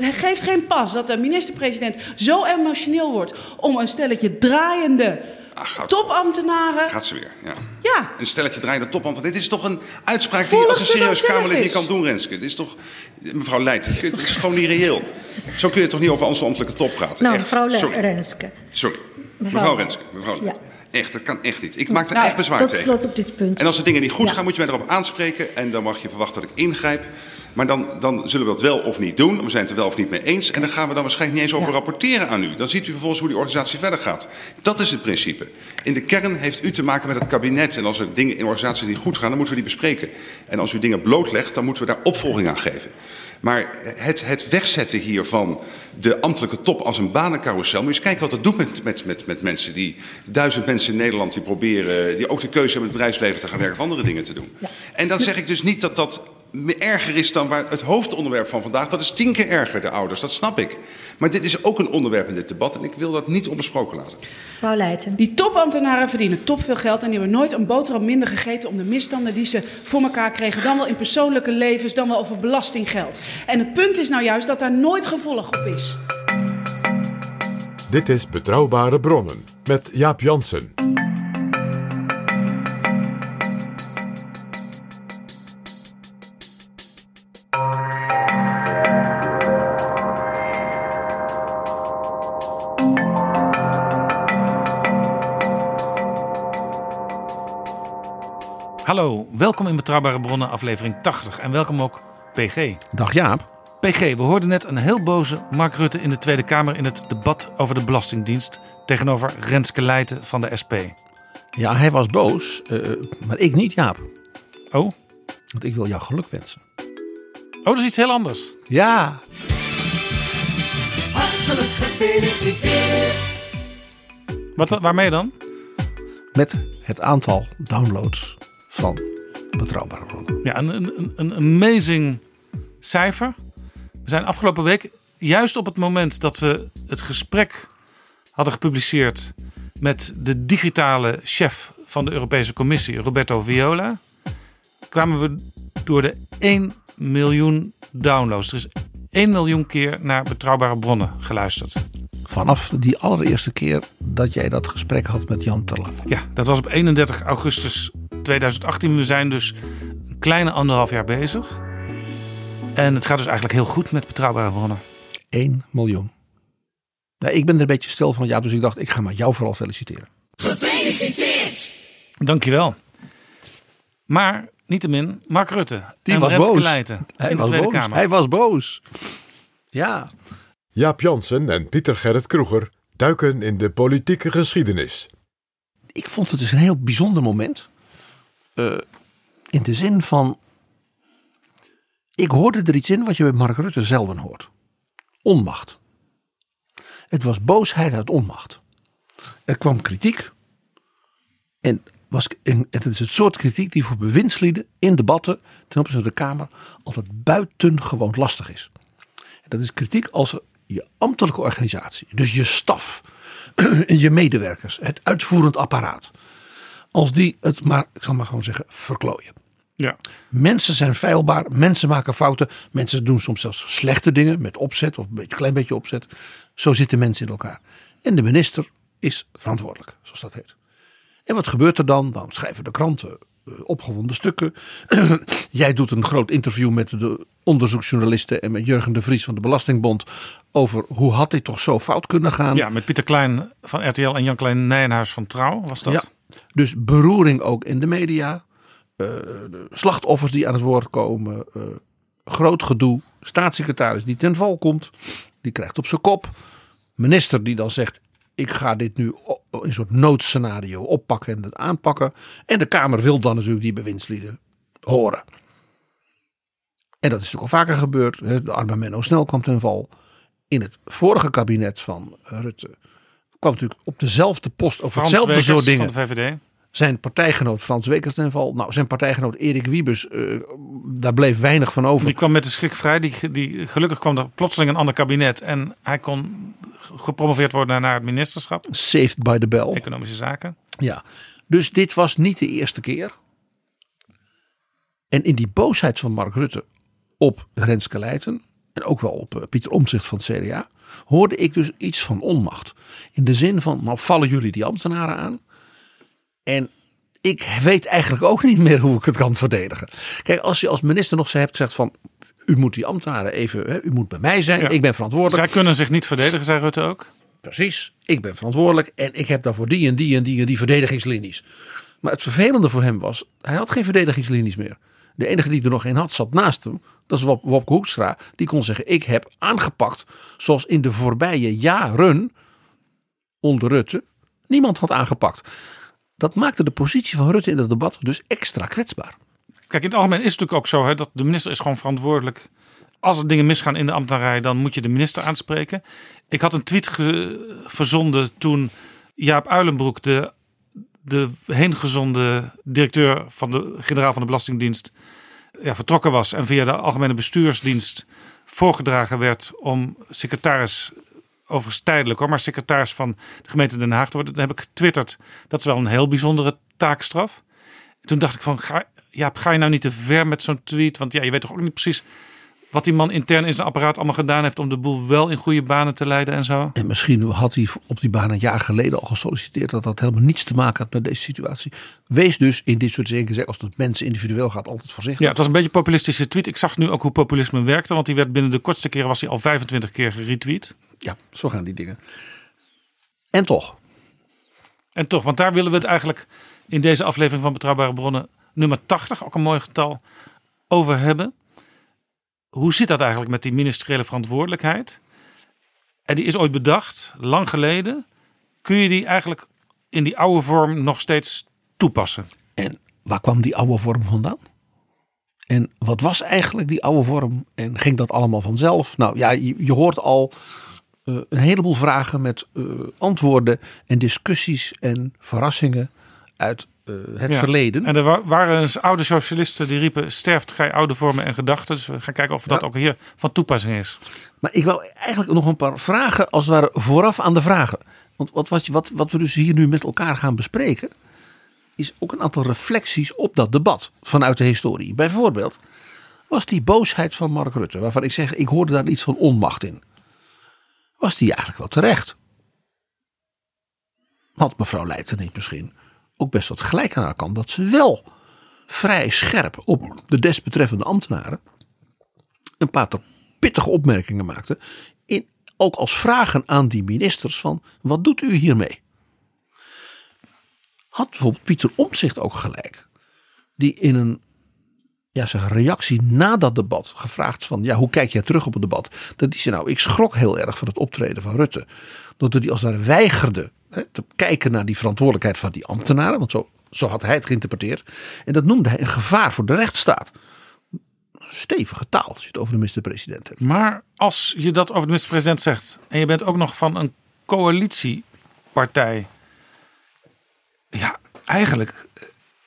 Het geeft geen pas dat de minister-president zo emotioneel wordt om een stelletje draaiende topambtenaren. gaat ze weer, ja. Ja, Een stelletje draaiende topambtenaar. Dit is toch een uitspraak die Volg je als een serieus Kamerlid niet kan doen, Renske. Dit is toch... Mevrouw Leijt, het is gewoon niet reëel. Zo kun je toch niet over onze ambtelijke top praten? Nou, Echt. mevrouw Le- Sorry. Renske. Sorry. Mevrouw- Mevrouw Renske. Mevrouw Leijt. Ja. Echt, dat kan echt niet. Ik maak er Nou, echt bezwaar tot tegen. slot op dit punt. En als de dingen niet goed Ja. gaan, moet je mij erop aanspreken. En dan mag je verwachten dat ik ingrijp. Maar dan, dan zullen we dat wel of niet doen. We zijn het er wel of niet mee eens. En dan gaan we dan waarschijnlijk niet eens over Ja. rapporteren aan u. Dan ziet u vervolgens hoe die organisatie verder gaat. Dat is het principe. In de kern heeft u te maken met het kabinet. En als er dingen in organisaties niet goed gaan, dan moeten we die bespreken. En als u dingen blootlegt, dan moeten we daar opvolging aan geven. Maar het, het wegzetten hier van de ambtelijke top als een banencarousel. Moet je eens kijken wat dat doet met, met, met, met mensen. Die duizend mensen in Nederland die proberen. die ook de keuze hebben het bedrijfsleven te gaan werken of andere dingen te doen. En dan zeg ik dus niet dat dat erger is dan waar het hoofdonderwerp van vandaag. Dat is tien keer erger, de ouders. Dat snap ik. Maar dit is ook een onderwerp in dit debat. En ik wil dat niet onbesproken laten. Mevrouw Leijten. die topambtenaren verdienen topveel geld en die hebben nooit een boterham minder gegeten om de misstanden die ze voor elkaar kregen. Dan wel in persoonlijke levens, dan wel over belastinggeld. En het punt is nou juist dat daar nooit gevolg op is. Dit is Betrouwbare Bronnen met Jaap Jansen. Welkom in Betrouwbare Bronnen, aflevering 80. En welkom ook PG. Dag Jaap. PG, we hoorden net een heel boze Mark Rutte in de Tweede Kamer in het debat over de Belastingdienst tegenover Renske Leijten van de SP. Ja, hij was boos, eh, maar ik niet, Jaap. Oh? Want ik wil jou geluk wensen. Oh, dat is iets heel anders. Ja, Wat, waarmee dan? met het aantal downloads van Betrouwbare Bronnen. Ja, een, een, een amazing cijfer. We zijn afgelopen week, juist op het moment dat we het gesprek hadden gepubliceerd met de digitale chef van de Europese Commissie, Roberto Viola, kwamen we door de 1 miljoen downloads. Er is 1 miljoen keer naar betrouwbare bronnen geluisterd. Vanaf die allereerste keer dat jij dat gesprek had met Jan Terlat. Ja, dat was op 31 augustus 2018. We zijn dus een kleine anderhalf jaar bezig. En het gaat dus eigenlijk heel goed met betrouwbare bronnen. 1 miljoen. Nou, ik ben er een beetje stil van, Jaap, dus ik dacht, ik ga maar jou vooral feliciteren. Dankjewel. Maar niettemin, Mark Rutte Die en was Renske boos. Leijten Hij in de was Tweede boos. Kamer. Hij was boos. Ja, Jaap Jansen en Pieter Gerrit Kroeger duiken in de politieke geschiedenis. ik vond het dus een heel bijzonder moment. Eh, in de zin van. Ik hoorde er iets in wat je bij Mark Rutte zelden hoort: onmacht. Het was boosheid uit onmacht. Er kwam kritiek. En, was, en het is het soort kritiek die voor bewindslieden in debatten ten opzichte van de Kamer altijd buitengewoon lastig is. Dat is kritiek als je ambtelijke organisatie, dus je staf, je medewerkers, het uitvoerend apparaat, als die het maar, ik zal maar gewoon zeggen, verklooien. Ja. Mensen zijn feilbaar, mensen maken fouten, mensen doen soms zelfs slechte dingen met opzet of een beetje, klein beetje opzet. Zo zitten mensen in elkaar. En de minister is verantwoordelijk, zoals dat heet. En wat gebeurt er dan? Dan schrijven de kranten eh, opgewonden stukken. Jij doet een groot interview met de onderzoeksjournalisten en met Jurgen de Vries van de Belastingbond over hoe had dit toch zo fout kunnen gaan. Ja, met Pieter Klein van RTL en Jan Klein Nijenhuis van Trouw was dat. Ja, dus beroering ook in de media. Eh, slachtoffers die aan het woord komen. eh, groot gedoe. Staatssecretaris die ten val komt. Die krijgt op zijn kop. Minister die dan zegt ik ga dit nu in een soort noodscenario oppakken en het aanpakken. En de Kamer wil dan natuurlijk die bewindslieden horen. En dat is natuurlijk al vaker gebeurd. De arme Menno Snel kwam ten val. In het vorige kabinet van Rutte kwam natuurlijk op dezelfde post over hetzelfde Wekers soort dingen. van de VVD. Zijn partijgenoot Frans Wekers ten val. Nou, zijn partijgenoot Erik Wiebes, eh, daar bleef weinig van over. Die kwam met de schrik vrij. Die, die, gelukkig kwam er plotseling een ander kabinet. En hij kon gepromoveerd worden naar het ministerschap. Saved by the bell. Economische zaken. Ja, dus dit was niet de eerste keer. En in die boosheid van Mark Rutte op Renske Leijten en ook wel op eh, Pieter Omtzigt van het CDA, hoorde ik dus iets van onmacht. In de zin van, nou vallen jullie die ambtenaren aan en ik weet eigenlijk ook niet meer hoe ik het kan verdedigen. Kijk, als je als minister nog zo hebt gezegd van, u moet die ambtenaren even, hè, u moet bij mij zijn, Ja. ik ben verantwoordelijk. Zij kunnen zich niet verdedigen, zei Rutte ook. Precies, ik ben verantwoordelijk en ik heb daarvoor die en die en die en die verdedigingslinies. Maar het vervelende voor hem was, hij had geen verdedigingslinies meer. De enige die er nog een had, zat naast hem. Dat is Wop- Wopke Hoekstra. Die kon zeggen, ik heb aangepakt zoals in de voorbije jaren onder Rutte niemand had aangepakt. Dat maakte de positie van Rutte in het debat dus extra kwetsbaar. Kijk, in het algemeen is het natuurlijk ook zo hè, dat de minister is gewoon verantwoordelijk. Als er dingen misgaan in de ambtenarij, dan moet je de minister aanspreken. Ik had een tweet verzonden toen Jaap Uilenbroek, de, de heengezonden directeur van de generaal van de Belastingdienst, ja, vertrokken was en via de Algemene Bestuursdienst voorgedragen werd om secretaris, overigens tijdelijk hoor, maar secretaris van de gemeente Den Haag te worden. Dan heb ik getwitterd, dat is wel een heel bijzondere taakstraf. Toen dacht ik van, ga, Jaap, ga je nou niet te ver met zo'n tweet? Want ja, je weet toch ook niet precies wat die man intern in zijn apparaat allemaal gedaan heeft om de boel wel in goede banen te leiden en zo. En misschien had hij op die baan een jaar geleden al gesolliciteerd dat dat helemaal niets te maken had met deze situatie. Wees dus in dit soort dingen, als het mensen individueel gaat, altijd voorzichtig. Ja, het was een beetje een populistische tweet. Ik zag nu ook hoe populisme werkte, want die werd binnen de kortste keren was hij al 25 keer geretweet. Ja, zo gaan die dingen. En toch. En toch, want daar willen we het eigenlijk in deze aflevering van Betrouwbare Bronnen nummer 80, ook een mooi getal, over hebben. Hoe zit dat eigenlijk met die ministeriële verantwoordelijkheid? En die is ooit bedacht, lang geleden. Kun je die eigenlijk in die oude vorm nog steeds toepassen? En waar kwam die oude vorm vandaan? En wat was eigenlijk die oude vorm? En ging dat allemaal vanzelf? Nou ja, je, hoort al eh, een heleboel vragen met eh, antwoorden en discussies en verrassingen uit het Ja. verleden. En er wa- waren eens oude socialisten die riepen: sterft gij oude vormen en gedachten. Dus we gaan kijken of dat Ja. ook hier van toepassing is. Maar ik wil eigenlijk nog een paar vragen als het ware vooraf aan de vragen. Want wat, wat, wat, wat we dus hier nu met elkaar gaan bespreken, is ook een aantal reflecties op dat debat vanuit de historie. Bijvoorbeeld was die boosheid van Mark Rutte, waarvan ik zeg, ik hoorde daar iets van onmacht in. Was die eigenlijk wel terecht? Had mevrouw Leijten niet misschien ook best wat gelijk aan haar kant dat ze wel vrij scherp op de desbetreffende ambtenaren een paar pittige opmerkingen maakte. In, ook als vragen aan die ministers van wat doet u hiermee? Had bijvoorbeeld Pieter Omtzigt ook gelijk. Die in een ja, zeg, reactie na dat debat gevraagd van ja, hoe kijk jij terug op het debat? Dat die zei nou, ik schrok heel erg van het optreden van Rutte. Doordat hij als ware weigerde te kijken naar die verantwoordelijkheid van die ambtenaren. Want zo, zo had hij het geïnterpreteerd. En dat noemde hij een gevaar voor de rechtsstaat. Stevige taal als je het over de minister-president hebt. Maar als je dat over de minister-president zegt. en je bent ook nog van een coalitiepartij. Ja, eigenlijk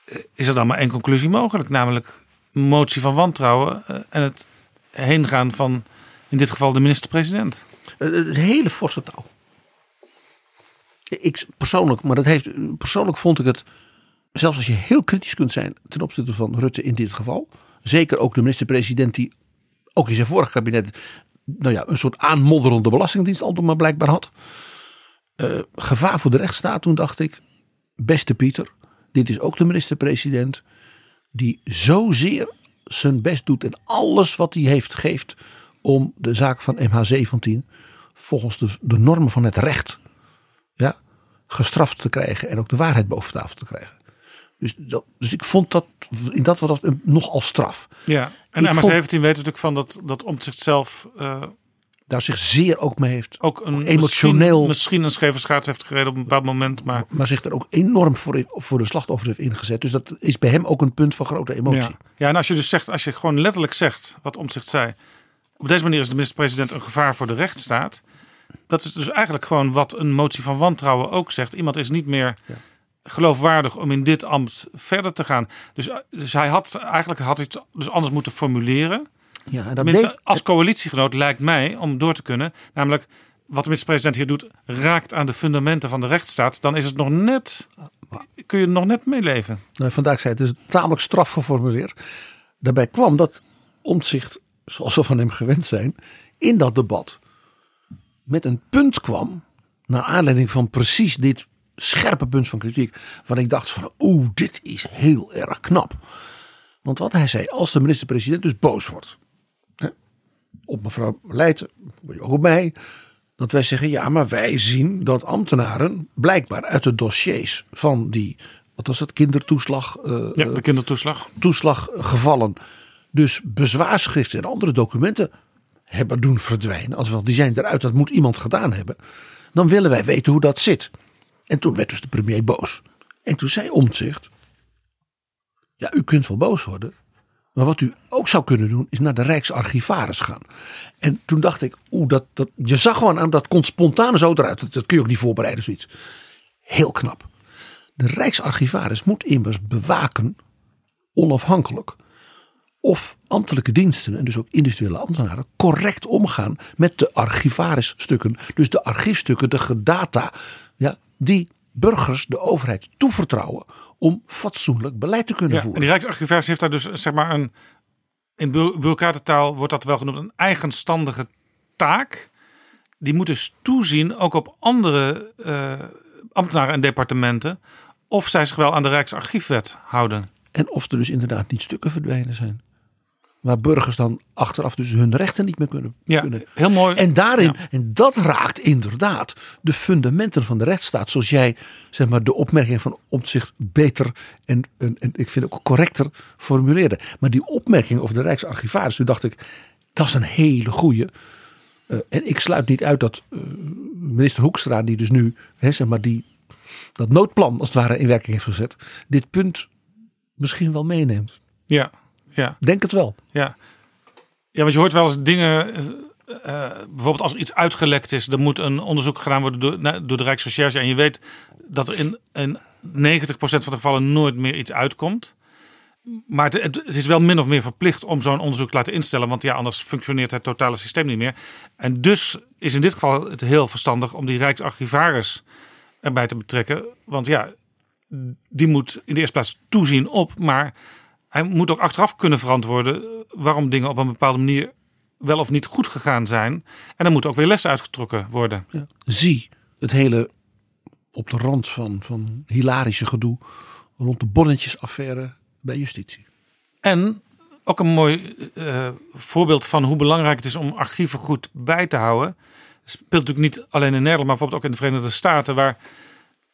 eh, is er dan maar één conclusie mogelijk. Namelijk motie van wantrouwen. eh, en het heengaan van in dit geval de minister-president. Het is hele forse taal. Ik persoonlijk, maar dat heeft, persoonlijk vond ik het, zelfs als je heel kritisch kunt zijn ten opzichte van Rutte in dit geval, zeker ook de minister-president die ook in zijn vorige kabinet, nou ja, een soort aanmodderende belastingdienst altijd maar blijkbaar had. Eh, gevaar voor de rechtsstaat, toen dacht ik, beste Pieter, dit is ook de minister-president. die zozeer zijn best doet en alles wat hij heeft geeft om de zaak van MH17 volgens de, de normen van het recht gestraft te krijgen en ook de waarheid boven tafel te krijgen. Dus, dat, dus ik vond dat in dat wat dat nogal straf. Ja, en Ik MH17 vond- weten natuurlijk van dat, dat Omtzigt zelf eh, Daar zich zeer ook mee heeft. ook een emotioneel. Misschien, misschien een scheve schaats heeft gereden op een bepaald moment. Maar Maar zich er ook enorm voor, voor de slachtoffers heeft ingezet. Dus dat is bij hem ook een punt van grote emotie. Ja. ja, en als je dus zegt, als je gewoon letterlijk zegt wat Omtzigt zei. Op deze manier is de minister-president een gevaar voor de rechtsstaat. Dat is dus eigenlijk gewoon wat een motie van wantrouwen ook zegt. Iemand is niet meer geloofwaardig om in dit ambt verder te gaan. Dus, dus hij had eigenlijk had het dus anders moeten formuleren. Ja, dat Tenminste, deed- als coalitiegenoot lijkt mij om door te kunnen. Namelijk, wat de minister-president hier doet, raakt aan de fundamenten van de rechtsstaat. Dan is het nog net, kun je er nog net meeleven. Nou, vandaag zei het, het is tamelijk straf geformuleerd. Daarbij kwam dat Omtzigt, zoals we van hem gewend zijn, in dat debat met een punt kwam, naar aanleiding van precies dit scherpe punt van kritiek, waar ik dacht van, oeh, dit is heel erg knap. Want wat hij zei, als de minister-president dus boos wordt, hè, op mevrouw Leijten, ook op mij, dat wij zeggen, ja, maar wij zien dat ambtenaren blijkbaar uit de dossiers van die, wat was het, kindertoeslag, eh, Ja, de kindertoeslag. toeslaggevallen, dus bezwaarschriften en andere documenten hebben doen verdwijnen. Als wel, die zijn eruit, dat moet iemand gedaan hebben. Dan willen wij weten hoe dat zit. En toen werd dus de premier boos. En toen zei Omtzigt, ja, u kunt wel boos worden. Maar wat u ook zou kunnen doen, is naar de Rijksarchivaris gaan. En toen dacht ik, oeh, dat, dat, je zag gewoon aan, dat komt spontaan zo eruit. Dat, dat kun je ook niet voorbereiden, zoiets. Heel knap. De Rijksarchivaris moet immers bewaken, onafhankelijk, of ambtelijke diensten en dus ook individuele ambtenaren correct omgaan met de archivarisstukken. Dus de archiefstukken, de gedata, ja, die burgers de overheid toevertrouwen om fatsoenlijk beleid te kunnen Ja, en voeren. die Rijksarchivaris heeft daar dus zeg maar een. In bu- bureaucratentaal wordt dat wel genoemd een eigenstandige taak. Die moet dus toezien ook op andere eh, ambtenaren en departementen. of zij zich wel aan de Rijksarchiefwet houden. En of er dus inderdaad niet stukken verdwenen zijn. Waar burgers dan achteraf dus hun rechten niet meer kunnen. Ja, kunnen. heel mooi. En daarin, en dat raakt inderdaad de fundamenten van de rechtsstaat. Zoals jij zeg maar, de opmerking van opzicht beter en, en, en ik vind ook correcter formuleerde. Maar die opmerking over de Rijksarchivaris, toen dacht ik, dat is een hele goeie. Eh, en ik sluit niet uit dat eh, minister Hoekstra, die dus nu hè, zeg maar die, dat noodplan als het ware in werking heeft gezet, dit punt misschien wel meeneemt. Ja, ja. Denk het wel. Ja. ja, want je hoort wel eens dingen. eh, eh, bijvoorbeeld als er iets uitgelekt is, dan moet een onderzoek gedaan worden door, nou, door de Rijksrecherche. En je weet dat er in, in 90% van de gevallen nooit meer iets uitkomt. Maar het, het- het is wel min of meer verplicht om zo'n onderzoek te laten instellen. Want ja, anders functioneert het totale systeem niet meer. En dus is in dit geval het heel verstandig om die Rijksarchivaris erbij te betrekken. Want ja, die moet in de eerste plaats toezien op. Maar hij moet ook achteraf kunnen verantwoorden waarom dingen op een bepaalde manier wel of niet goed gegaan zijn. En dan moet ook weer lessen uitgetrokken worden. Ja. Zie het hele op de rand van, van hilarische gedoe rond de bonnetjesaffaire bij justitie. En ook een mooi eh, voorbeeld van hoe belangrijk het is om archieven goed bij te houden. Speelt natuurlijk niet alleen in Nederland, maar bijvoorbeeld ook in de Verenigde Staten, waar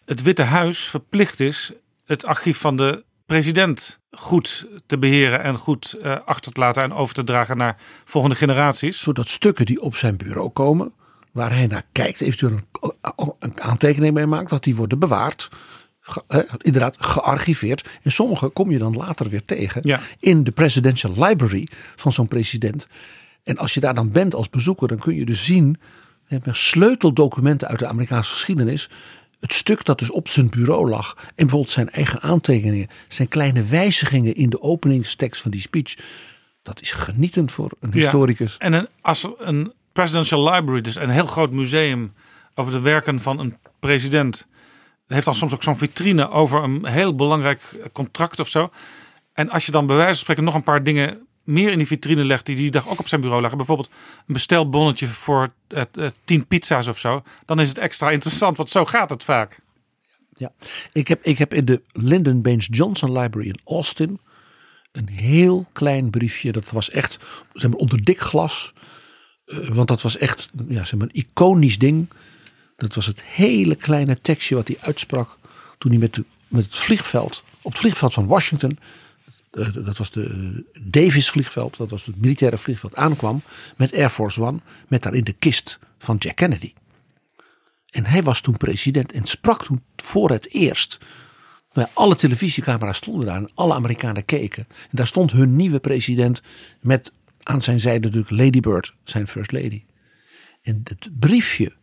het Witte Huis verplicht is het archief van de president goed te beheren en goed eh, achter te laten en over te dragen naar volgende generaties. Zodat stukken die op zijn bureau komen, waar hij naar kijkt, eventueel een, een aantekening mee maakt, dat die worden bewaard. Ge- eh, inderdaad, gearchiveerd. En sommige kom je dan later weer tegen Ja. in de presidential library van zo'n president. En als je daar dan bent als bezoeker, dan kun je dus zien sleuteldocumenten uit de Amerikaanse geschiedenis. Het stuk dat dus op zijn bureau lag. En bijvoorbeeld zijn eigen aantekeningen. Zijn kleine wijzigingen in de openingstekst van die speech. Dat is genietend voor een Ja. historicus. En een, als een presidential library, dus een heel groot museum over de werken van een president, heeft dan soms ook zo'n vitrine over een heel belangrijk contract of zo. En als je dan bij wijze van spreken nog een paar dingen meer in die vitrine legt die die dag ook op zijn bureau lagen, bijvoorbeeld een bestelbonnetje voor eh, eh, tien pizza's of zo, dan is het extra interessant, want zo gaat het vaak. Ja, ik heb, ik heb in de Lyndon Baines Johnson Library in Austin Een heel klein briefje. Dat was echt zeg maar, onder dik glas. Eh, want dat was echt ja, zeg maar, een iconisch ding. Dat was het hele kleine tekstje wat hij uitsprak. toen hij met, de, met het vliegveld. op het vliegveld van Washington. Eh, dat was de Davis vliegveld. Dat was het militaire vliegveld. aankwam. met Air Force One. met daarin de kist van Jack Kennedy. En hij was toen president en sprak toen voor het eerst. Nou alle televisiecamera's stonden daar en alle Amerikanen keken. En daar stond hun nieuwe president met aan zijn zijde natuurlijk Lady Bird, zijn first lady. En het briefje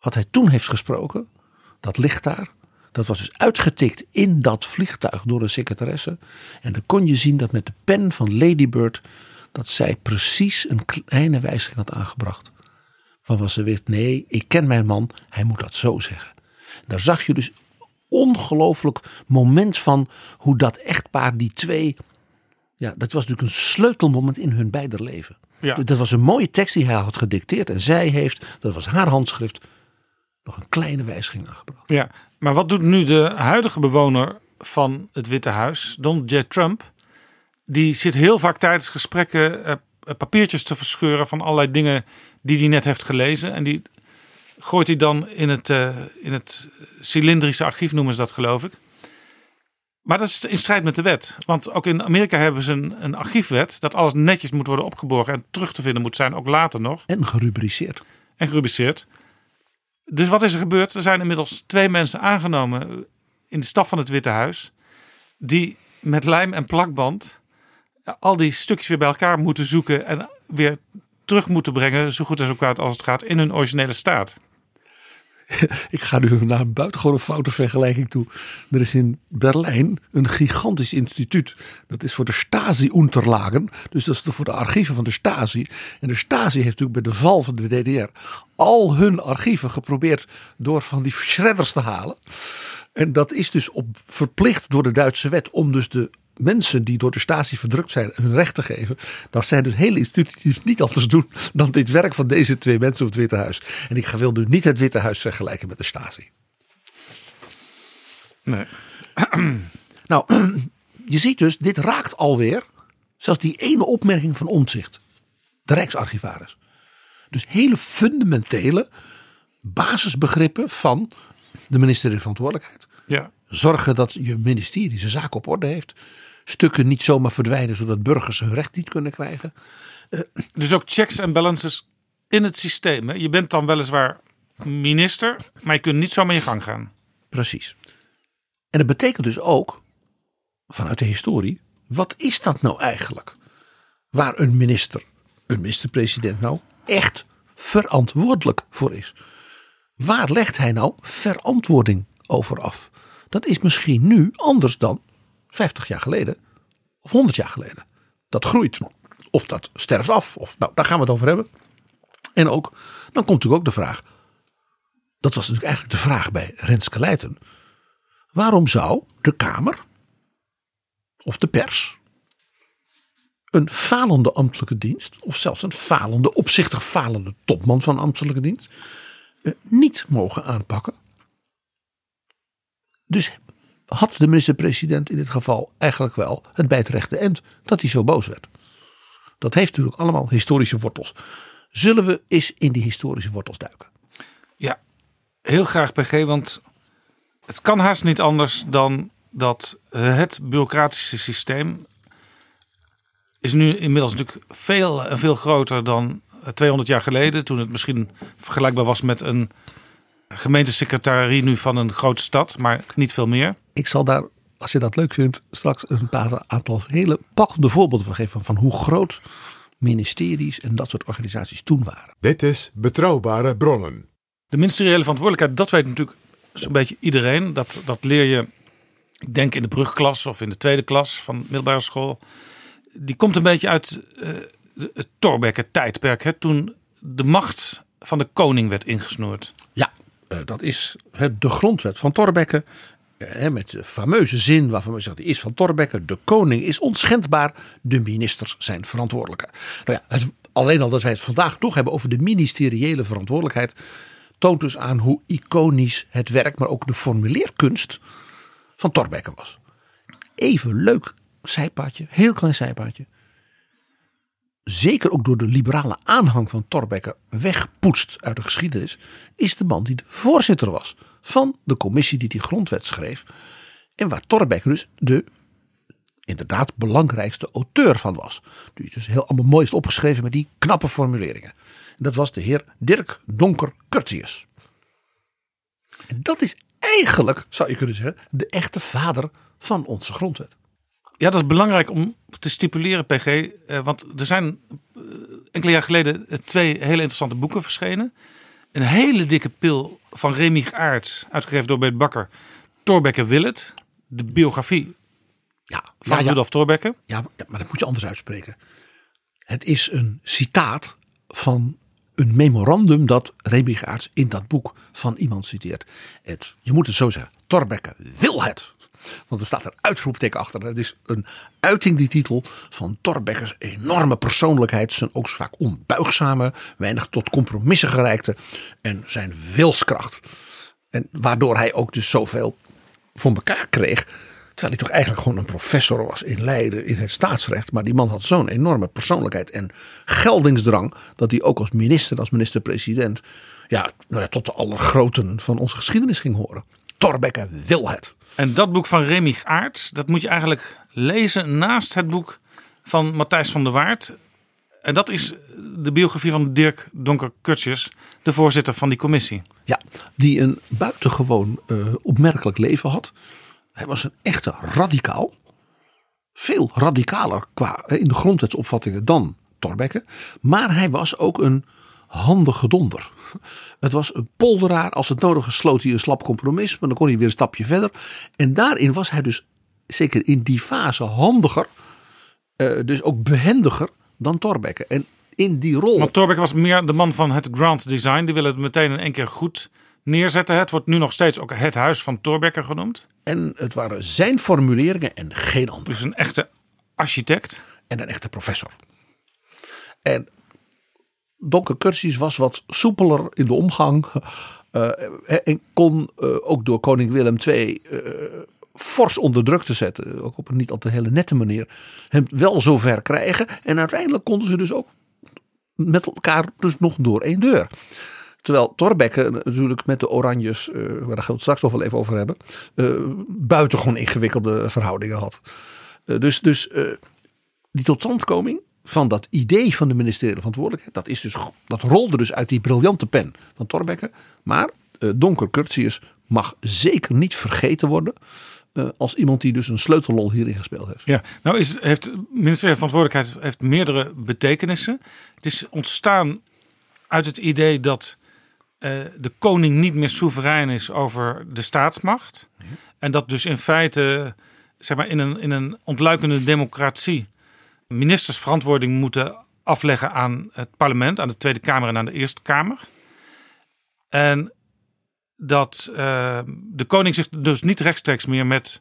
wat hij toen heeft gesproken, dat ligt daar. Dat was dus uitgetikt in dat vliegtuig door een secretaresse. En dan kon je zien dat met de pen van Lady Bird, dat zij precies een kleine wijziging had aangebracht. Van was ze wist, nee, ik ken mijn man, hij moet dat zo zeggen. Daar zag je dus ongelooflijk moment van hoe dat echtpaar, die twee. Ja, dat was natuurlijk een sleutelmoment in hun beider leven. Ja. Dat was een mooie tekst die hij had gedicteerd. En zij heeft, dat was haar handschrift, nog een kleine wijziging aangebracht. Ja, maar wat doet nu de huidige bewoner van het Witte Huis, Donald J. Trump? Die zit heel vaak tijdens gesprekken eh, papiertjes te verscheuren van allerlei dingen die hij net heeft gelezen. En die gooit hij dan in het, uh, in het cilindrische archief, noemen ze dat geloof ik. Maar dat is in strijd met de wet. Want ook in Amerika hebben ze een, een archiefwet dat alles netjes moet worden opgeborgen en terug te vinden moet zijn, ook later nog. En gerubriceerd. En gerubriceerd. Dus wat is er gebeurd? Er zijn inmiddels twee mensen aangenomen in de staf van het Witte Huis. Die met lijm en plakband al die stukjes weer bij elkaar moeten zoeken. En weer terug moeten brengen, zo goed en zo kwaad als het gaat, in hun originele staat. Ik ga nu naar een buitengewone foute vergelijking toe. Er is in Berlijn een gigantisch instituut. Dat is voor de Stasi-Unterlagen. Dus dat is voor de archieven van de Stasi. En de Stasi heeft natuurlijk bij de val van de DDR al hun archieven geprobeerd door van die shredders te halen. En dat is dus op, verplicht door de Duitse wet om dus de mensen die door de Stasi verdrukt zijn hun recht te geven. Dan zijn dus hele instituties niet anders doen dan dit werk van deze twee mensen op het Witte Huis. En ik wil nu niet het Witte Huis vergelijken met de Stasi. Nee. nou, je ziet dus, dit raakt alweer zelfs die ene opmerking van Omtzigt. De Rijksarchivaris. Dus hele fundamentele basisbegrippen van de minister in verantwoordelijkheid. Ja. Zorgen dat je ministerie zijn zaken op orde heeft. Stukken niet zomaar verdwijnen zodat burgers hun recht niet kunnen krijgen. Uh, dus ook checks en balances in het systeem. Hè? Je bent dan weliswaar minister, maar je kunt niet zomaar in gang gaan. Precies. En dat betekent dus ook, vanuit de historie, wat is dat nou eigenlijk? Waar een minister, een minister-president nou, echt verantwoordelijk voor is. Waar legt hij nou verantwoording over af? Dat is misschien nu anders dan 50 jaar geleden of 100 jaar geleden. Dat groeit of dat sterft af. Of, nou, daar gaan we het over hebben. En ook, dan komt natuurlijk ook de vraag. Dat was natuurlijk eigenlijk de vraag bij Renske Leijten. Waarom zou de Kamer of de pers een falende ambtelijke dienst, of zelfs een falende, opzichtig falende topman van ambtelijke dienst, eh, niet mogen aanpakken? Dus had de minister-president in dit geval eigenlijk wel het bij het dat hij zo boos werd. Dat heeft natuurlijk allemaal historische wortels. Zullen we eens in die historische wortels duiken? Ja, heel graag PG, want het kan haast niet anders dan dat het bureaucratische systeem is nu inmiddels natuurlijk veel en veel groter dan 200 jaar geleden, toen het misschien vergelijkbaar was met een gemeentesecretarie nu van een grote stad, maar niet veel meer. Ik zal daar, als je dat leuk vindt, straks een paar aantal hele pakkende voorbeelden van geven van hoe groot ministeries en dat soort organisaties toen waren. Dit is Betrouwbare Bronnen. De ministeriële verantwoordelijkheid, dat weet natuurlijk zo'n beetje iedereen. Dat, dat leer je, ik denk in de brugklas of in de tweede klas van middelbare school. Die komt een beetje uit uh, het Torbekke tijdperk, hè, toen de macht van de koning werd ingesnoerd. Ja, dat is de grondwet van Thorbecke. Uh, met de fameuze zin waarvan we zeggen, is van Thorbecke. De koning is onschendbaar, de ministers zijn verantwoordelijke. Nou ja, alleen al dat wij het vandaag nog hebben over de ministeriële verantwoordelijkheid. toont dus aan hoe iconisch het werk, maar ook de formuleerkunst van Thorbecke was. Even leuk zijpaadje, heel klein zijpaadje. Zeker ook door de liberale aanhang van Thorbecke wegpoetst uit de geschiedenis. Is de man die de voorzitter was van de commissie die die grondwet schreef. En waar Thorbecke dus de inderdaad belangrijkste auteur van was. Die dus heel allemaal mooi heeft opgeschreven met die knappe formuleringen. En dat was de heer Dirk Donker Curtius. Dat is eigenlijk, zou je kunnen zeggen, de echte vader van onze grondwet. Ja, dat is belangrijk om te stipuleren, PG. eh, want er zijn eh, enkele jaar geleden eh, twee hele interessante boeken verschenen. Een hele dikke pil van Remy Aerts, uitgegeven door Beet Bakker. Thorbecke Willet, de biografie Ja, van ja, ja. Rudolf Thorbecke. Ja, ja, maar dat moet je anders uitspreken. Het is een citaat van een memorandum dat Remy Gaerts in dat boek van iemand citeert. Het, je moet het zo zeggen, Thorbecke wil het. Want er staat een uitroepteken achter. Het is een uiting, die titel, van Thorbecke's enorme persoonlijkheid. Zijn ook vaak onbuigzame, weinig tot compromissen gereikte. En zijn wilskracht. En waardoor hij ook dus zoveel voor elkaar kreeg. Terwijl hij toch eigenlijk gewoon een professor was in Leiden in het staatsrecht. Maar die man had zo'n enorme persoonlijkheid en geldingsdrang. Dat hij ook als minister, als minister-president. Ja, nou ja, tot de allergroten van onze geschiedenis ging horen. Thorbecke wil het. En dat boek van Remy Aerts, dat moet je eigenlijk lezen naast het boek van Matthijs van der Waard. En dat is de biografie van Dirk Donker Curtius, de voorzitter van die commissie. Ja, die een buitengewoon eh, opmerkelijk leven had. Hij was een echte radicaal. Veel radicaler qua, eh, in de grondwetsopvattingen dan Thorbecke. Maar hij was ook een handige donder. Het was een polderaar. Als het nodig is sloot hij een slap compromis. Maar dan kon hij weer een stapje verder. En daarin was hij dus zeker in die fase handiger. eh, dus ook behendiger dan Thorbecke. En in die rol... Want Thorbecke was meer de man van het grand design. Die willen het meteen in één keer goed neerzetten. Het wordt nu nog steeds ook het huis van Thorbecke genoemd. En het waren zijn formuleringen en geen andere. Dus een echte architect. En een echte professor. En Donker Curtius was wat soepeler in de omgang. eh, en kon eh, ook door koning Willem II eh, fors onder druk te zetten. Ook op een niet altijd hele nette manier. Hem wel zover krijgen. En uiteindelijk konden ze dus ook met elkaar dus nog door één deur. Terwijl Thorbecke natuurlijk met de Oranjes, eh, waar we het straks nog wel even over hebben, eh buitengewoon ingewikkelde verhoudingen had. Eh, dus dus eh, die totstandkoming van dat idee van de ministeriële verantwoordelijkheid, dat, is dus, dat rolde dus uit die briljante pen van Thorbecke. Maar eh, Donker Curtius mag zeker niet vergeten worden eh, als iemand die dus een sleutelrol hierin gespeeld heeft. Ja, nou is, heeft ministeriële verantwoordelijkheid heeft meerdere betekenissen. Het is ontstaan uit het idee dat eh, de koning niet meer soeverein is over de staatsmacht. En dat dus in feite, zeg maar, in een, in een ontluikende democratie ministers verantwoording moeten afleggen aan het parlement, aan de Tweede Kamer en aan de Eerste Kamer. En dat eh, de koning zich dus niet rechtstreeks meer met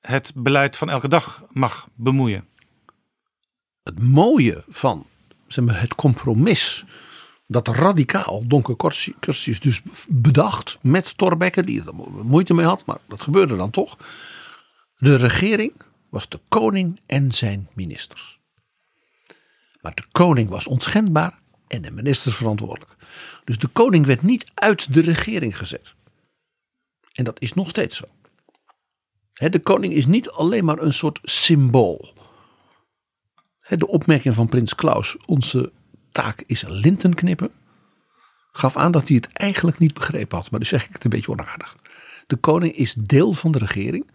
het beleid van elke dag mag bemoeien. Het mooie van zeg maar, het compromis dat radicaal Donker dus bedacht met Thorbecke, die er moeite mee had, maar dat gebeurde dan toch. De regering was de koning en zijn ministers. Maar de koning was onschendbaar en de ministers verantwoordelijk. Dus de koning werd niet uit de regering gezet. En dat is nog steeds zo. De koning is niet alleen maar een soort symbool. De opmerking van prins Klaus, onze taak is linten knippen, gaf aan dat hij het eigenlijk niet begrepen had. Maar dus zeg ik het een beetje onaardig. De koning is deel van de regering.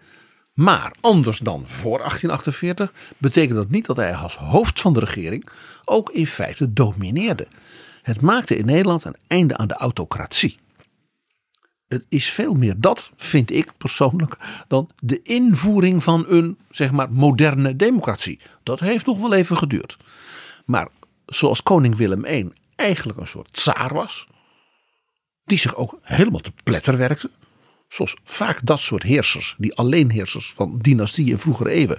Maar anders dan voor 1848 betekent dat niet dat hij als hoofd van de regering ook in feite domineerde. Het maakte in Nederland een einde aan de autocratie. Het is veel meer dat, vind ik persoonlijk, dan de invoering van een zeg maar moderne democratie. Dat heeft nog wel even geduurd. Maar zoals koning Willem I eigenlijk een soort tsaar was, die zich ook helemaal te pletter werkte. Zoals vaak dat soort heersers, die alleenheersers van dynastieën in vroegere eeuwen.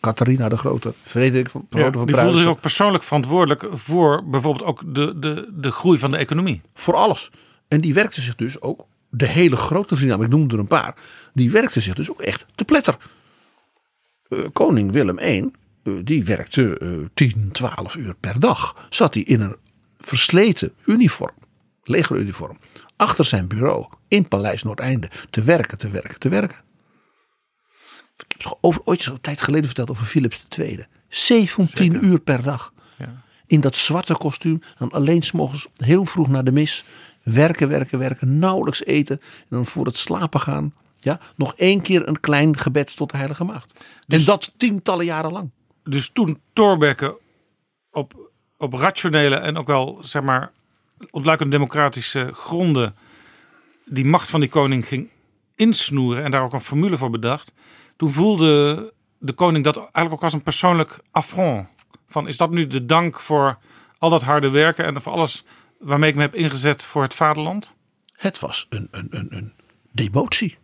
Catharina de Grote, Frederik van, Ja, van die voelde zich ook persoonlijk verantwoordelijk voor bijvoorbeeld ook de, de, de groei van de economie. Voor alles. En die werkte zich dus ook, de hele grote vrienden, ik noemde er een paar. Die werkte zich dus ook echt te pletter. eh, koning Willem I, eh, die werkte eh 10, 12 uur per dag. Zat hij in een versleten uniform, legeruniform, achter zijn bureau in Paleis Noordeinde te werken, te werken, te werken. Ik heb het over, ooit zo'n tijd geleden verteld over Philips II. 17 uur per dag. Ja. In dat zwarte kostuum. Dan alleen s'morgens heel vroeg naar de mis. Werken, werken, werken. Nauwelijks eten. En dan voor het slapen gaan. Ja, nog één keer een klein gebed tot de Heilige Maagd. en dat tientallen jaren lang. Dus toen Thorbecke op, op rationele en ook wel zeg maar ontluikend democratische gronden die macht van die koning ging insnoeren en daar ook een formule voor bedacht. Toen voelde de koning dat eigenlijk ook als een persoonlijk affront. Van is dat nu de dank voor al dat harde werken en voor alles waarmee ik me heb ingezet voor het vaderland? Het was een, een, een, een demotie.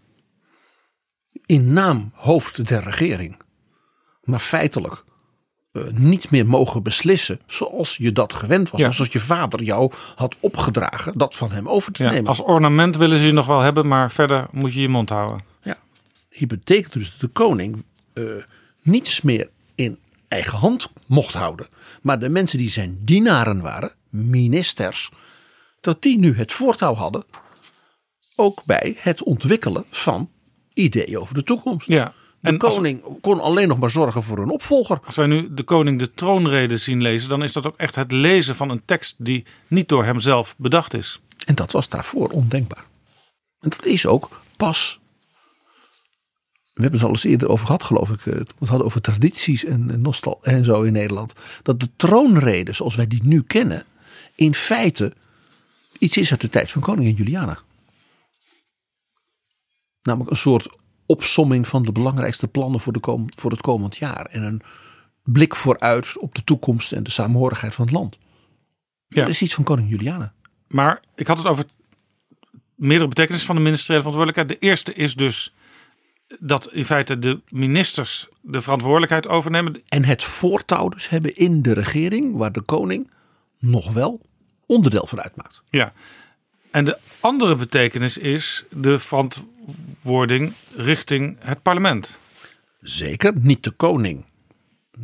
In naam hoofd der regering. Maar feitelijk eh, niet meer mogen beslissen zoals je dat gewend was. Ja. Zoals je vader jou had opgedragen dat van hem over te Ja, nemen. als ornament willen ze je nog wel hebben, maar verder moet je je mond houden. Hier betekent dus dat de koning eh, niets meer in eigen hand mocht houden. Maar de mensen die zijn dienaren waren, ministers, dat die nu het voortouw hadden. Ook bij het ontwikkelen van ideeën over de toekomst. Ja. De En als- koning kon alleen nog maar zorgen voor een opvolger. Als wij nu de koning de troonrede zien lezen, dan is dat ook echt het lezen van een tekst die niet door hemzelf bedacht is. En dat was daarvoor ondenkbaar. En dat is ook pas. We hebben het al eens eerder over gehad, geloof ik. eh, we hadden over tradities en, en nostal en zo in Nederland. Dat de troonrede, zoals wij die nu kennen, in feite iets is uit de tijd van koningin Juliana. Namelijk een soort opsomming van de belangrijkste plannen voor, de kom, voor het komend jaar. En een blik vooruit op de toekomst en de samenhorigheid van het land. Ja. Dat is iets van koningin Juliana. Maar ik had het over meerdere betekenissen van de ministeriële verantwoordelijkheid. De eerste is dus dat in feite de ministers de verantwoordelijkheid overnemen. En het voortouw dus hebben in de regering, waar de koning nog wel onderdeel van uitmaakt. Ja. En de andere betekenis is de verantwoording richting het parlement. Zeker niet de koning.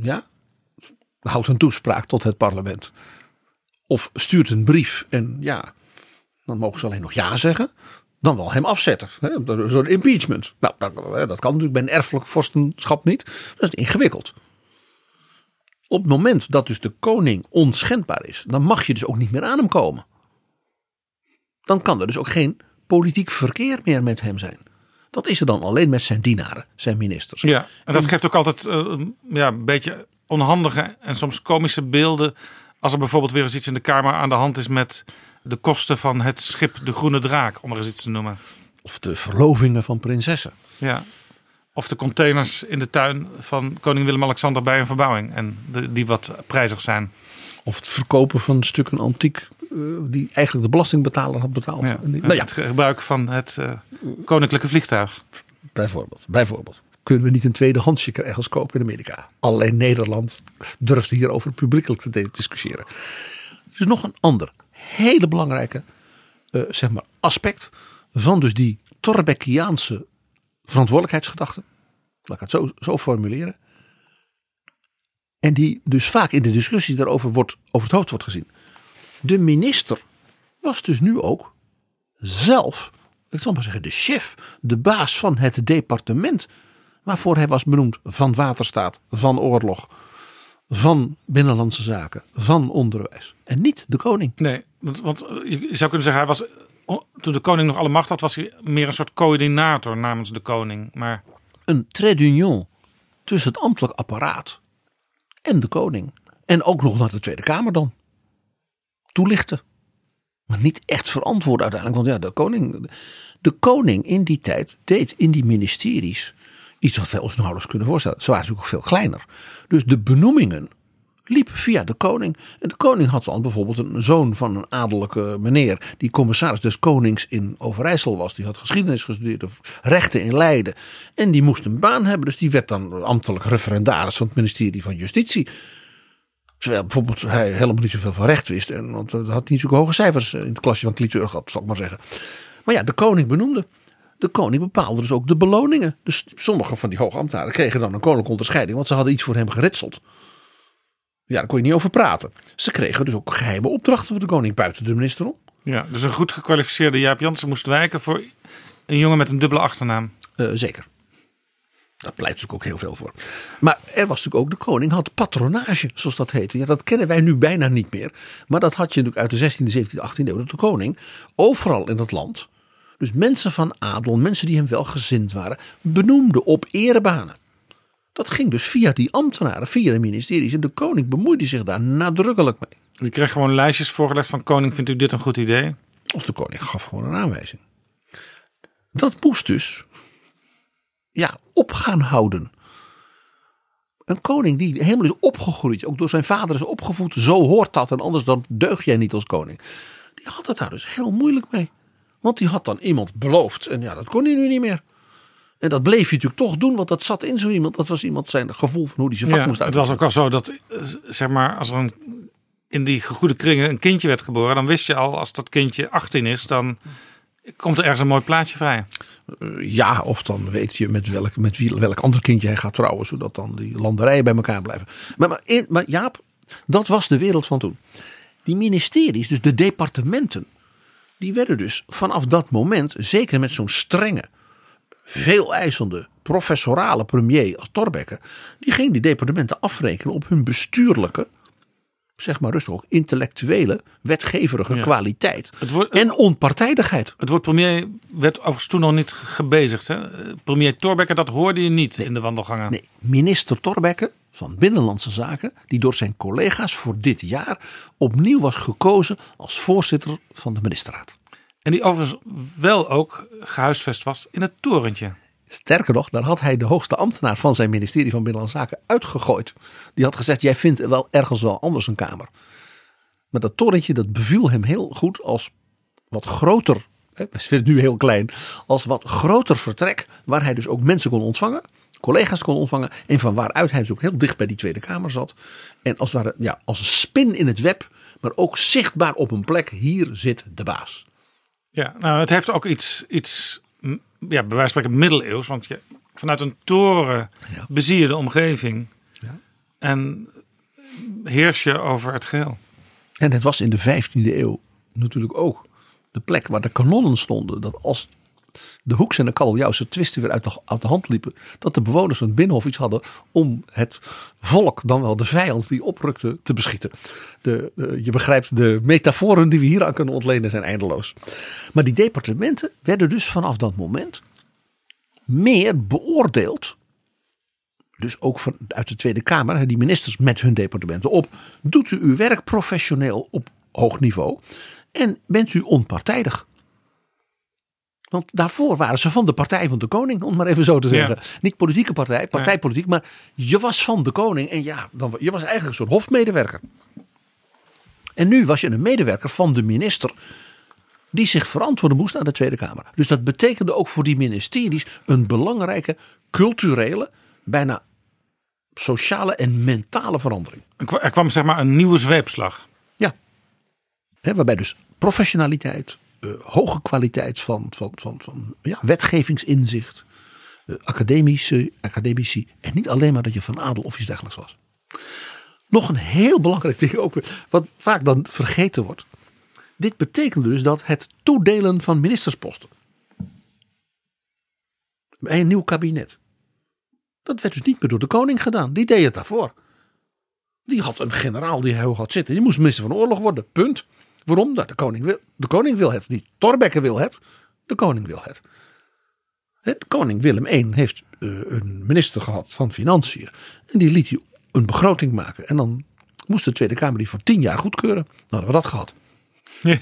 Ja, houdt een toespraak tot het parlement. Of stuurt een brief en ja, dan mogen ze alleen nog ja zeggen. Dan wel hem afzetten. Zo'n impeachment. Nou, dat kan natuurlijk bij een erfelijk vorstenschap niet. Dat is ingewikkeld. Op het moment dat dus de koning onschendbaar is, dan mag je dus ook niet meer aan hem komen. Dan kan er dus ook geen politiek verkeer meer met hem zijn. Dat is er dan alleen met zijn dienaren, zijn ministers. Ja, en dat geeft ook altijd eh, ja, een beetje onhandige en soms komische beelden. Als er bijvoorbeeld weer eens iets in de Kamer aan de hand is met de kosten van het schip De Groene Draak, om er eens iets te noemen. Of de verlovingen van prinsessen. Ja. Of de containers in de tuin van koning Willem-Alexander bij een verbouwing. En de, die wat prijzig zijn. Of het verkopen van stukken antiek die eigenlijk de belastingbetaler had betaald. Ja. Nou ja, Het gebruik van het eh, koninklijke vliegtuig. bijvoorbeeld, bijvoorbeeld. Kunnen we niet een tweedehandsje ergens kopen in Amerika? Alleen Nederland durft hierover publiekelijk te discussiëren. Er is nog een ander hele belangrijke eh, zeg maar aspect van dus die Torbeckiaanse verantwoordelijkheidsgedachte. Laat ik het zo, zo formuleren. En die dus vaak in de discussie daarover wordt, over het hoofd wordt gezien. De minister was dus nu ook zelf, ik zal maar zeggen, de chef, de baas van het departement waarvoor hij was benoemd van waterstaat, van oorlog, van binnenlandse zaken, van onderwijs. En niet de koning. Nee, want, want eh, je zou kunnen zeggen, hij was, toen de koning nog alle macht had, was hij meer een soort coördinator namens de koning. Maar Een trait d'union tussen het ambtelijk apparaat en de koning. En ook nog naar de Tweede Kamer dan. Toelichten. Maar niet echt verantwoorden uiteindelijk. Want ja, de koning, de koning in die tijd deed in die ministeries iets wat wij ons nauwelijks kunnen voorstellen. Ze waren natuurlijk ook veel kleiner. Dus de benoemingen liepen via de koning. En de koning had dan bijvoorbeeld een zoon van een adellijke meneer. die commissaris des konings in Overijssel was. Die had geschiedenis gestudeerd of rechten in Leiden. En die moest een baan hebben. Dus die werd dan ambtelijk referendaris van het ministerie van Justitie. Terwijl bijvoorbeeld hij helemaal niet zoveel van recht wist. En, want hij had niet zulke hoge cijfers in het klasje van Cliteur gehad, zal ik maar zeggen. Maar ja, de koning benoemde. de koning bepaalde dus ook de beloningen. Dus sommige van die hoogambtenaren kregen dan een koninklijke onderscheiding, want ze hadden iets voor hem geritseld. Ja, daar kon je niet over praten. Ze kregen dus ook geheime opdrachten van de koning buiten de minister om. Ja, dus een goed gekwalificeerde Jaap Jansen moest wijken voor een jongen met een dubbele achternaam. Uh, zeker. Daar pleit natuurlijk ook heel veel voor. Maar er was natuurlijk ook, de koning had patronage, zoals dat heette. Ja, dat kennen wij nu bijna niet meer. Maar dat had je natuurlijk uit de 16e, 17e, 18e eeuw. Dat de koning overal in het land, dus mensen van adel, mensen die hem wel gezind waren, benoemde op erebanen. Dat ging dus via die ambtenaren, via de ministeries. En de koning bemoeide zich daar nadrukkelijk mee. Die kreeg gewoon lijstjes voorgelegd van koning, vindt u dit een goed idee? Of de koning gaf gewoon een aanwijzing. Dat moest dus ja, op gaan houden. Een koning die helemaal is opgegroeid, ook door zijn vader is opgevoed, zo hoort dat en anders dan deug jij niet als koning. Die had het daar dus heel moeilijk mee. Want die had dan iemand beloofd en ja, dat kon hij nu niet meer. En dat bleef hij natuurlijk toch doen, want dat zat in zo iemand. Dat was iemand zijn gevoel van hoe hij zijn vak ja, moest Het was ook al zo dat, eh, zeg maar, als er een, in die goede kringen een kindje werd geboren, dan wist je al, als dat kindje 18 is, dan komt er ergens een mooi plaatje vrij. Uh, ja, of dan weet je met welk, met wie, welk ander kindje hij gaat trouwen, zodat dan die landerijen bij elkaar blijven. Maar, maar, maar Jaap, dat was de wereld van toen. Die ministeries, dus de departementen, die werden dus vanaf dat moment, zeker met zo'n strenge, veel eisende professorale premier als Torbekke, die ging die departementen afrekenen op hun bestuurlijke, zeg maar rustig ook, intellectuele, wetgeverige Ja. kwaliteit Het woord, en onpartijdigheid. het woord premier werd overigens toen nog niet gebezigd. Hè? Premier Thorbecke, dat hoorde je niet in de wandelgangen. Nee, minister Torbekke van Binnenlandse Zaken, die door zijn collega's voor dit jaar opnieuw was gekozen als voorzitter van de ministerraad. En die overigens wel ook gehuisvest was in het torentje. Sterker nog, daar had hij de hoogste ambtenaar van zijn ministerie van Binnenlandse Zaken uitgegooid. Die had gezegd, jij vindt wel ergens wel anders een kamer. Maar dat torentje, dat beviel hem heel goed als wat groter, hè, we vinden het nu heel klein, als wat groter vertrek. Waar hij dus ook mensen kon ontvangen, collega's kon ontvangen. En van waaruit hij dus ook heel dicht bij die Tweede Kamer zat. En als, ware, ja, als een spin in het web, maar ook zichtbaar op een plek, hier zit de baas. Ja, nou, het heeft ook iets, iets ja, bij wijze van spreken middeleeuws. Want je, vanuit een toren Ja. bezie je de omgeving. Ja. En heers je over het geheel. En het was in de 15e eeuw natuurlijk ook de plek waar de kanonnen stonden. Dat als de Hoeks en de Kabeljauwse twisten weer uit de, hand liepen. Dat de bewoners van het Binnenhof iets hadden om het volk, dan wel de vijand die oprukte, te beschieten. De, je begrijpt, de metaforen die we hier aan kunnen ontlenen zijn eindeloos. Maar die departementen werden dus vanaf dat moment meer beoordeeld dus ook van, uit de Tweede Kamer, die ministers met hun departementen op. Doet u uw werk professioneel op hoog niveau en bent u onpartijdig? Want daarvoor waren ze van de partij van de koning, om maar even zo te zeggen. Niet politieke partij, partijpolitiek, maar je was van de koning. En ja, dan, je was eigenlijk een soort hofmedewerker. En nu was je een medewerker van de minister die zich verantwoorden moest aan de Tweede Kamer. Dus dat betekende ook voor die ministeries een belangrijke culturele, bijna sociale en mentale verandering. Er kwa- kwam zeg maar een nieuwe zweepslag. Ja. Waarbij dus professionaliteit, eh, hoge kwaliteit van, van, van, van ja, wetgevingsinzicht, eh, academische, academici en niet alleen maar dat je van adel of iets dergelijks was. Nog een heel belangrijk ding ook, wat vaak dan vergeten wordt. Dit betekende dus dat het toedelen van ministersposten bij een nieuw kabinet. Dat werd dus niet meer door de koning gedaan. Die deed het daarvoor. Die had een generaal die hoog had zitten. Die moest minister van Oorlog worden. Punt. Waarom? Nou, de, koning wil, de koning wil het niet. Torbekke wil het. De koning wil het. Het koning Willem I heeft eh, een minister gehad van Financiën. En die liet hij een begroting maken. En dan moest de Tweede Kamer die voor tien jaar goedkeuren. Nou, hadden we dat gehad. Ja.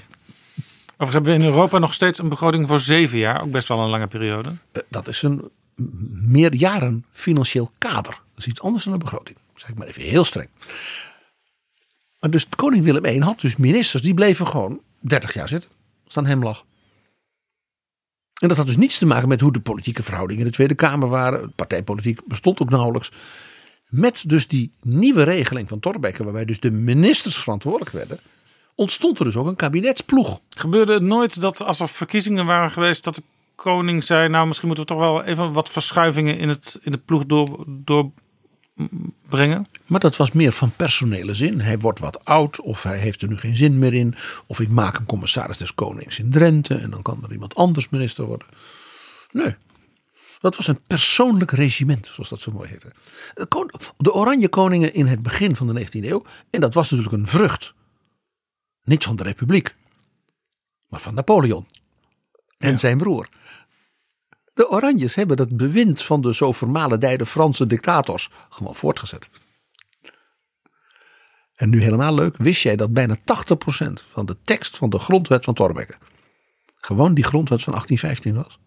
Overigens hebben we in Europa nog steeds een begroting voor zeven jaar. Ook best wel een lange periode. Eh, dat is een meerjaren financieel kader. Dat is iets anders dan een begroting. Zeg ik maar even heel streng. Dus koning Willem I had dus ministers die bleven gewoon 30 jaar zitten. Als het aan hem lag. En dat had dus niets te maken met hoe de politieke verhoudingen in de Tweede Kamer waren. Partijpolitiek bestond ook nauwelijks. Met dus die nieuwe regeling van Thorbecke, waarbij dus de ministers verantwoordelijk werden, ontstond er dus ook een kabinetsploeg. Gebeurde het nooit dat als er verkiezingen waren geweest, dat de koning zei... nou, misschien moeten we toch wel even wat verschuivingen in, het, in de ploeg door, doorbrengen. Maar dat was meer van personele zin. Hij wordt wat oud of hij heeft er nu geen zin meer in. Of ik maak een commissaris des konings in Drenthe en dan kan er iemand anders minister worden. Nee, dat was een persoonlijk regiment, zoals dat zo mooi heette. De Oranje Koningen in het begin van de 19e eeuw. En dat was natuurlijk een vrucht. Niet van de Republiek, maar van Napoleon en zijn broer. De Oranjes hebben dat bewind van de zo vermalendijde Franse dictators gewoon voortgezet. En nu helemaal leuk, wist jij dat bijna 80% van de tekst van de grondwet van Thorbecke gewoon die grondwet van 1815 was?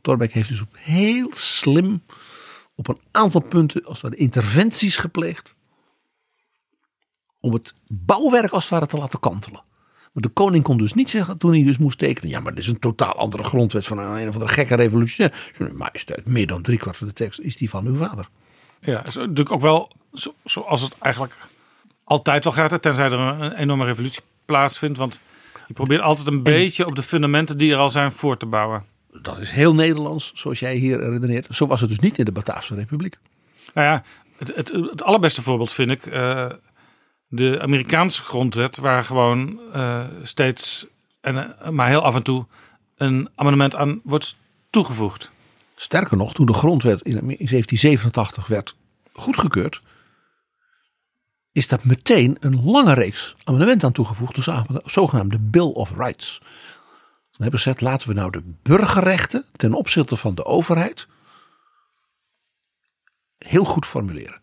Thorbecke heeft dus op heel slim op een aantal punten als het interventies gepleegd om het bouwwerk als het ware te laten kantelen. Maar de koning kon dus niet zeggen toen hij dus moest tekenen. Ja, maar dit is een totaal andere grondwet van een, een of andere gekke revolutionair. Majesteit, meer dan driekwart van de tekst is die van uw vader. Ja, is natuurlijk ook wel zoals het eigenlijk altijd wel gaat. Tenzij er een enorme revolutie plaatsvindt. Want je probeert altijd een beetje op de fundamenten die er al zijn voor te bouwen. Dat is heel Nederlands, zoals jij hier redeneert. Zo was het dus niet in de Bataafse Republiek. Nou ja, het, het, het allerbeste voorbeeld vind ik... Uh, de Amerikaanse grondwet, waar gewoon uh, steeds, en, uh, maar heel af en toe, een amendement aan wordt toegevoegd. Sterker nog, toen de grondwet in 1787 werd goedgekeurd, is dat meteen een lange reeks amendementen aan toegevoegd, de zogenaamde Bill of Rights. Dan hebben ze gezegd, laten we nou de burgerrechten ten opzichte van de overheid heel goed formuleren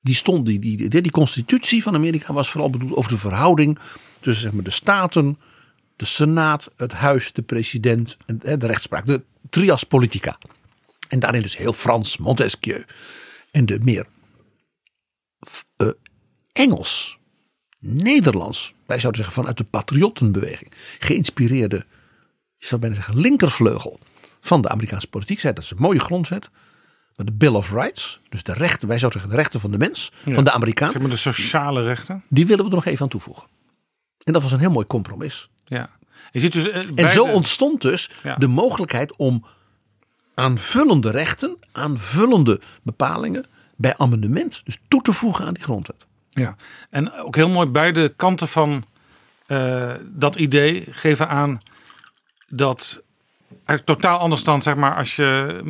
die stond, die, die, die, die constitutie van Amerika was vooral bedoeld over de verhouding tussen zeg maar, de staten, de senaat, het huis, de president en de rechtspraak. De trias politica. En daarin dus heel Frans, Montesquieu. En de meer uh, Engels, Nederlands, wij zouden zeggen vanuit de patriottenbeweging, geïnspireerde, zou bijna zeggen linkervleugel van de Amerikaanse politiek. Zei dat is een mooie grondwet de Bill of Rights, dus de rechten, wij zouden zeggen de rechten van de mens, van de Amerikaan. Zeg maar de sociale rechten. Die willen we er nog even aan toevoegen. En dat was een heel mooi compromis. Ja. Je ziet dus, uh, en zo ontstond dus de mogelijkheid om aanvullende rechten, aanvullende bepalingen bij amendement dus toe te voegen aan die grondwet. Ja, en ook heel mooi beide kanten van uh, dat idee geven aan dat er totaal anders dan zeg maar als je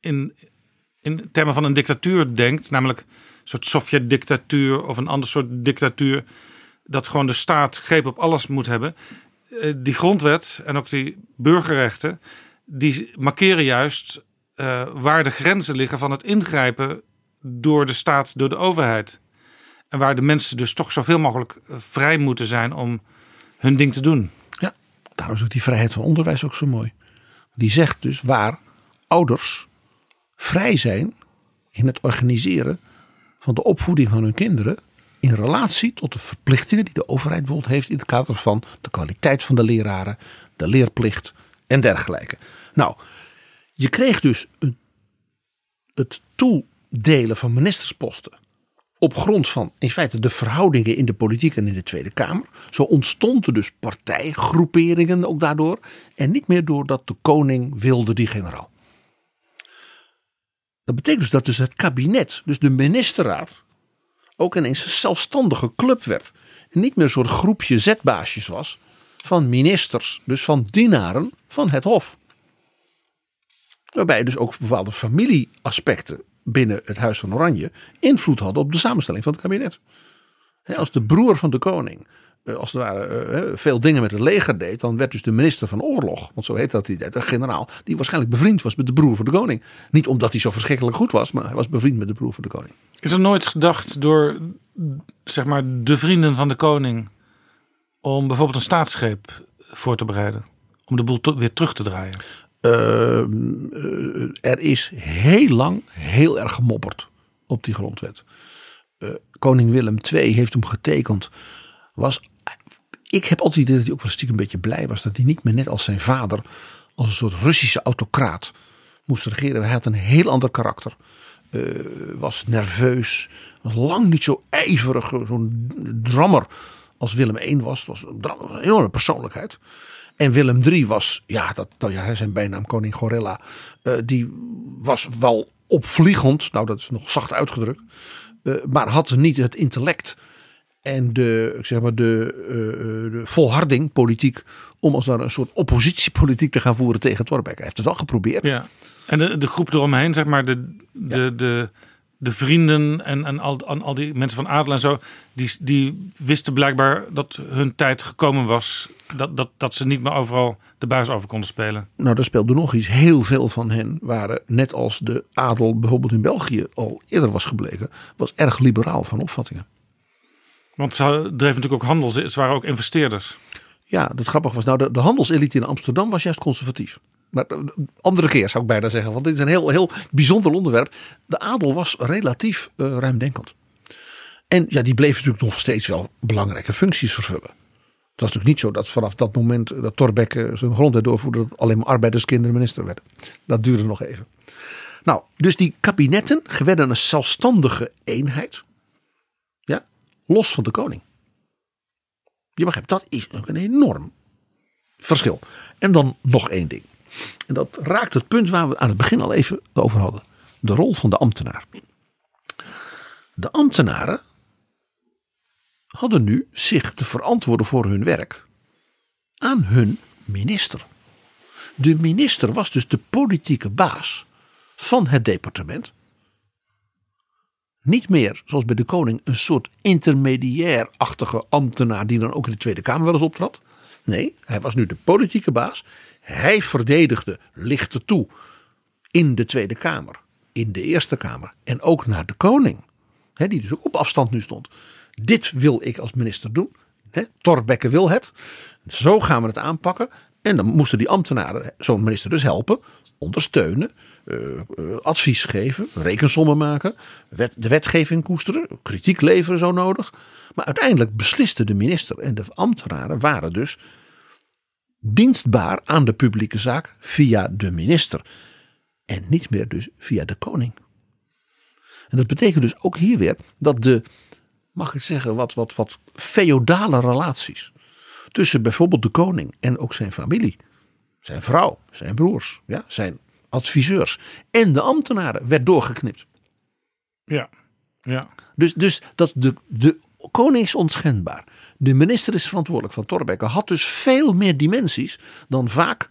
in in termen van een dictatuur denkt, namelijk een soort Sovjet-dictatuur of een ander soort dictatuur, dat gewoon de staat greep op alles moet hebben. Eh, die grondwet en ook die burgerrechten, die markeren juist uh, waar de grenzen liggen van het ingrijpen door de staat, door de overheid. En waar de mensen dus toch zoveel mogelijk eh, vrij moeten zijn om hun ding te doen. Ja, daarom is ook die vrijheid van onderwijs ook zo mooi. Die zegt dus waar ouders vrij zijn in het organiseren van de opvoeding van hun kinderen in relatie tot de verplichtingen die de overheid bijvoorbeeld heeft in het kader van de kwaliteit van de leraren, de leerplicht en dergelijke. Nou, je kreeg dus het toedelen van ministersposten op grond van in feite de verhoudingen in de politiek en in de Tweede Kamer. Zo ontstonden dus partijgroeperingen ook daardoor en niet meer doordat de koning wilde die generaal. Dat betekent dus dat dus het kabinet, dus de ministerraad, ook ineens een zelfstandige club werd. En niet meer een soort groepje zetbaasjes was van ministers, dus van dienaren van het Hof. Waarbij dus ook bepaalde familieaspecten binnen het Huis van Oranje invloed hadden op de samenstelling van het kabinet. Als de broer van de koning als het ware eh, veel dingen met het leger deed, dan werd dus de minister van oorlog, want zo heet dat die de generaal, die waarschijnlijk bevriend was met de broer van de koning. Niet omdat hij zo verschrikkelijk goed was, maar hij was bevriend met de broer van de koning. Is er nooit gedacht door, zeg maar, de vrienden van de koning om bijvoorbeeld een staatsgreep voor te bereiden? Om de boel weer terug te draaien? Ehm, eh, er is heel lang heel erg gemopperd op die grondwet. koning Willem II heeft hem getekend was ik heb altijd idee dat hij ook wel een beetje blij was dat hij niet meer net als zijn vader als een soort Russische autocraat moest regeren. Hij had een heel ander karakter. Uh, was nerveus. Was lang niet zo ijverig. Zo'n drammer als Willem I was. Het was een, enorme persoonlijkheid. En Willem III was, ja, dat, nou ja zijn bijnaam koning Gorilla, eh, die was wel opvliegend, nou dat is nog zacht uitgedrukt, eh, maar had niet het intellect en de, ik zeg maar de, eh, de volharding politiek om als daar een soort oppositiepolitiek te gaan voeren tegen Thorbecke. Hij heeft het wel geprobeerd. Ja. En de, de groep eromheen, zeg maar, de, de, de, de vrienden en, en al, en al die mensen van adel en zo, die, die wisten blijkbaar dat hun tijd gekomen was. Dat, dat, dat ze niet meer overal de buis over konden spelen. Nou, daar speelde nog iets. Heel veel van hen waren, net als de adel bijvoorbeeld in België al eerder was gebleken, was erg liberaal van opvattingen. Want ze dreven natuurlijk ook handel, ze waren ook investeerders. Ja, dat grappig was. Nou, de, de handelselite in Amsterdam was juist conservatief. Maar eh, andere keer zou ik bijna zeggen, want dit is een heel, heel bijzonder onderwerp. De adel was relatief uh, ruimdenkend. En ja, die bleef natuurlijk nog steeds wel belangrijke functies vervullen. Het was natuurlijk niet zo dat vanaf dat moment dat Thorbecke zijn grondwet doorvoerde, dat alleen maar arbeiderskinderen minister werden. Dat duurde nog even. Nou, dus die kabinetten werden een zelfstandige eenheid. Los van de koning. Je begrijpt, dat is een enorm verschil. En dan nog één ding. En dat raakt het punt waar we aan het begin al even over hadden. De rol van de ambtenaar. De ambtenaren hadden nu zich te verantwoorden voor hun werk aan hun minister. De minister was dus de politieke baas van het departement. Niet meer, zoals bij de koning, een soort intermediair-achtige ambtenaar die dan ook in de Tweede Kamer wel eens optrad. Nee, hij was nu de politieke baas. Hij verdedigde lichten toe in de Tweede Kamer, in de Eerste Kamer en ook naar de koning. Hè, die dus ook op afstand nu stond. Dit wil ik als minister doen. Hè, Torbekke wil het. Zo gaan we het aanpakken. En dan moesten die ambtenaren zo'n minister dus helpen, ondersteunen, advies geven, rekensommen maken, wet, de wetgeving koesteren, kritiek leveren zo nodig. Maar uiteindelijk besliste de minister en de ambtenaren waren dus dienstbaar aan de publieke zaak via de minister. En niet meer dus via de koning. En dat betekent dus ook hier weer dat de, mag ik zeggen, wat, wat, wat feodale relaties tussen bijvoorbeeld de koning en ook zijn familie, zijn vrouw, zijn broers, ja, zijn adviseurs en de ambtenaren werd doorgeknipt. Ja, ja. Dus, dus dat de, de koning is onschendbaar. De minister is verantwoordelijk van Thorbecke. Had dus veel meer dimensies dan vaak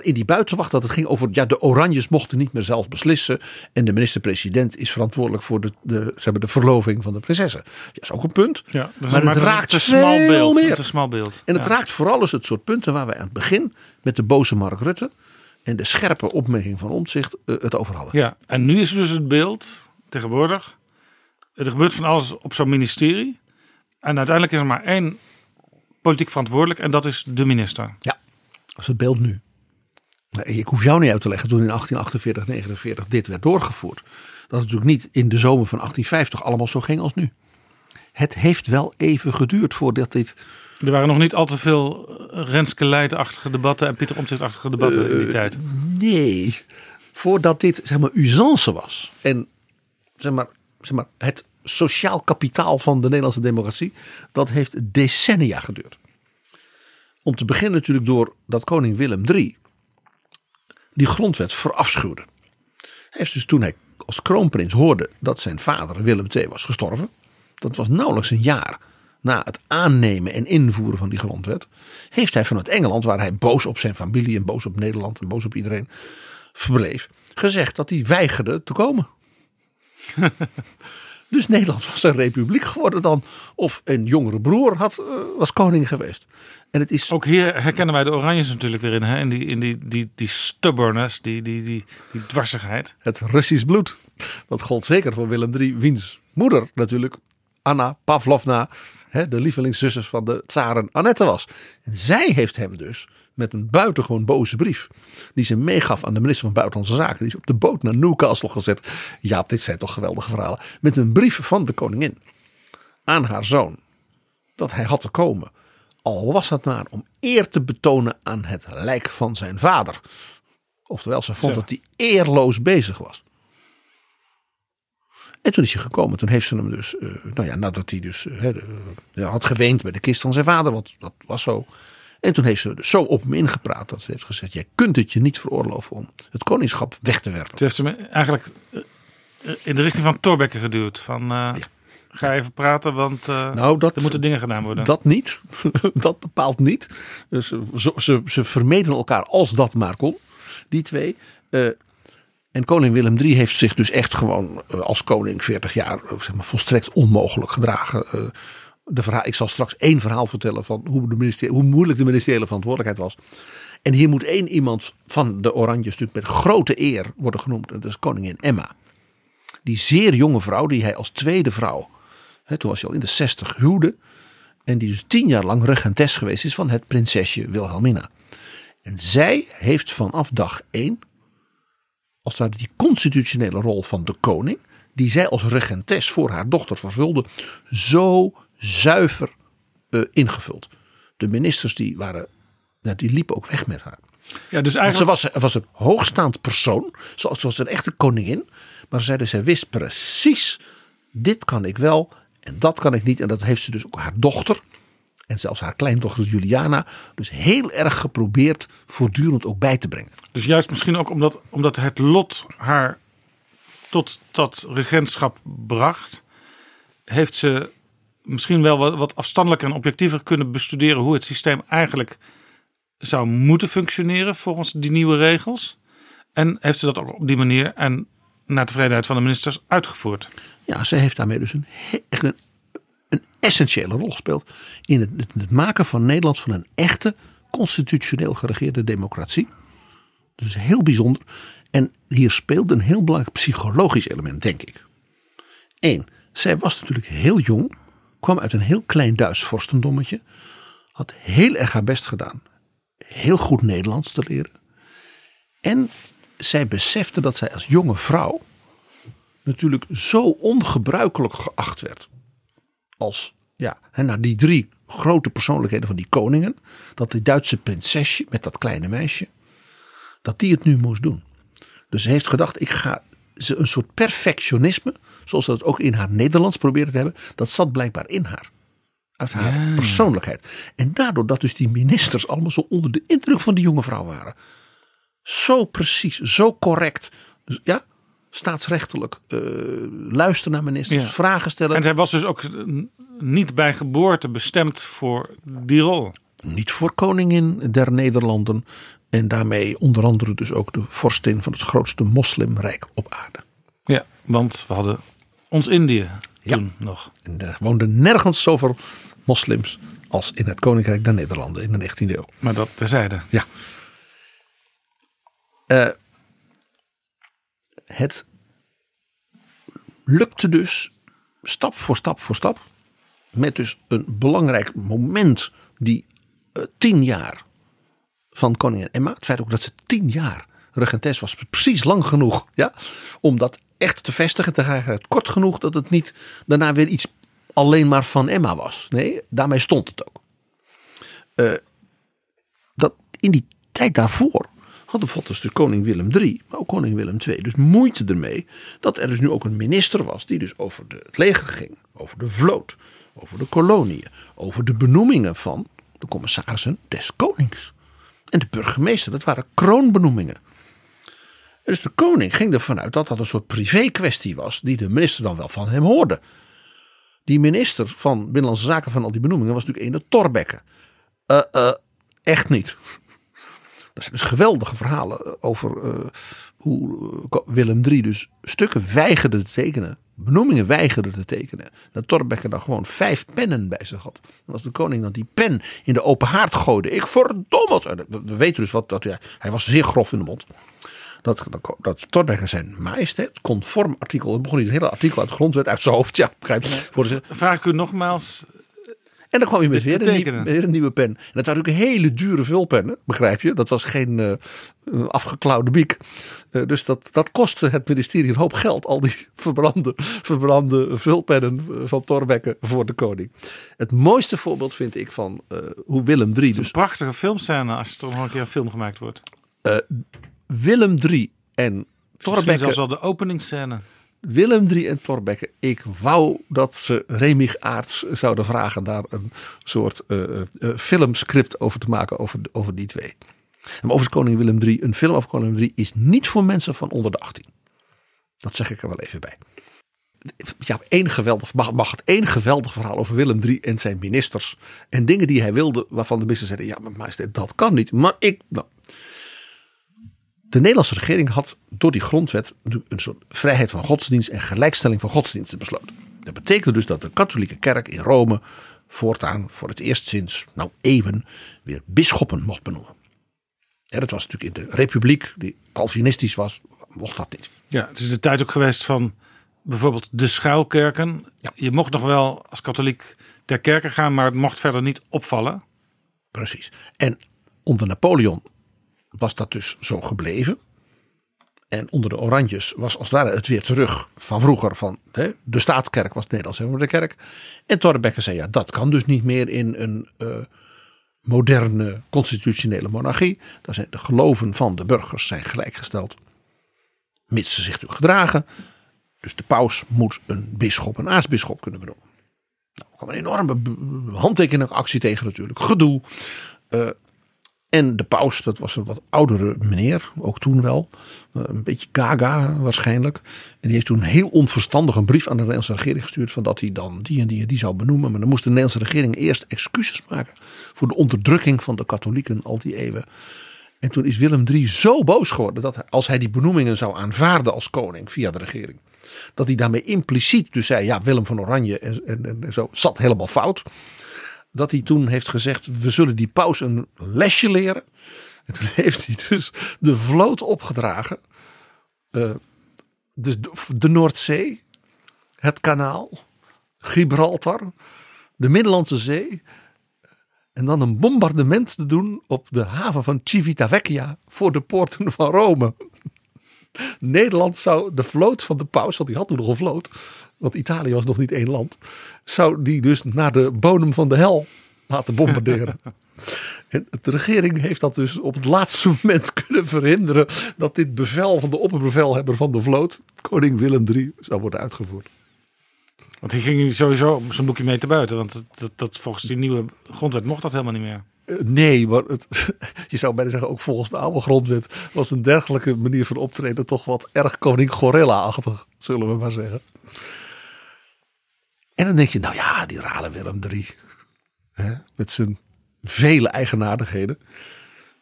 in die buitenwacht dat het ging over ja, de Oranjes mochten niet meer zelf beslissen. En de minister-president is verantwoordelijk voor de, de, ze hebben de verloving van de prinsessen. Dat is ook een punt. Ja, maar, het, raakt een smal beeld. Meer. Een smal beeld. En het raakt vooral eens het soort punten waar wij aan het begin met de boze Mark Rutte en de scherpe opmerking van Omtzigt uh, het over hadden. Ja, en nu is dus het beeld tegenwoordig. Er gebeurt van alles op zo'n ministerie. En uiteindelijk is er maar één politiek verantwoordelijk en dat is de minister. Ja, dat is het beeld nu. Ik hoef jou niet uit te leggen toen in 1848, 49 dit werd doorgevoerd. Dat het natuurlijk niet in de zomer van 1850 allemaal zo ging als nu. Het heeft wel even geduurd voordat dit. Er waren nog niet al te veel Renske Leijten-achtige debatten en Pieter Omtzigt-achtige debatten uh, in die tijd. Nee, voordat dit zeg maar usance was. En zeg maar, zeg maar, het sociaal kapitaal van de Nederlandse democratie, dat heeft decennia geduurd. Om te beginnen natuurlijk door dat koning Willem III die grondwet verafschuwde. Hij heeft dus toen hij als kroonprins hoorde dat zijn vader Willem II was gestorven. Dat was nauwelijks een jaar na het aannemen en invoeren van die grondwet. Heeft hij vanuit Engeland, waar hij boos op zijn familie en boos op Nederland en boos op iedereen verbleef. Gezegd dat hij weigerde te komen. Dus Nederland was een republiek geworden dan. Of een jongere broer had, uh, was koning geweest. En het is... Ook hier herkennen wij de Oranjes natuurlijk weer in. Hè? In, die, in die, die, die stubbornness, die, die, die, die dwarsigheid. Het Russisch bloed. Dat gold zeker voor Willem III. Wiens moeder natuurlijk, Anna Pavlovna, hè, de lievelingszuster van de tsaren Annette was. En zij heeft hem dus met een buitengewoon boze brief. Die ze meegaf aan de minister van Buitenlandse Zaken. Die is op de boot naar Newcastle gezet. Ja, dit zijn toch geweldige verhalen. Met een brief van de koningin aan haar zoon. Dat hij had te komen. Al was het maar om eer te betonen aan het lijk van zijn vader. Oftewel, ze vond Zo. dat hij eerloos bezig was. En toen is hij gekomen. Toen heeft ze hem dus, uh, nou ja, nadat hij dus uh, had geweend bij de kist van zijn vader. Want dat was zo. En toen heeft ze dus zo op me ingepraat dat ze heeft gezegd: Jij kunt het je niet veroorloven om het koningschap weg te werpen. Toen heeft ze me eigenlijk eh, in de richting van Thorbecke geduwd. Van, eh, Ga even praten, want eh, Nou, dat- er moeten dingen gedaan worden. Dat niet. dat bepaalt niet. Dus ze, ze, vermeden elkaar als dat maar kon. Die twee. Eh, en koning Willem III heeft zich dus echt gewoon eh, als koning 40 jaar eh, zeg maar, volstrekt onmogelijk gedragen. Eh, de verhaal, ik zal straks één verhaal vertellen van hoe, de hoe moeilijk de ministeriële verantwoordelijkheid was. En hier moet één iemand van de Oranjes natuurlijk met grote eer worden genoemd. En dat is koningin Emma. Die zeer jonge vrouw, die hij als tweede vrouw, hè, toen was hij al in de 60, huwde. En die dus tien jaar lang regentes geweest is van het prinsesje Wilhelmina. En zij heeft vanaf dag één, als het die constitutionele rol van de koning, die zij als regentes voor haar dochter vervulde, zo zuiver eh, ingevuld. De ministers die waren, nou, die liepen ook weg met haar. Ja, dus Want eigenlijk Ze was, was een hoogstaand persoon, zoals ze was een echte koningin. Maar ze zeiden, zij wist precies, dit kan ik wel en dat kan ik niet. En dat heeft ze dus ook haar dochter en zelfs haar kleindochter Juliana dus heel erg geprobeerd voortdurend ook bij te brengen. Dus juist misschien ook omdat, omdat het lot haar tot dat regentschap bracht, heeft ze misschien wel wat, wat afstandelijker en objectiever kunnen bestuderen hoe het systeem eigenlijk zou moeten functioneren volgens die nieuwe regels. En heeft ze dat ook op die manier en naar tevredenheid van de ministers uitgevoerd. Ja, zij heeft daarmee dus een, echt een, een essentiële rol gespeeld in het, het, maken van Nederland van een echte constitutioneel geregeerde democratie. Dus heel bijzonder. En hier speelde een heel belangrijk psychologisch element, denk ik. Eén, zij was natuurlijk heel jong, kwam uit een heel klein Duits vorstendommetje, had heel erg haar best gedaan, heel goed Nederlands te leren. En zij besefte dat zij als jonge vrouw natuurlijk zo ongebruikelijk geacht werd. Als ja, hè, nou, die drie grote persoonlijkheden van die koningen. Dat die Duitse prinsesje met dat kleine meisje. Dat die het nu moest doen. Dus ze heeft gedacht, ik ga ze een soort perfectionisme. Zoals ze dat ook in haar Nederlands probeerde te hebben. Dat zat blijkbaar in haar. Uit haar persoonlijkheid. En daardoor dat dus die ministers allemaal zo onder de indruk van die jonge vrouw waren. Zo precies, zo correct. Dus ja, staatsrechtelijk. eh luisteren naar ministers, Ja. vragen stellen. En zij was dus ook niet bij geboorte bestemd voor die rol. Niet voor koningin der Nederlanden. En daarmee onder andere dus ook de vorstin van het grootste moslimrijk op aarde. Ja, want we hadden ons Indië toen nog. En er woonden nergens zoveel moslims als in het Koninkrijk der Nederlanden in de 19e eeuw. Maar dat terzijde. Ja. Eh, het lukte dus stap voor stap voor stap. Met dus een belangrijk moment die eh, tien jaar van koningin Emma. Het feit ook dat ze tien jaar regentes was. Precies lang genoeg ja, om dat echt te vestigen. Tegelijkertijd kort genoeg dat het niet daarna weer iets alleen maar van Emma was. Nee, daarmee stond het ook. Eh, dat in die tijd daarvoor had bijvoorbeeld dus de koning Willem III, maar ook koning Willem II, dus moeite ermee dat er dus nu ook een minister was die dus over de, het leger ging, over de vloot, over de koloniën, over de benoemingen van de commissarissen des konings. En de burgemeester, dat waren kroonbenoemingen. Dus de koning ging ervan uit dat dat een soort privé kwestie was, die de minister dan wel van hem hoorde. Die minister van Binnenlandse Zaken van al die benoemingen was natuurlijk een de Thorbecke. Eh, eh, echt niet. Er zijn dus geweldige verhalen over eh, hoe eh, Willem III dus stukken weigerde te tekenen. Benoemingen weigerde te tekenen. Dat Thorbecke dan gewoon vijf pennen bij zich had. En als de koning dan die pen in de open haard gooide. Ik verdom het. En We we weten dus wat dat. Hij was zeer grof in de mond. Dat, dat, dat zijn majesteit, conform artikel. Dan begon hij het hele artikel uit de grondwet uit zijn hoofd. Ja, begrijp je. Vraag ik u nogmaals. En dan kwam je met weer een, nieuw- tekenen. weer een nieuwe pen. En dat waren ook hele dure vulpennen, begrijp je? Dat was geen eh, afgeklauwde biek. Eh, dus dat, dat kostte het ministerie een hoop geld. Al die verbrande, verbrande vulpennen van Thorbecke voor de koning. Het mooiste voorbeeld vind ik van hoe Willem III Een dus prachtige filmscène als er toch nog een keer een film gemaakt wordt. Willem III en Thorbecke zelfs wel de openingsscène. Willem III en Thorbecke, ik wou dat ze Remig Aarts zouden vragen daar een soort uh, uh, filmscript over te maken over, over die twee. En overigens Koning Willem III, een film over Koning Willem III is niet voor mensen van onder de 18. Dat zeg ik er wel even bij. Ja, één geweldig, mag, mag het één geweldig verhaal over Willem III en zijn ministers. En dingen die hij wilde, waarvan de ministers zeiden: ja, maar dat kan niet. Maar ik. Nou. De Nederlandse regering had door die grondwet een soort vrijheid van godsdienst en gelijkstelling van godsdiensten besloten. Dat betekende dus dat de katholieke kerk in Rome voortaan voor het eerst sinds nou eeuwen weer bisschoppen mocht benoemen. Ja, dat was natuurlijk in de republiek die calvinistisch was, mocht dat niet. Ja, het is de tijd ook geweest van bijvoorbeeld de schuilkerken. Ja. Je mocht nog wel als katholiek ter kerken gaan, maar het mocht verder niet opvallen. Precies. En onder Napoleon was dat dus zo gebleven. En onder de Oranjes was als het ware het weer terug van vroeger. Van hè, de staatskerk was de kerk. En Torbekke zei ja, dat kan dus niet meer in een uh, moderne constitutionele monarchie. Daar zijn de geloven van de burgers zijn gelijkgesteld. Mits ze zich natuurlijk gedragen. Dus de paus moet een bisschop, een aartsbisschop kunnen benoemen. Nou, er kwam een enorme handtekeningactie tegen natuurlijk. Gedoe. Uh, en de paus, dat was een wat oudere meneer, ook toen wel. Eh, een beetje gaga waarschijnlijk. En die heeft toen heel onverstandig een brief aan de Nederlandse regering gestuurd. Van dat hij dan die en die en die zou benoemen. Maar dan moest de Nederlandse regering eerst excuses maken. Voor de onderdrukking van de katholieken al die eeuwen. En toen is Willem III zo boos geworden. Dat als hij die benoemingen zou aanvaarden als koning via de regering. Dat hij daarmee impliciet dus zei. Ja Willem van Oranje en, en, en zo zat helemaal fout dat hij toen heeft gezegd: we zullen die paus een lesje leren. En toen heeft hij dus de vloot opgedragen. Dus de, de, Noordzee, het kanaal, Gibraltar, de Middellandse Zee. En dan een bombardement te doen op de haven van Civitavecchia voor de poorten van Rome. Nederland zou de vloot van de paus, want die had toen nog een vloot, want Italië was nog niet één land, zou die dus naar de bodem van de hel laten bombarderen. En de regering heeft dat dus op het laatste moment kunnen verhinderen dat dit bevel van de opperbevelhebber van de vloot, koning Willem III, zou worden uitgevoerd. Want hij ging sowieso zijn boekje mee te buiten, want dat, dat, volgens die nieuwe grondwet mocht dat helemaal niet meer. Eh, nee, maar het, je zou bijna zeggen, ook volgens de oude grondwet was een dergelijke manier van optreden toch wat erg koning Gorilla-achtig, zullen we maar zeggen. En dan denk je, nou ja, die rale Willem III. Hè, met zijn vele eigenaardigheden.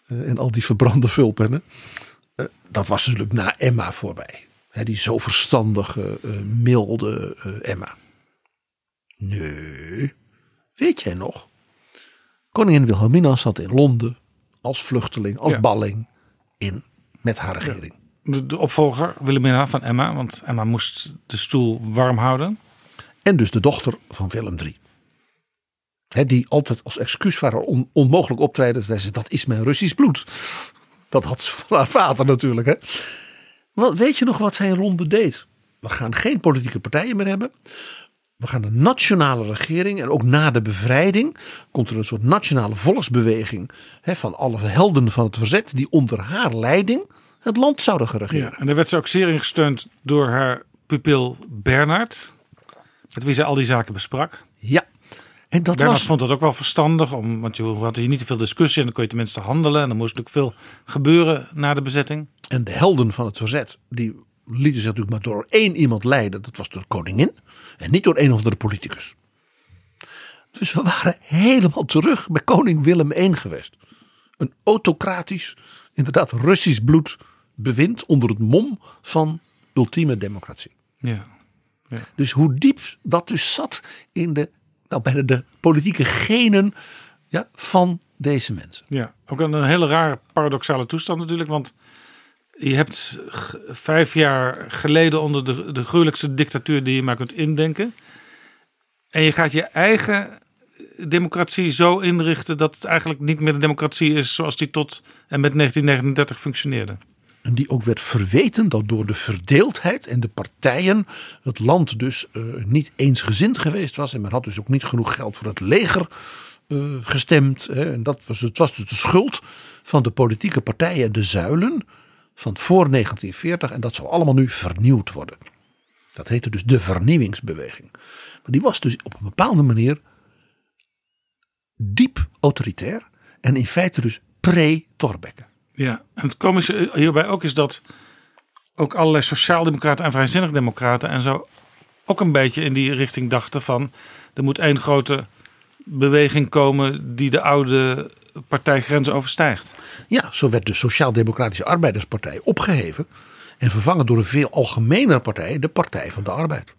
Uh, en al die verbrande vulpennen. Uh, dat was natuurlijk na Emma voorbij. Hè, die zo verstandige, uh, milde Emma. Nee, weet jij nog? Koningin Wilhelmina zat in Londen als vluchteling, als ja. balling in, met haar regering. De, de opvolger Wilhelmina van Emma, want Emma moest de stoel warm houden. En dus de dochter van Willem III. Die altijd als excuus waren on, onmogelijk optreden. Zei ze, dat is mijn Russisch bloed. Dat had ze van haar vader natuurlijk. Hè. Wat, weet je nog wat zij in deed? We gaan geen politieke partijen meer hebben. We gaan een nationale regering. En ook na de bevrijding komt er een soort nationale volksbeweging. Van alle helden van het verzet. Die onder haar leiding het land zouden gaan regeren. Ja, en daar werd ze ook zeer in gesteund door haar pupil Bernard met wie ze al die zaken besprak. Ja. En dat Bernard was... vond dat ook wel verstandig, om, want je had hier niet te veel discussie en dan kon je tenminste handelen. En dan moest natuurlijk veel gebeuren na de bezetting. En de helden van het verzet, die lieten zich natuurlijk maar door één iemand leiden. Dat was de koningin en niet door een of andere politicus. Dus we waren helemaal terug bij koning Willem I geweest. Een autocratisch, inderdaad Russisch bloed bewind onder het mom van ultieme democratie. Ja. Dus hoe diep dat dus zat in de, nou bijna de politieke genen ja, van deze mensen. Ja, ook een hele rare paradoxale toestand natuurlijk. Want je hebt vijf jaar geleden onder de, de gruwelijkste dictatuur die je maar kunt indenken. En je gaat je eigen democratie zo inrichten dat het eigenlijk niet meer de democratie is zoals die tot en met 1939 functioneerde. En die ook werd verweten dat door de verdeeldheid en de partijen het land dus uh, niet eensgezind geweest was. En men had dus ook niet genoeg geld voor het leger uh, gestemd. Hè. En dat was, het was dus de schuld van de politieke partijen en de zuilen van voor 1940. En dat zou allemaal nu vernieuwd worden. Dat heette dus de vernieuwingsbeweging. Maar die was dus op een bepaalde manier diep autoritair en in feite dus pre-Thorbecke. Ja, en het komische hierbij ook is dat ook allerlei sociaaldemocraten en vrijzinnig democraten en zo ook een beetje in die richting dachten van er moet één grote beweging komen die de oude partijgrenzen overstijgt. Ja, zo werd de Sociaal-Democratische Arbeiderspartij opgeheven en vervangen door een veel algemenere partij, de Partij van de Arbeid.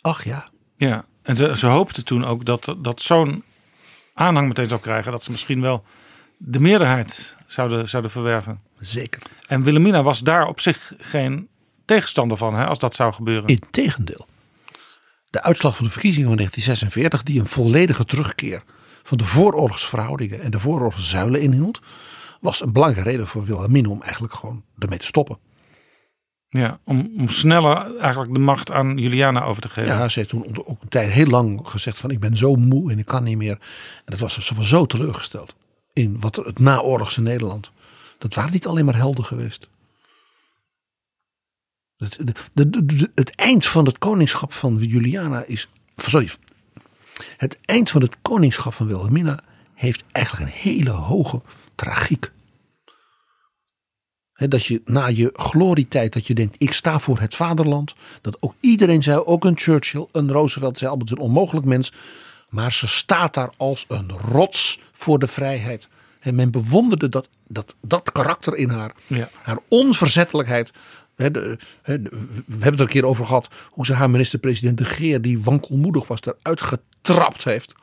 Ach ja. Ja, en ze, ze hoopten toen ook dat dat zo'n aanhang meteen zou krijgen dat ze misschien wel de meerderheid zouden, zouden verwerven. Zeker. En Wilhelmina was daar op zich geen tegenstander van, hè, als dat zou gebeuren. Integendeel. De uitslag van de verkiezingen van 1946, die een volledige terugkeer van de vooroorlogsverhoudingen en de vooroorlogszuilen inhield, was een belangrijke reden voor Wilhelmina om eigenlijk gewoon ermee te stoppen. Ja, om, om sneller eigenlijk de macht aan Juliana over te geven. Ja, ze heeft toen ook een tijd heel lang gezegd van ik ben zo moe en ik kan niet meer. En dat was ze was zo teleurgesteld in wat het naoorlogse Nederland. Dat waren niet alleen maar helden geweest. Het, het eind van het koningschap van Juliana is. Sorry. Het eind van het koningschap van Wilhelmina heeft eigenlijk een hele hoge tragiek. Dat je na je glorietijd, dat je denkt, ik sta voor het vaderland. Dat ook iedereen zei, ook een Churchill, een Roosevelt, zei is een onmogelijk mens. Maar ze staat daar als een rots voor de vrijheid. En men bewonderde dat, dat, dat karakter in haar. Ja. Haar onverzettelijkheid. De- de- we hebben het er een keer over gehad. Hoe ze haar minister-president De Geer, die wankelmoedig was, eruit getrapt heeft.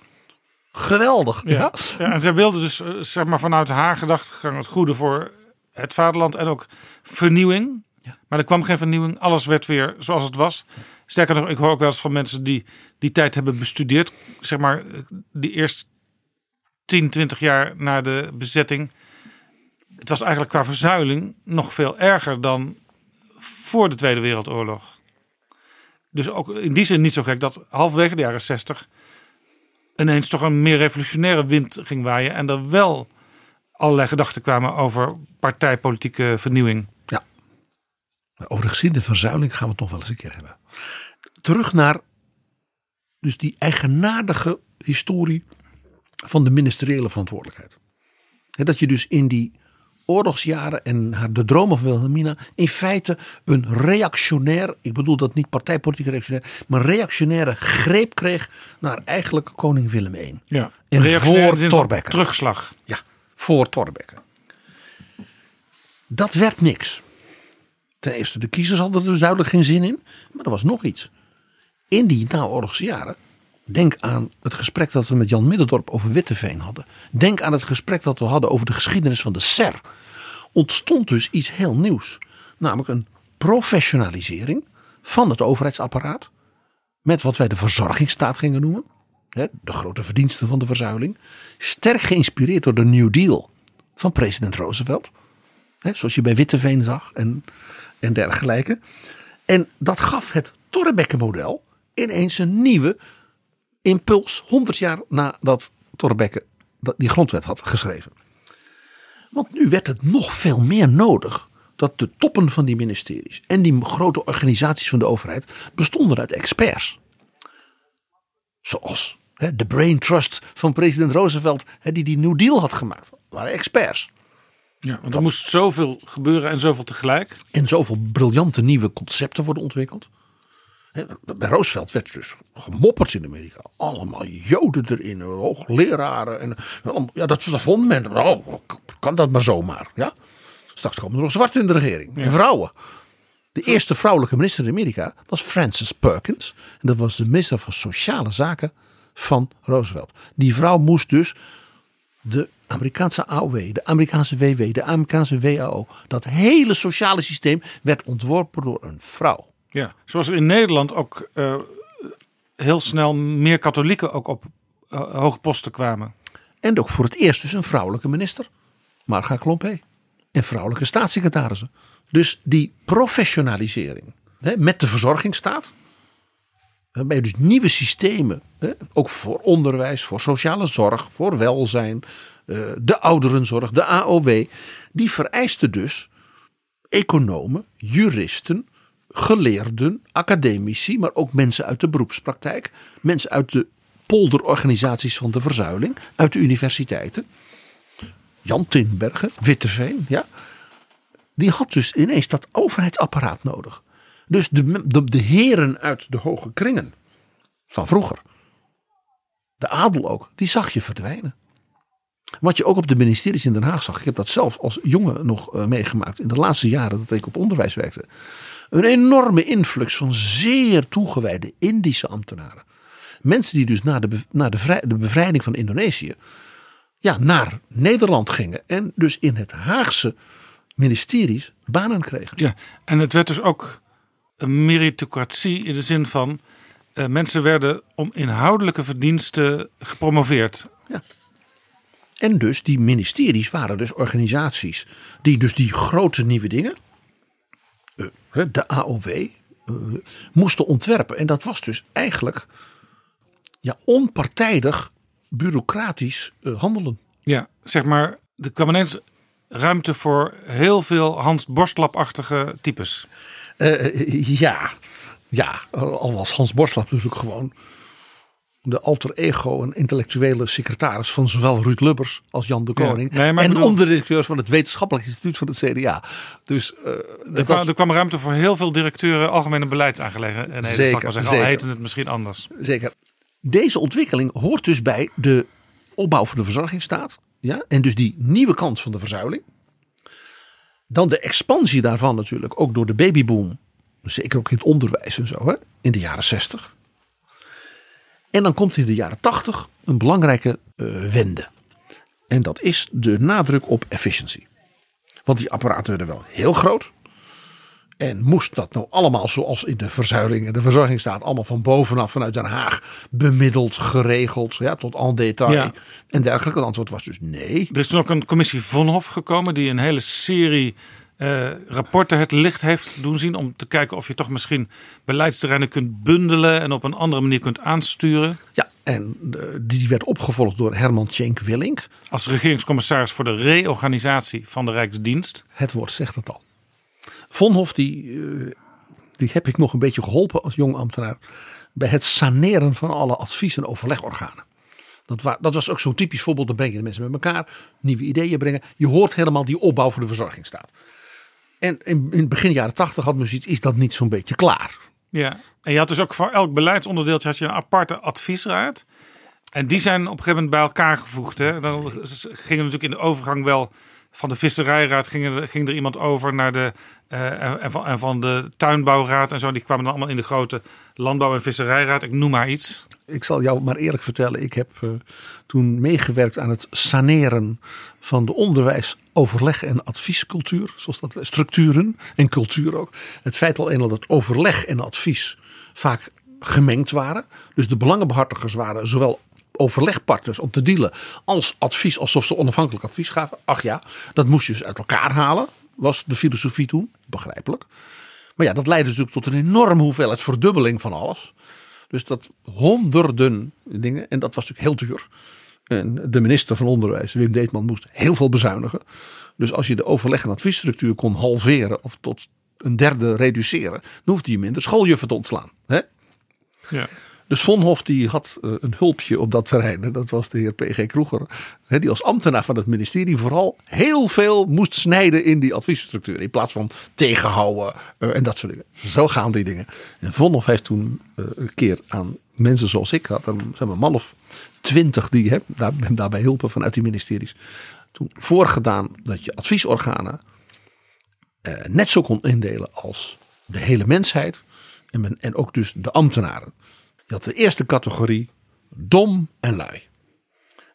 Geweldig. Ja. Ja. ja, en zij wilde dus eh, zeg maar vanuit haar gedachtegang het goede voor het vaderland en ook vernieuwing. Maar er kwam geen vernieuwing. Alles werd weer zoals het was. Sterker nog, ik hoor ook wel eens van mensen die die tijd hebben bestudeerd. Zeg maar, die eerst 10, 20 jaar na de bezetting. Het was eigenlijk qua verzuiling nog veel erger dan voor de Tweede Wereldoorlog. Dus ook in die zin niet zo gek dat halverwege de jaren 60 ineens toch een meer revolutionaire wind ging waaien. En er wel allerlei gedachten kwamen over partijpolitieke vernieuwing. Over de geschiedenis van verzuiling gaan we het wel eens een keer hebben. Terug naar dus die eigenaardige historie van de ministeriële verantwoordelijkheid. Dat je dus in die oorlogsjaren en haar, de dromen van Wilhelmina in feite een reactionair, ik bedoel dat niet partijpolitiek reactionair, maar reactionaire greep kreeg naar eigenlijk koning Willem I. Ja. En voor Thorbecke. Terugslag. Ja, voor Thorbecke. Dat werd niks. Ten eerste, de kiezers hadden er dus duidelijk geen zin in. Maar er was nog iets. In die naoorlogse jaren. Denk aan het gesprek dat we met Jan Middendorp over Witteveen hadden. Denk aan het gesprek dat we hadden over de geschiedenis van de SER. Ontstond dus iets heel nieuws. Namelijk een professionalisering van het overheidsapparaat. Met wat wij de verzorgingsstaat gingen noemen. De grote verdiensten van de verzuiling. Sterk geïnspireerd door de New Deal van president Roosevelt. Zoals je bij Witteveen zag en, en dergelijke. En dat gaf het Torrebecke-model ineens een nieuwe impuls. 100 jaar nadat Torrebecke dat- die grondwet had geschreven. Want nu werd het nog veel meer nodig dat de toppen van die ministeries en die grote organisaties van de overheid bestonden uit experts. Zoals de Brain Trust van president Roosevelt, die die New Deal had gemaakt. Waren experts. Ja, want er moest zoveel gebeuren en zoveel tegelijk. En zoveel briljante nieuwe concepten worden ontwikkeld. Bij Roosevelt werd dus gemopperd in Amerika. Allemaal joden erin, hoogleraren. En, ja, dat, dat vond men. Oh, kan dat maar zomaar. Ja? Straks komen er nog zwart in de regering. En vrouwen. De eerste vrouwelijke minister in Amerika was Frances Perkins. En dat was de minister van Sociale Zaken van Roosevelt. Die vrouw moest dus de Amerikaanse AOW, de Amerikaanse WW, de Amerikaanse WAO. Dat hele sociale systeem werd ontworpen door een vrouw. Ja, zoals er in Nederland ook eh, heel snel meer katholieken ook op eh, hoge posten kwamen. En ook voor het eerst dus een vrouwelijke minister. Marga Klompé. En vrouwelijke staatssecretarissen. Dus die professionalisering hè, met de verzorgingsstaat. Waarbij dus nieuwe systemen, hè, ook voor onderwijs, voor sociale zorg, voor welzijn, de ouderenzorg, de AOW. Die vereisten dus economen, juristen, geleerden, academici, maar ook mensen uit de beroepspraktijk, mensen uit de polderorganisaties van de verzuiling, uit de universiteiten. Jan Tinbergen, Witteveen, ja. Die had dus ineens dat overheidsapparaat nodig. Dus de, de heren uit de hoge kringen van vroeger, de adel ook, die zag je verdwijnen. Wat je ook op de ministeries in Den Haag zag. Ik heb dat zelf als jongen nog uh, meegemaakt. In de laatste jaren dat ik op onderwijs werkte. Een enorme influx van zeer toegewijde Indische ambtenaren. Mensen die dus na de, na de, vrij, de bevrijding van Indonesië. Ja, naar Nederland gingen. En dus in het Haagse ministeries banen kregen. Ja, en het werd dus ook een meritocratie in de zin van. Uh, mensen werden om inhoudelijke verdiensten gepromoveerd. Ja. En dus die ministeries waren dus organisaties die dus die grote nieuwe dingen, uh, de AOW, uh, moesten ontwerpen. En dat was dus eigenlijk ja, onpartijdig, bureaucratisch uh, handelen. Ja, zeg maar, er kwam ineens ruimte voor heel veel Hans Borstlap-achtige types. ja, ja, al was Hans Borstlap natuurlijk gewoon de alter ego en intellectuele secretaris van zowel Ruud Lubbers als Jan de Koning. Ja, nee, en bedoel... onderdirecteur van het wetenschappelijk instituut van het CDA. Dus, uh, er, dat... kwam, er, kwam, ruimte voor heel veel directeuren algemene beleidsaangelegenheden. Zeker, zeggen, zeker. al heette het misschien anders. Zeker. Deze ontwikkeling hoort dus bij de opbouw van de verzorgingsstaat. Ja? En dus die nieuwe kant van de verzuiling. Dan de expansie daarvan natuurlijk, ook door de babyboom. Zeker ook in het onderwijs en zo, hè? in de jaren zestig. En dan komt in de jaren 80 een belangrijke uh, wende. En dat is de nadruk op efficiëntie. Want die apparaten werden wel heel groot. En moest dat nou allemaal zoals in de verzuiling en de verzorgingsstaat allemaal van bovenaf vanuit Den Haag bemiddeld, geregeld, ja, tot en detail ja. en dergelijke. Het antwoord was dus nee. Er is toen ook een commissie Vonhof gekomen die een hele serie uh, rapporten het licht heeft doen zien om te kijken of je toch misschien beleidsterreinen kunt bundelen en op een andere manier kunt aansturen. Ja, en die werd opgevolgd door Herman Tjenk Willink. Als regeringscommissaris voor de reorganisatie van de Rijksdienst. Het woord zegt het al. Vonhof, die, uh, die heb ik nog een beetje geholpen als jong ambtenaar bij het saneren van alle advies- en overlegorganen. Dat, wa dat, was ook zo'n typisch voorbeeld. Dan breng je de mensen met elkaar, nieuwe ideeën brengen. Je hoort helemaal die opbouw voor de verzorgingsstaat. En in, in begin jaren tachtig had men zoiets, is dat niet zo'n beetje klaar? Ja, en je had dus ook voor elk beleidsonderdeeltje had je een aparte adviesraad. En die zijn op een gegeven moment bij elkaar gevoegd. Hè? Dan gingen natuurlijk in de overgang wel van de visserijraad ging er, ging er iemand over naar de uh, en, van, de tuinbouwraad en zo. Die kwamen dan allemaal in de grote landbouw- en visserijraad. Ik noem maar iets. Ik zal jou maar eerlijk vertellen. Ik heb uh, toen meegewerkt aan het saneren van de onderwijs, overleg en adviescultuur. Zoals dat structuren en cultuur ook. Het feit al eenmaal dat overleg en advies vaak gemengd waren. Dus de belangenbehartigers waren zowel overlegpartners om te dealen als advies, alsof ze onafhankelijk advies gaven. Ach ja, dat moest je dus uit elkaar halen, was de filosofie toen, begrijpelijk. Maar ja, dat leidde natuurlijk tot een enorme hoeveelheid verdubbeling van alles. Dus dat honderden dingen, en dat was natuurlijk heel duur. En de minister van Onderwijs, Wim Deetman, moest heel veel bezuinigen. Dus als je de overleg- en adviesstructuur kon halveren of tot een derde reduceren, dan hoefde je minder schooljuffen te ontslaan. Hè? Ja. Dus Vonhof die had uh, een hulpje op dat terrein. Dat was de heer P.G. Kroeger. Die als ambtenaar van het ministerie vooral heel veel moest snijden in die adviesstructuur. In plaats van tegenhouden uh, en dat soort dingen. Zo gaan die dingen. En Vonhof heeft toen uh, een keer aan mensen zoals ik had. Een, zijn een man of twintig die daar, hem daarbij hielpen vanuit die ministeries. Toen voorgedaan dat je adviesorganen net zo kon indelen als de hele mensheid. En, en ook dus de ambtenaren. Je had de eerste categorie dom en lui.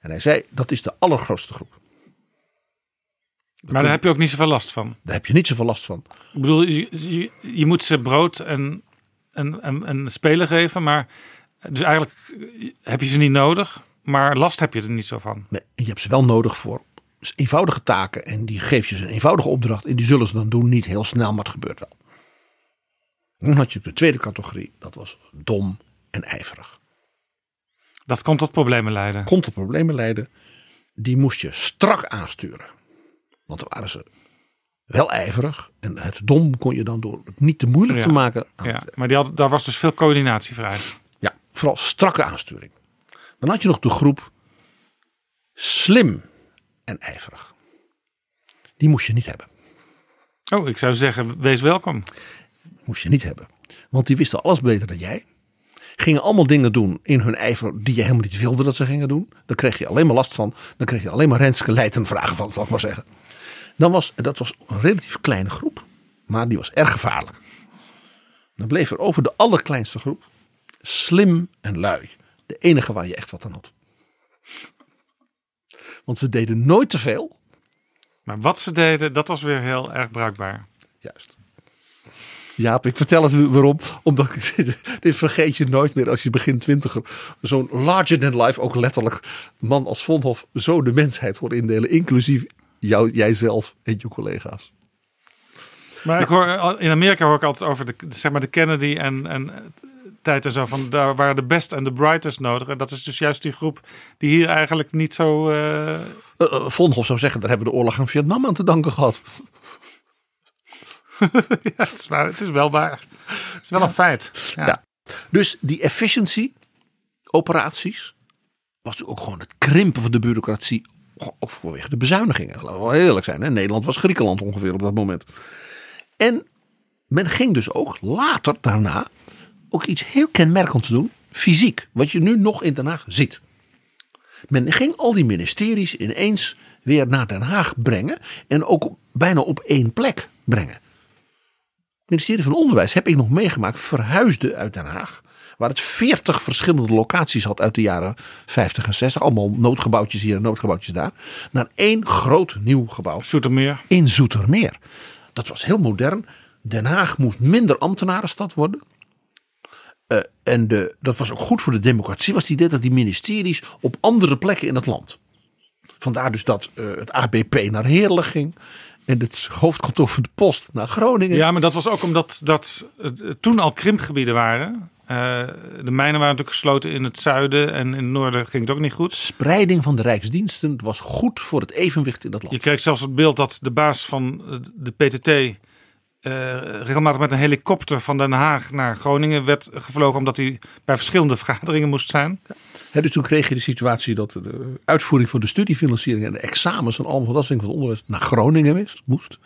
En hij zei dat is de allergrootste groep. Dat maar daar heb je ook niet zoveel last van. Daar heb je niet zoveel last van. Ik bedoel, je, je, je moet ze brood en, en, en, en spelen geven, maar dus eigenlijk heb je ze niet nodig, maar last heb je er niet zo van. Nee, je hebt ze wel nodig voor eenvoudige taken en die geef je ze een eenvoudige opdracht en die zullen ze dan doen, niet heel snel, maar het gebeurt wel. Dan had je de tweede categorie, dat was dom en ijverig. Dat kon tot problemen leiden. Kon tot problemen leiden. Die moest je strak aansturen. Want dan waren ze Wel ijverig. En het dom kon je dan door het niet te moeilijk Ja. te maken. Ja, maar die had, daar was dus veel coördinatie vereist. Ja, vooral strakke aansturing. Dan had je nog de groep slim en ijverig. Die moest je niet hebben. Oh, ik zou zeggen, wees welkom. Moest je niet hebben. Want die wisten alles beter dan jij. Gingen allemaal dingen doen in hun ijver die je helemaal niet wilde dat ze gingen doen. Daar kreeg je alleen maar last van. Dan kreeg je alleen maar Renske Leijten vragen van, zal ik maar zeggen. Dan was, dat was een relatief kleine groep. Maar die was erg gevaarlijk. Dan bleef er over de allerkleinste groep slim en lui. De enige waar je echt wat aan had. Want ze deden nooit te veel. Maar wat ze deden, dat was weer heel erg bruikbaar. Juist. Jaap, ik vertel het u waarom. Omdat ik, dit vergeet je nooit meer als je begin twintiger zo'n larger than life, ook letterlijk, man als Vonhof zo de mensheid hoort indelen. Inclusief jou, jijzelf en je collega's. Maar ik hoor, in Amerika hoor ik altijd over de, zeg maar de Kennedy en, en eh, tijd en zo. Van daar waren de best en de brightest nodig. En dat is dus juist die groep die hier eigenlijk niet zo. eh, Uh, uh, Vonhof zou zeggen, daar hebben we de oorlog aan Vietnam aan te danken gehad. ja, het, is waar, het is wel waar. Het is wel een feit. Ja. Ja. Dus die efficiency operaties was ook gewoon het krimpen van de bureaucratie. Ook vanwege de bezuinigingen. Laten we wel eerlijk zijn. Hè? Nederland was Griekenland ongeveer op dat moment. En men ging dus ook later daarna ook iets heel kenmerkends doen. Fysiek. Wat je nu nog in Den Haag ziet. Men ging al die ministeries ineens weer naar Den Haag brengen. En ook bijna op één plek brengen. Het ministerie van Onderwijs heb ik nog meegemaakt, verhuisde uit Den Haag. Waar het 40 verschillende locaties had uit de jaren 50 en 60. Allemaal noodgebouwtjes hier en noodgebouwtjes daar. Naar één groot nieuw gebouw. Zoetermeer. In Zoetermeer. Dat was heel modern. Den Haag moest minder ambtenarenstad worden. Eh, en de, dat was ook goed voor de democratie. Was het idee dat die ministeries op andere plekken in het land. Vandaar dus dat eh, het ABP naar Heerlen ging. En het hoofdkantoor van de post naar Groningen. Ja, maar dat was ook omdat dat het toen al krimpgebieden waren. Eh, de mijnen waren natuurlijk gesloten in het zuiden en in het noorden ging het ook niet goed. Spreiding van de rijksdiensten was goed voor het evenwicht in dat land. Je kreeg zelfs het beeld dat de baas van de PTT eh, regelmatig met een helikopter van Den Haag naar Groningen werd gevlogen omdat hij bij verschillende vergaderingen moest zijn. Hè, dus toen kreeg je de situatie dat de uitvoering van de studiefinanciering en de examens en allemaal dat soort dingen van het onderwijs naar Groningen wist- moest.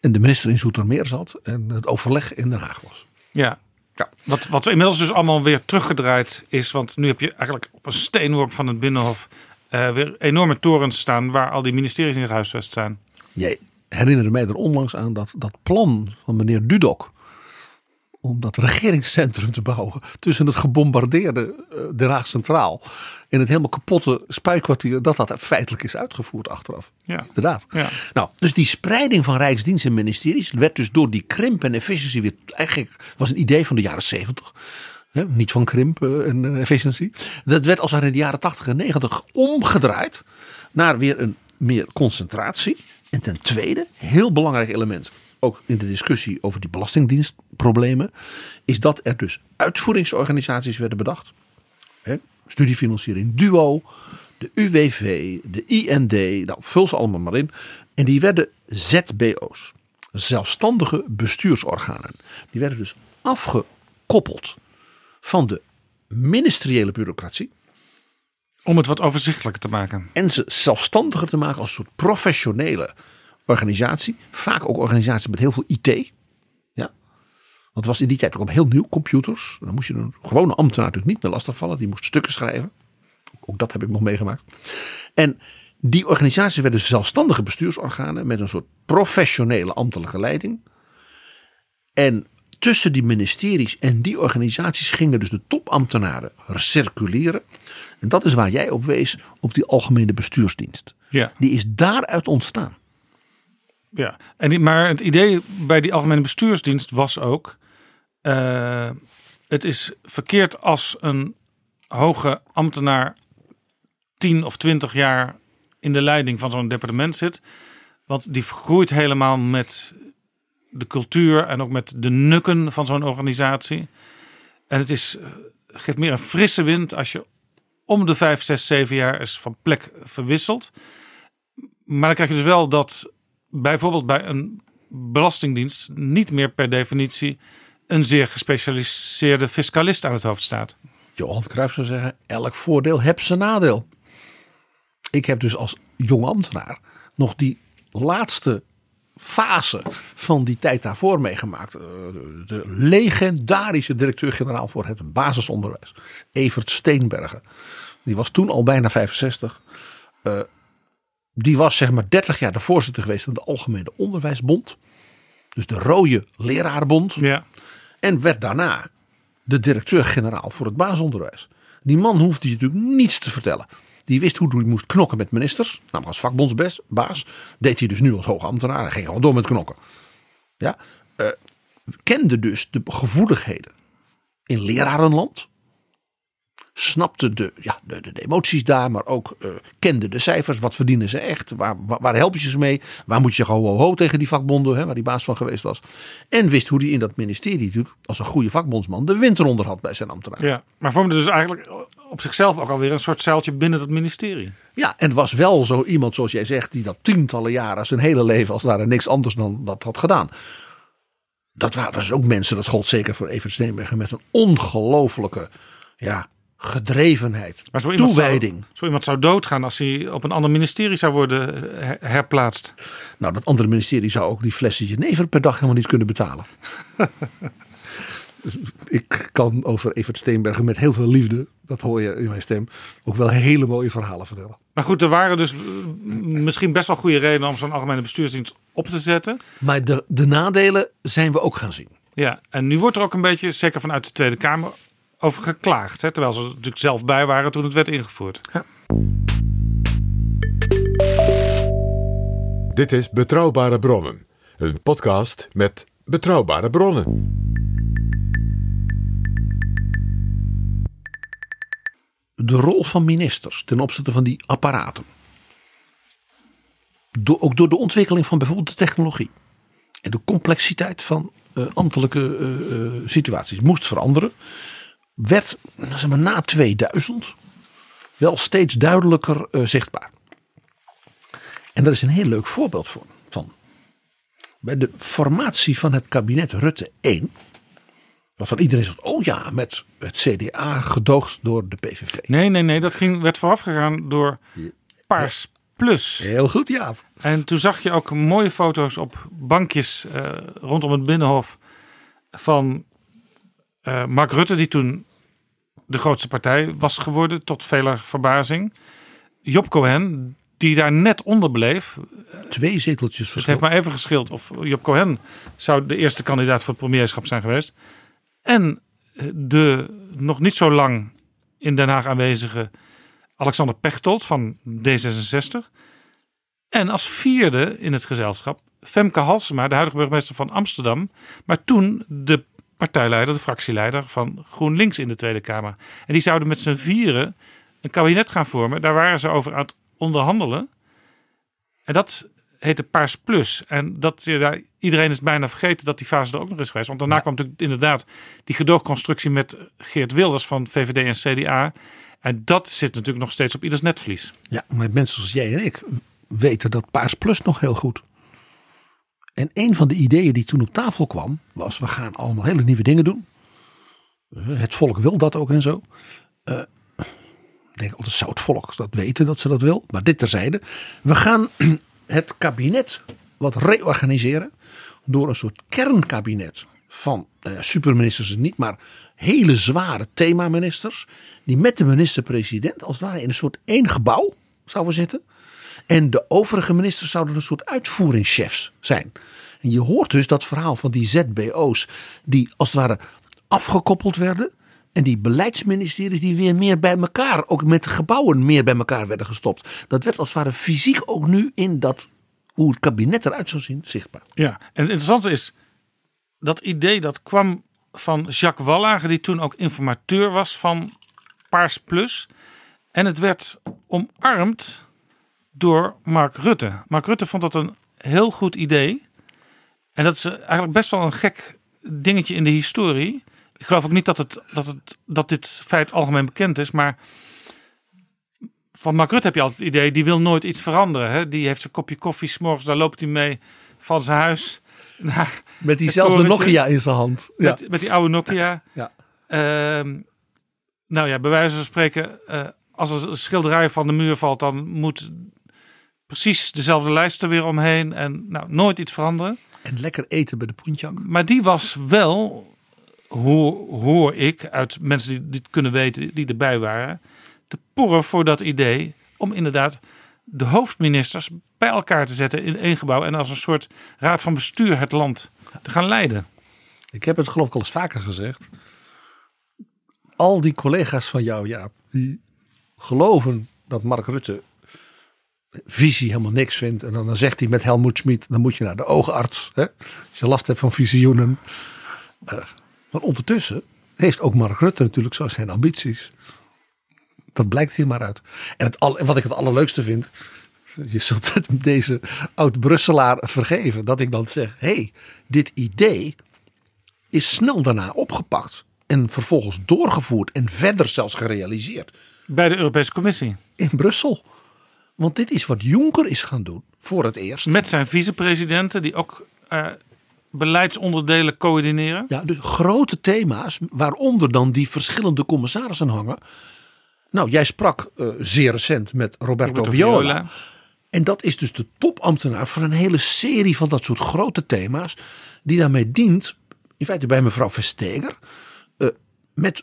En de minister in Zoetermeer zat en het overleg in Den Haag was. Ja. Ja. Wat, wat inmiddels dus allemaal weer teruggedraaid is. Want nu heb je eigenlijk op een steenworp van het Binnenhof eh, weer enorme torens staan waar al die ministeries in gehuisvest zijn. Jij herinnerde mij er onlangs aan dat, dat plan van meneer Dudok. Om dat regeringscentrum te bouwen tussen het gebombardeerde eh, Den Haag Centraal en het helemaal kapotte spuikwartier. Dat dat feitelijk is uitgevoerd achteraf. Ja. Inderdaad. Ja. Nou, dus die spreiding van rijksdienst en ministeries werd dus door die krimp en efficiëntie weer eigenlijk was een idee van de jaren zeventig. Niet van krimp eh, en eh, efficiëntie. Dat werd als in de jaren 80 en 90 omgedraaid naar weer een meer concentratie. En ten tweede, heel belangrijk element, ook in de discussie over die belastingdienstproblemen, is dat er dus uitvoeringsorganisaties werden bedacht. Hè, studiefinanciering Duo, de UWV, de IND, nou vul ze allemaal maar in. En die werden ZBO's, zelfstandige bestuursorganen. Die werden dus afgekoppeld van de ministeriële bureaucratie. Om het wat overzichtelijker te maken. En ze zelfstandiger te maken als een soort professionele organisatie. Vaak ook organisatie met heel veel IT. Ja. Want was in die tijd ook heel nieuw, computers. Dan moest je een gewone ambtenaar natuurlijk niet meer lastigvallen. Die moest stukken schrijven. Ook dat heb ik nog meegemaakt. En die organisaties werden zelfstandige bestuursorganen met een soort professionele ambtelijke leiding. En tussen die ministeries en die organisaties gingen dus de topambtenaren circuleren. En dat is waar jij op wees, op die algemene bestuursdienst. Ja. Die is daaruit ontstaan. Ja, en die, maar het idee bij die algemene bestuursdienst was ook: eh, het is verkeerd als een hoge ambtenaar 10 of 20 jaar in de leiding van zo'n departement zit. Want die vergroeit helemaal met de cultuur en ook met de nukken van zo'n organisatie. En het is, eh, geeft meer een frisse wind als je om de 5, 6, 7 jaar eens van plek verwisselt. Maar dan krijg je dus wel dat bijvoorbeeld bij een Belastingdienst niet meer per definitie een zeer gespecialiseerde fiscalist aan het hoofd staat. Johan Cruijff zou zeggen, elk voordeel heeft zijn nadeel. Ik heb dus als jong ambtenaar nog die laatste fase van die tijd daarvoor meegemaakt. Eh, De legendarische directeur-generaal voor het basisonderwijs, Evert Steenbergen. Die was toen al bijna 65. Eh, die was zeg maar 30 jaar de voorzitter geweest van de Algemene Onderwijsbond. Dus de rode lerarenbond. Ja. En werd daarna de directeur-generaal voor het basisonderwijs. Die man hoefde je natuurlijk niets te vertellen. Die wist hoe hij moest knokken met ministers. Namelijk als vakbondsbaas. Deed hij dus nu als hoogambtenaar. Hij ging gewoon door met knokken. Ja, eh, kende dus de gevoeligheden in lerarenland. Snapte de, ja, de, de, de emoties daar, maar ook eh, kende de cijfers. Wat verdienen ze echt? Waar, waar, waar help je ze mee? Waar moet je ho, ho, ho tegen die vakbonden, hè, waar die baas van geweest was? En wist hoe hij in dat ministerie natuurlijk, als een goede vakbondsman, de wind eronder had bij zijn ambtenaar. Ja, maar vormde dus eigenlijk op zichzelf ook alweer een soort zeiltje binnen het ministerie. Ja, en was wel zo iemand zoals jij zegt, die dat tientallen jaren, zijn hele leven als daar niks anders dan dat had gedaan. Dat waren dus ook mensen, dat gold zeker voor Evert Steenbergen, met een ongelofelijke ja, gedrevenheid, Maar zo iemand, toewijding. zou, zo iemand zou doodgaan als hij op een ander ministerie zou worden her- herplaatst. Nou, dat andere ministerie zou ook die flessen jenever per dag helemaal niet kunnen betalen. Ik kan over Evert Steenbergen met heel veel liefde, dat hoor je in mijn stem, ook wel hele mooie verhalen vertellen. Maar goed, er waren dus eh, misschien best wel goede redenen om zo'n algemene bestuursdienst op te zetten. Maar de, de nadelen zijn we ook gaan zien. Ja, en nu wordt er ook een beetje, zeker vanuit de Tweede Kamer, over geklaagd. Hè? Terwijl ze er natuurlijk zelf bij waren toen het werd ingevoerd. Dit is Betrouwbare Bronnen, een podcast met betrouwbare bronnen. de rol van ministers ten opzichte van die apparaten. Door, ook door de ontwikkeling van bijvoorbeeld de technologie. En de complexiteit van eh, ambtelijke eh, eh, situaties moest veranderen. Werd zeg maar, na 2000 wel steeds duidelijker eh, zichtbaar. En daar is een heel leuk voorbeeld voor, van. Bij de formatie van het kabinet Rutte 1 Waarvan iedereen zegt, oh ja, met het CDA gedoogd door de PVV. Nee, nee, nee. Dat ging, werd voorafgegaan door Paars Plus. Heel goed, ja. En toen zag je ook mooie foto's op bankjes eh, rondom het Binnenhof van eh, Mark Rutte, die toen de grootste partij was geworden, tot veler verbazing. Job Cohen, die daar net onder bleef. Twee zeteltjes Het verschil. heeft maar even geschild of Job Cohen zou de eerste kandidaat voor het premierschap zijn geweest. En de nog niet zo lang in Den Haag aanwezige Alexander Pechtold van D66. En als vierde in het gezelschap Femke Halsema, de huidige burgemeester van Amsterdam. Maar toen de partijleider, de fractieleider van GroenLinks in de Tweede Kamer. En die zouden met z'n vieren een kabinet gaan vormen. Daar waren ze over aan het onderhandelen. En dat heette Paars Plus. En dat, ja, iedereen is bijna vergeten dat die fase er ook nog is geweest. Want daarna kwam natuurlijk inderdaad die gedoogconstructie met Geert Wilders van VVD en CDA. En dat zit natuurlijk nog steeds op ieders netvlies. Ja, maar mensen zoals jij en ik weten dat Paars Plus nog heel goed. En een van de ideeën die toen op tafel kwam, was we gaan allemaal hele nieuwe dingen doen. Eh, Het volk wil dat ook en zo. Eh, ik denk altijd zou het volk dat weten dat ze dat wil. Maar dit terzijde. We gaan het kabinet wat reorganiseren. Door een soort kernkabinet van ja, superministers niet, maar hele zware themaministers. Die met de minister-president als het ware in een soort één gebouw zouden zitten. En de overige ministers zouden een soort uitvoeringschefs zijn. En je hoort dus dat verhaal van die ZBO's die als het ware afgekoppeld werden. En die beleidsministeries die weer meer bij elkaar, ook met gebouwen meer bij elkaar werden gestopt. Dat werd als het ware fysiek ook nu in dat, hoe het kabinet eruit zou zien, zichtbaar. Ja, en het interessante is, dat idee dat kwam van Jacques Wallager, die toen ook informateur was van Paars Plus. En het werd omarmd door Mark Rutte. Mark Rutte vond dat een heel goed idee. En dat is eigenlijk best wel een gek dingetje in de historie. Ik geloof ook niet dat, het, dat, het, dat dit feit algemeen bekend is, maar van Mark Rutte heb je altijd het idee, die wil nooit iets veranderen. Hè? Die heeft zijn kopje koffie, s'morgens, daar loopt hij mee van zijn huis naar Met diezelfde. Nokia in zijn hand. Ja. Met, met die oude Nokia. Ja. Ehm, nou ja, bij wijze van spreken, eh, als er een schilderij van de muur valt, dan moet precies dezelfde lijst er weer omheen en nou, nooit iets veranderen. En lekker eten bij de Poentjak. Maar die was wel, hoor, hoor ik uit mensen die dit kunnen weten, die erbij waren, te porren voor dat idee om inderdaad de hoofdministers bij elkaar te zetten in één gebouw en als een soort raad van bestuur het land te gaan leiden. Ik heb het geloof ik al eens vaker gezegd. Al die collega's van jou, Jaap, die geloven dat Mark Rutte visie helemaal niks vindt. En dan, dan zegt hij met Helmoet Schmid, dan moet je naar de oogarts. Hè? Als je last hebt van visioenen. Eh, maar ondertussen heeft ook Mark Rutte natuurlijk zo zijn ambities. Dat blijkt hier maar uit. En, het wat ik het allerleukste vind. Je zult het deze oud-Brusselaar vergeven. Dat ik dan zeg, hé, hey, dit idee is snel daarna opgepakt. En vervolgens doorgevoerd en verder zelfs gerealiseerd. Bij de Europese Commissie. In Brussel. Want dit is wat Juncker is gaan doen voor het eerst. Met zijn vicepresidenten die ook eh, beleidsonderdelen coördineren. Ja, dus grote thema's waaronder dan die verschillende commissarissen hangen. Nou, jij sprak eh, zeer recent met Roberto, Roberto Viola. Viola. En dat is dus de topambtenaar voor een hele serie van dat soort grote thema's. Die daarmee dient, in feite bij mevrouw Vestager. eh, met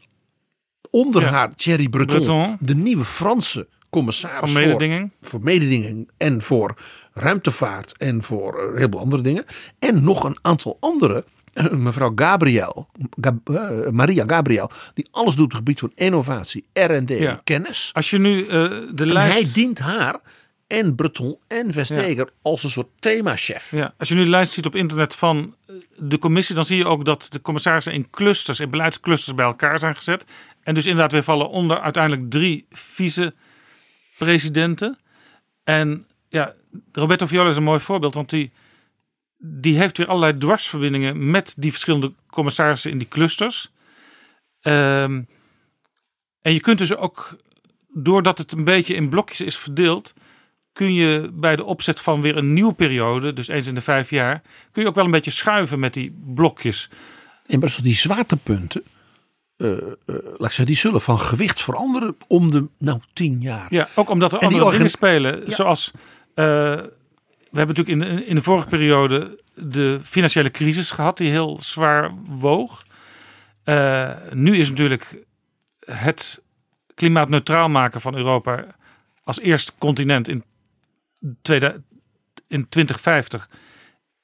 onder Ja. haar Thierry Breton, Breton. de nieuwe Franse commissaris Van mededinging. Voor, voor mededinging en voor ruimtevaart en voor eh, een heleboel andere dingen. En nog een aantal andere. eh, Mevrouw Gabriel, Gab- eh, Maria Gabriel, die alles doet op het gebied van innovatie, R&D Ja. kennis. Als je nu de En lijst... hij dient haar en Breton en Vestager als een soort themachef. Ja, als je nu de lijst ziet op internet van de commissie, dan zie je ook dat de commissarissen in clusters, in beleidsclusters bij elkaar zijn gezet. En dus inderdaad weer vallen onder uiteindelijk drie vice-presidenten. En ja, Roberto Viola is een mooi voorbeeld, want die, die heeft weer allerlei dwarsverbindingen met die verschillende commissarissen in die clusters. Ehm, en je kunt dus ook, doordat het een beetje in blokjes is verdeeld, kun je bij de opzet van weer een nieuwe periode, dus eens in de vijf jaar, kun je ook wel een beetje schuiven met die blokjes. En maar die zwaartepunten, laat ik zeggen, die zullen van gewicht veranderen om de nou, tien jaar. Ja, ook omdat er En andere dingen spelen. Ja. Zoals, eh, we hebben natuurlijk in de, in de vorige periode de financiële crisis gehad, die heel zwaar woog. Nu is natuurlijk het klimaatneutraal maken van Europa als eerste continent in, tweede, in 2050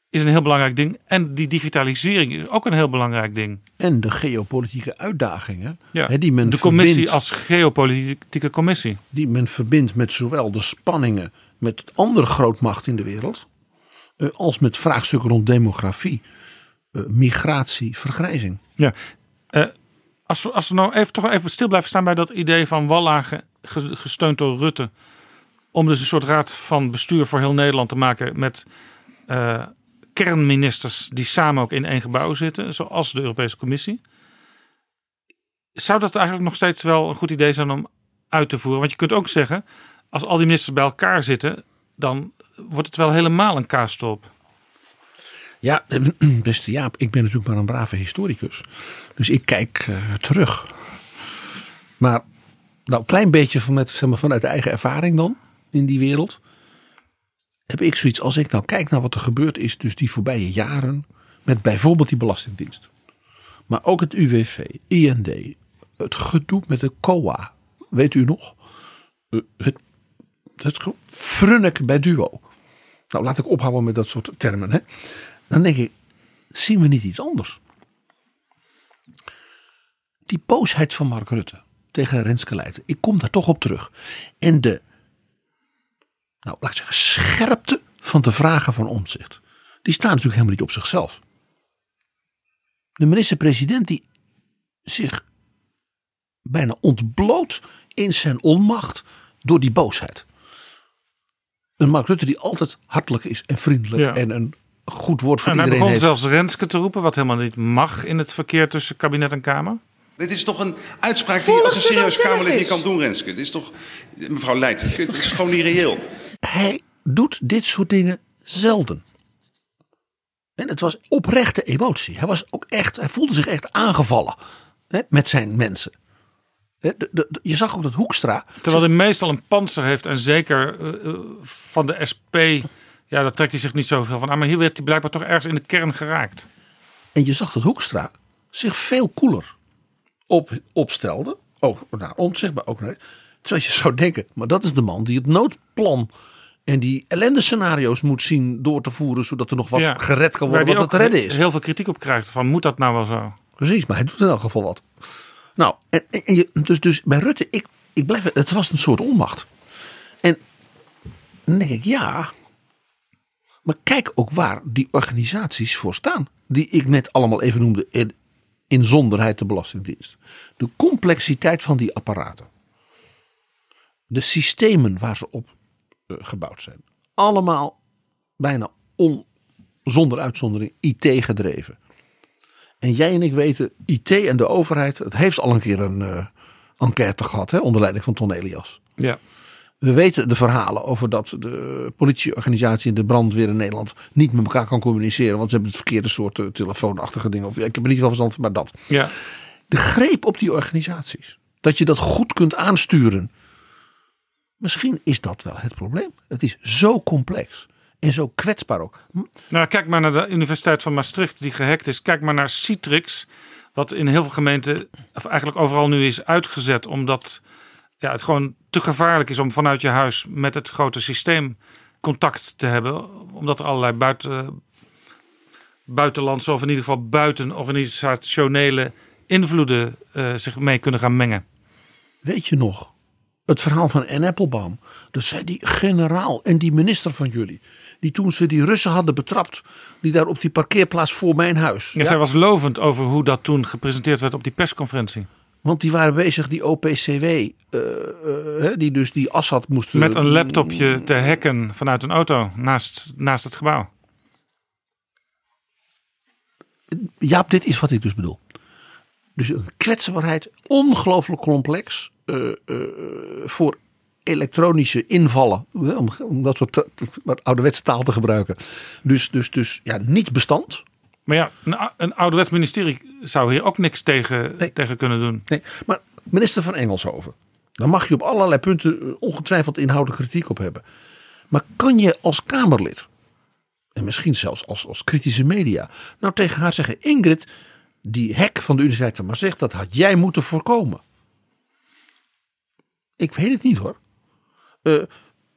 is een heel belangrijk ding. En die digitalisering is ook een heel belangrijk ding. En de geopolitieke uitdagingen Ja, hè, die, men de commissie verbindt, als geopolitieke commissie. die men verbindt met zowel de spanningen met andere grootmachten in de wereld, eh, als met vraagstukken rond demografie, eh, migratie, vergrijzing. Ja. Eh, als, we, als we nou even, toch even stil blijven staan bij dat idee van Wallagen, ge- gesteund door Rutte, om dus een soort raad van bestuur voor heel Nederland te maken met kernministers die samen ook in één gebouw zitten, zoals de Europese Commissie. Zou dat eigenlijk nog steeds wel een goed idee zijn om uit te voeren? Want je kunt ook zeggen, als al die ministers bij elkaar zitten, dan wordt het wel helemaal een kaastop. Ja, beste Jaap, ik ben natuurlijk maar een brave historicus. Dus ik kijk eh, terug. Maar nou, een klein beetje met, zeg maar, vanuit eigen ervaring dan in die wereld. Heb ik zoiets als ik nou kijk naar wat er gebeurd is dus die voorbije jaren. Met bijvoorbeeld die Belastingdienst. Maar ook het UWV, IND. Het gedoe met de COA. Weet u nog? Eh, Het, het frunnik bij Duo. Nou, laat ik ophouden met dat soort termen. Hè. Dan denk ik, zien we niet iets anders? Die boosheid van Mark Rutte tegen Renske Leijten. Ik kom daar toch op terug. En de, nou laat ik zeggen, scherpte van de vragen van Omtzigt. Die staan natuurlijk helemaal niet op zichzelf. De minister-president die zich bijna ontbloot in zijn onmacht door die boosheid. Een Mark Rutte die altijd hartelijk is en vriendelijk Ja. en een goed woord voor En hij iedereen begon heeft. zelfs Renske te roepen, wat helemaal niet mag in het verkeer tussen kabinet en Kamer. Dit is toch een uitspraak die je als een serieus Kamerlid niet kan doen, Renske. Dit is toch, mevrouw Leijten, het is gewoon niet reëel. Hij doet dit soort dingen zelden. En het was oprechte emotie. Hij, was ook echt, hij voelde zich echt aangevallen hè, met zijn mensen. Hè, de- de- de- je zag ook dat Hoekstra. Terwijl hij meestal een panzer heeft en zeker eh, eh, van de SP, ja, daar trekt hij zich niet zoveel van aan. Maar hier werd hij blijkbaar toch ergens in de kern geraakt. En je zag dat Hoekstra zich veel koeler op, opstelde. Ook naar ons, zeg maar ook naar. Terwijl je zou denken, maar dat is de man die het noodplan en die ellende scenario's moet zien door te voeren, zodat er nog wat Ja. gered kan worden wat ook redden is. heel veel kritiek op krijgt van moet dat nou wel zo? Precies, maar hij doet in elk geval wat. Nou, en, en- je, dus, dus bij Rutte, ik, ik blijf, het was een soort onmacht. En dan denk ik, ja, maar kijk ook waar die organisaties voor staan. Die ik net allemaal even noemde, in, inzonderheid de Belastingdienst. De complexiteit van die apparaten. De systemen waar ze op gebouwd zijn. Allemaal bijna on, zonder uitzondering IT gedreven. En jij en ik weten, IT en de overheid, het heeft al een keer een eh, enquête gehad, hè, onder leiding van Ton Elias. Ja. We weten de verhalen over dat de politieorganisatie en de brandweer in Nederland niet met elkaar kan communiceren. Want ze hebben het verkeerde soort eh, telefoonachtige dingen. Of, ik heb er niet wel verstand maar dat. Ja. De greep op die organisaties. Dat je dat goed kunt aansturen. Misschien is dat wel het probleem. Het is zo complex. En zo kwetsbaar ook. Nou, kijk maar naar de Universiteit van Maastricht die gehackt is. Kijk maar naar Citrix, wat in heel veel gemeenten, of eigenlijk overal nu is uitgezet, omdat ja, het gewoon te gevaarlijk is om vanuit je huis met het grote systeem contact te hebben, omdat er allerlei buiten, buitenlandse of in ieder geval buitenorganisationele invloeden eh, zich mee kunnen gaan mengen. Weet je nog? Het verhaal van Anne Applebaum. Dat zei die generaal en die minister van jullie. Die toen ze die Russen hadden betrapt. Die daar op die parkeerplaats voor mijn huis. Ja, Zij was lovend over hoe dat toen gepresenteerd werd op die persconferentie. Want die waren bezig, die OPCW. eh, eh, die dus die Assad moesten... Met een laptopje te hacken vanuit een auto naast, naast het gebouw. Jaap, dit is wat ik dus bedoel. Dus een kwetsbaarheid, ongelooflijk complex. Eh, eh, voor elektronische invallen. Om, om dat soort ouderwetse taal te gebruiken. Dus, dus, dus ja, niet bestand. Maar ja, een, een ouderwets ministerie zou hier ook niks tegen, tegen kunnen doen. Nee, maar minister van Engelshoven. Daar mag je op allerlei punten eh, ongetwijfeld inhoudelijke kritiek op hebben. Maar kan je als Kamerlid, en misschien zelfs als, als kritische media, nou tegen haar zeggen: Ingrid, die hek van de Universiteit van Maastricht, dat had jij moeten voorkomen. Ik weet het niet hoor. Eh,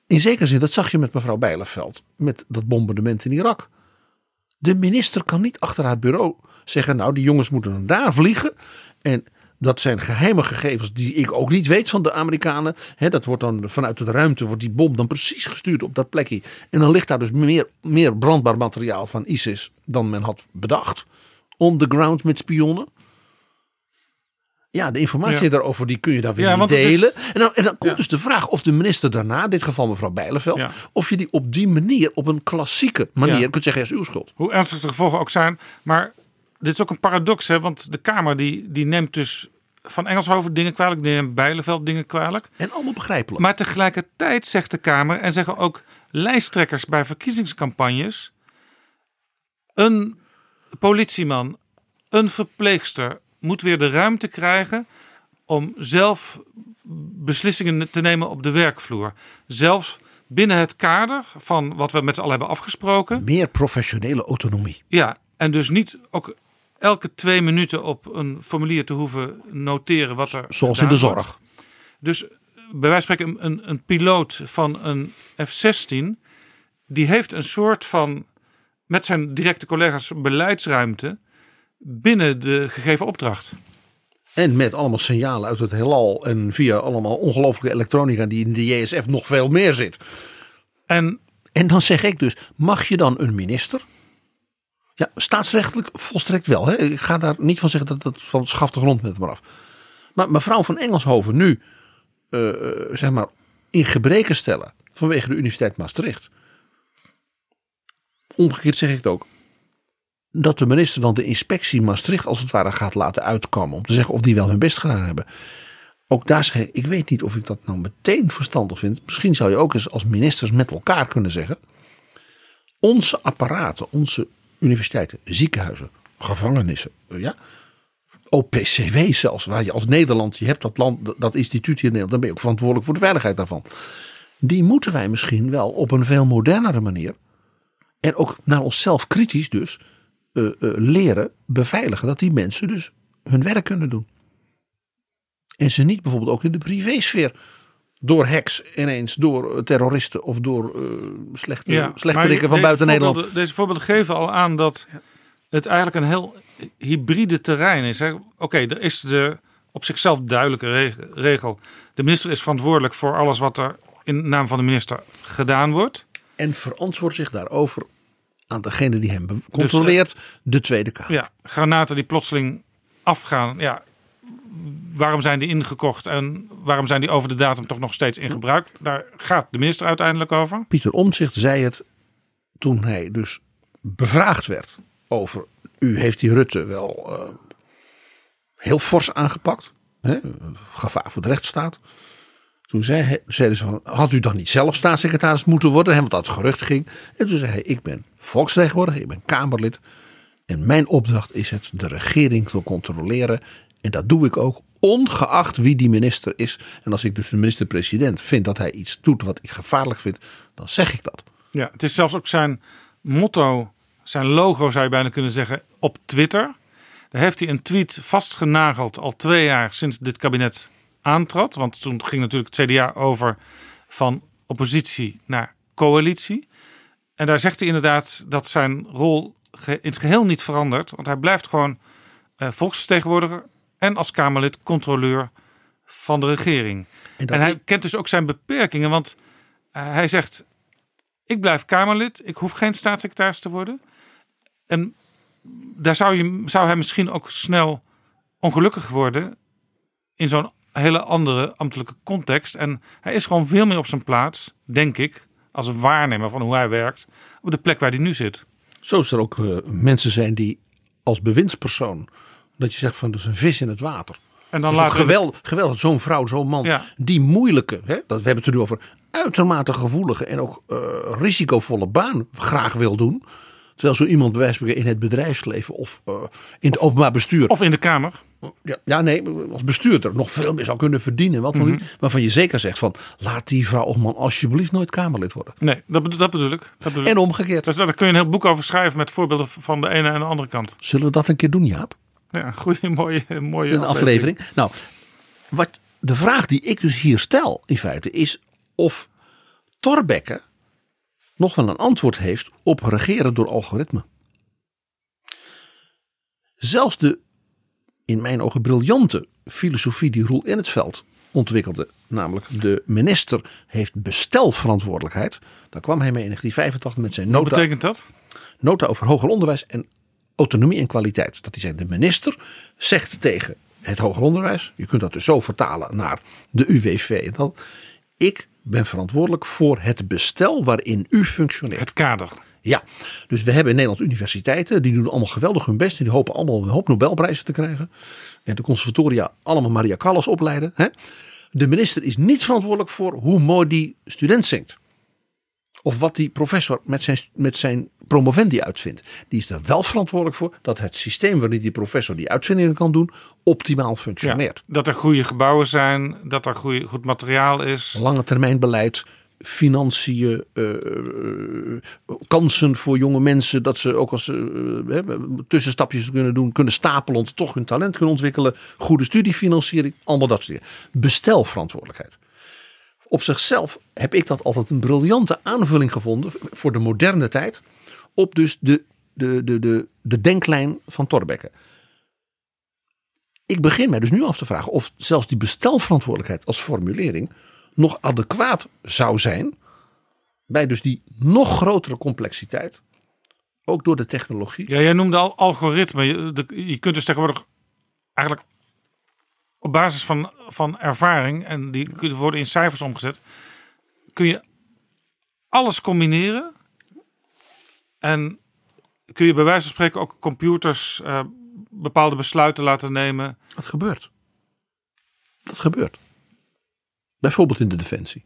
in zekere zin, dat zag je met mevrouw Bijleveld, met dat bombardement in Irak. De minister kan niet achter haar bureau zeggen: Nou, die jongens moeten dan daar vliegen. En dat zijn geheime gegevens die ik ook niet weet van de Amerikanen. Dat wordt dan vanuit de ruimte, wordt die bom dan precies gestuurd op dat plekje. En dan ligt daar dus meer, meer brandbaar materiaal van ISIS dan men had bedacht. On the ground met spionnen. Ja, de informatie Ja. daarover die kun je daar weer Ja, niet want het is- delen. En dan, en dan komt dus de vraag of de minister daarna, in dit geval mevrouw Bijleveld, Ja. of je die op die manier, op een klassieke manier, kunt zeggen, is uw schuld. Hoe ernstig de gevolgen ook zijn. Maar dit is ook een paradox, hè? want de Kamer die, die neemt dus van Engelshoven dingen kwalijk, die neemt Bijleveld dingen kwalijk. En allemaal begrijpelijk. Maar tegelijkertijd zegt de Kamer en zeggen ook lijsttrekkers bij verkiezingscampagnes: een politieman, een verpleegster moet weer de ruimte krijgen om zelf beslissingen te nemen op de werkvloer. Zelfs binnen het kader van wat we met z'n allen hebben afgesproken. Meer professionele autonomie. Ja, en dus niet ook elke twee minuten op een formulier te hoeven noteren wat er. Zoals in de wordt. zorg. Dus bij wijze van spreken, een, een piloot van een F-16, die heeft een soort van, met zijn directe collega's, beleidsruimte binnen de gegeven opdracht. En met allemaal signalen uit het heelal en via allemaal ongelooflijke elektronica die in de JSF nog veel meer zit. En, en dan zeg ik dus, mag je dan een minister? Ja, staatsrechtelijk volstrekt wel. Hè? Ik ga daar niet van zeggen dat het van schafte grond met hem af. Maar mevrouw van Engelshoven nu, eh, eh, zeg maar, in gebreken stellen vanwege de Universiteit Maastricht. Omgekeerd zeg ik het ook. Dat de minister dan de inspectie Maastricht als het ware gaat laten uitkomen. Om te zeggen of die wel hun best gedaan hebben. Ook daar zeg ik, ik weet niet of ik dat nou meteen verstandig vind. Misschien zou je ook eens als ministers met elkaar kunnen zeggen. Onze apparaten, onze universiteiten, ziekenhuizen, gevangenissen, eh, ja. OPCW zelfs, waar je als Nederland, je hebt dat land, dat- instituut hier in Nederland, dan ben je ook verantwoordelijk voor de veiligheid daarvan. Die moeten wij misschien wel op een veel modernere manier en ook naar onszelf kritisch dus eh, eh, leren beveiligen. Dat die mensen dus hun werk kunnen doen. En ze niet bijvoorbeeld ook in de privésfeer door hacks ineens door eh, terroristen of door eh slechte, slechterikken van buiten Nederland. Deze voorbeelden geven al aan dat het eigenlijk een heel hybride terrein is. Oké, er is de op zichzelf duidelijke reg- regel. De minister is verantwoordelijk voor alles wat er in naam van de minister gedaan wordt. En verantwoordt zich daarover aan degene die hem be- controleert, de Tweede Kamer. Ja, granaten die plotseling afgaan. Ja, waarom zijn die ingekocht en waarom zijn die over de datum toch nog steeds in gebruik? Daar gaat de minister uiteindelijk over. Pieter Omtzigt zei het toen hij dus bevraagd werd over u heeft die Rutte wel eh, heel fors aangepakt. Hè, gevaar voor de rechtsstaat. Toen zei hij, ze van, had u dan niet zelf staatssecretaris moeten worden? Hè, want dat gerucht ging. En toen zei hij, ik ben volksvertegenwoordiger, ik ben Kamerlid. En mijn opdracht is het de regering te controleren. En dat doe ik ook ongeacht wie die minister is. En als ik dus de minister-president vind dat hij iets doet wat ik gevaarlijk vind, dan zeg ik dat. Ja, het is zelfs ook zijn motto, zijn logo zou je bijna kunnen zeggen, op Twitter. Daar heeft hij een tweet vastgenageld al twee jaar sinds dit kabinet aantrad. Want toen ging natuurlijk het CDA over van oppositie naar coalitie. En daar zegt hij inderdaad dat zijn rol in het geheel niet verandert. Want hij blijft gewoon eh, volksvertegenwoordiger en als Kamerlid controleur van de regering. En, En hij kent dus ook zijn beperkingen, want eh, hij zegt: Ik blijf Kamerlid, ik hoef geen staatssecretaris te worden. En daar zou, je, zou hij misschien ook snel ongelukkig worden in zo'n hele andere ambtelijke context. En hij is gewoon veel meer op zijn plaats, denk ik, als een waarnemer van hoe hij werkt, op de plek waar hij nu zit. Zo is er ook eh, mensen zijn die als bewindspersoon, dat je zegt van dat is een vis in het water. En dan geweldig, geweldig zo'n vrouw, zo'n man, Ja. die moeilijke, hè, dat, we hebben het er nu over, uitermate gevoelige en ook eh, risicovolle baan graag wil doen. Terwijl zo iemand bij wijze in het bedrijfsleven of eh, in het openbaar bestuur. Of in de Kamer. Ja, ja, nee, als bestuurder nog veel meer zou kunnen verdienen. Wat Mhm. niet, waarvan je zeker zegt van laat die vrouw of man alsjeblieft nooit Kamerlid worden. Nee, dat, dat bedoel ik. Dat bedoel ik. En omgekeerd. Dus daar kun je een heel boek over schrijven met voorbeelden van de ene en de andere kant. Zullen we dat een keer doen, Jaap? Ja, goede, mooie, mooie een aflevering. Nou, wat, de vraag die ik dus hier stel in feite is of Torbekke nog wel een antwoord heeft op regeren door algoritme. Zelfs de in mijn ogen briljante filosofie die Roel in het veld ontwikkelde, namelijk de minister heeft bestelverantwoordelijkheid. Daar kwam hij mee in 1985 met zijn Wat nota betekent dat? nota over hoger onderwijs en autonomie en kwaliteit. Dat hij zei, de minister zegt tegen het hoger onderwijs, je kunt dat dus zo vertalen naar de UWV. En dan, ik ben verantwoordelijk voor het bestel waarin u functioneert. Het kader. Ja, dus we hebben in Nederland universiteiten, die doen allemaal geweldig hun best. En die hopen allemaal een hoop Nobelprijzen te krijgen. En de conservatoria allemaal Maria Callas opleiden. Hè? De minister is niet verantwoordelijk voor hoe mooi die student zingt. Of wat die professor met zijn, met zijn promovendi uitvindt. Die is er wel verantwoordelijk voor dat het systeem waarin die professor die uitvindingen kan doen, optimaal functioneert. Dat er goede gebouwen zijn, dat er goede, goed materiaal is. Lange termijn beleid, financiën, eh, eh, kansen voor jonge mensen. Dat ze ook als ze eh, tussenstapjes kunnen doen, kunnen stapelen om toch hun talent kunnen ontwikkelen. Goede studiefinanciering, allemaal dat soort dingen. Bestelverantwoordelijkheid. Op zichzelf heb ik dat altijd een briljante aanvulling gevonden voor de moderne tijd. Op dus de, de, de, de, de denklijn van Torbekke. Ik begin mij dus nu af te vragen of zelfs die bestelverantwoordelijkheid als formulering nog adequaat zou zijn bij dus die nog grotere complexiteit, ook door de technologie. Ja, jij noemde al algoritme. Je, je kunt dus tegenwoordig eigenlijk op basis van, van ervaring, en die kunnen worden in cijfers omgezet, kun je alles combineren. En kun je bij wijze van spreken ook computers eh, bepaalde besluiten laten nemen. Dat gebeurt. Dat gebeurt. Bijvoorbeeld in de defensie.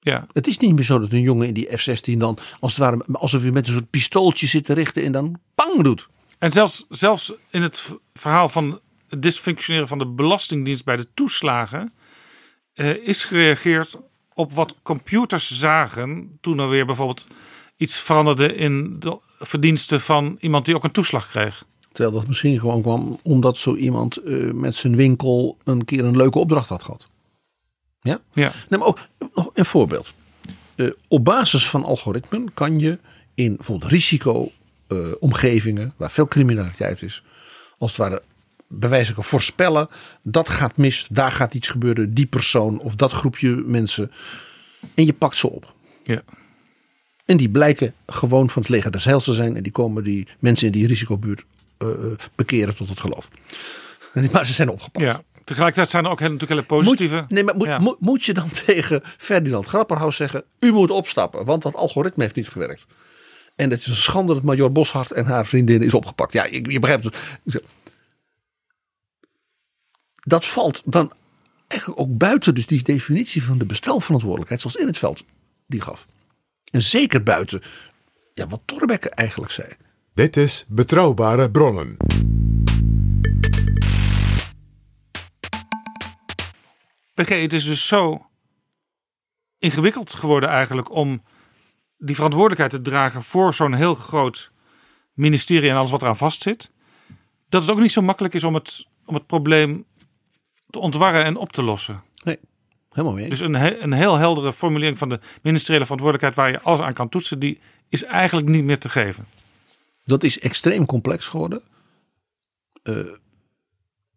Ja. Het is niet meer zo dat een jongen in die F-16 dan als het ware alsof je met een soort pistooltje zit te richten en dan pang doet. En zelfs, zelfs in het verhaal van het dysfunctioneren van de Belastingdienst bij de toeslagen eh, is gereageerd op wat computers zagen toen er weer bijvoorbeeld iets veranderde in de verdiensten van iemand die ook een toeslag kreeg. Terwijl dat misschien gewoon kwam omdat zo iemand eh, met zijn winkel een keer een leuke opdracht had gehad. Ja? Ja. Nee, maar ook nog een voorbeeld. Eh, op basis van algoritmen kan je in bijvoorbeeld risico-omgevingen, waar veel criminaliteit is, als het ware bewijzen kan voorspellen, dat gaat mis, daar gaat iets gebeuren, die persoon of dat groepje mensen. En je pakt ze op. Ja. En die blijken gewoon van het leger des heils te zijn. En die komen die mensen in die risicobuurt eh, eh, bekeren tot het geloof. Maar ze zijn opgepakt. ja. Tegelijkertijd zijn er ook heel, natuurlijk hele positieve. Moet, nee, maar moet, Ja. moet, moet je dan tegen Ferdinand Grapperhaus zeggen: U moet opstappen, want dat algoritme heeft niet gewerkt. En het is een schande dat Major Boshart en haar vriendin is opgepakt. Ja, je, je begrijpt het. Dat valt dan eigenlijk ook buiten dus die definitie van de bestelverantwoordelijkheid, zoals in het veld die gaf. En zeker buiten ja, wat Torbekke eigenlijk zei. Dit is Betrouwbare Bronnen. PG, het is dus zo ingewikkeld geworden eigenlijk om die verantwoordelijkheid te dragen voor zo'n heel groot ministerie en alles wat eraan vastzit. Dat het ook niet zo makkelijk is om het, om het probleem te ontwarren en op te lossen. Nee, helemaal mee. Dus een, he- een heel heldere formulering van de ministeriële verantwoordelijkheid waar je alles aan kan toetsen, die is eigenlijk niet meer te geven. Dat is extreem complex geworden. Eh,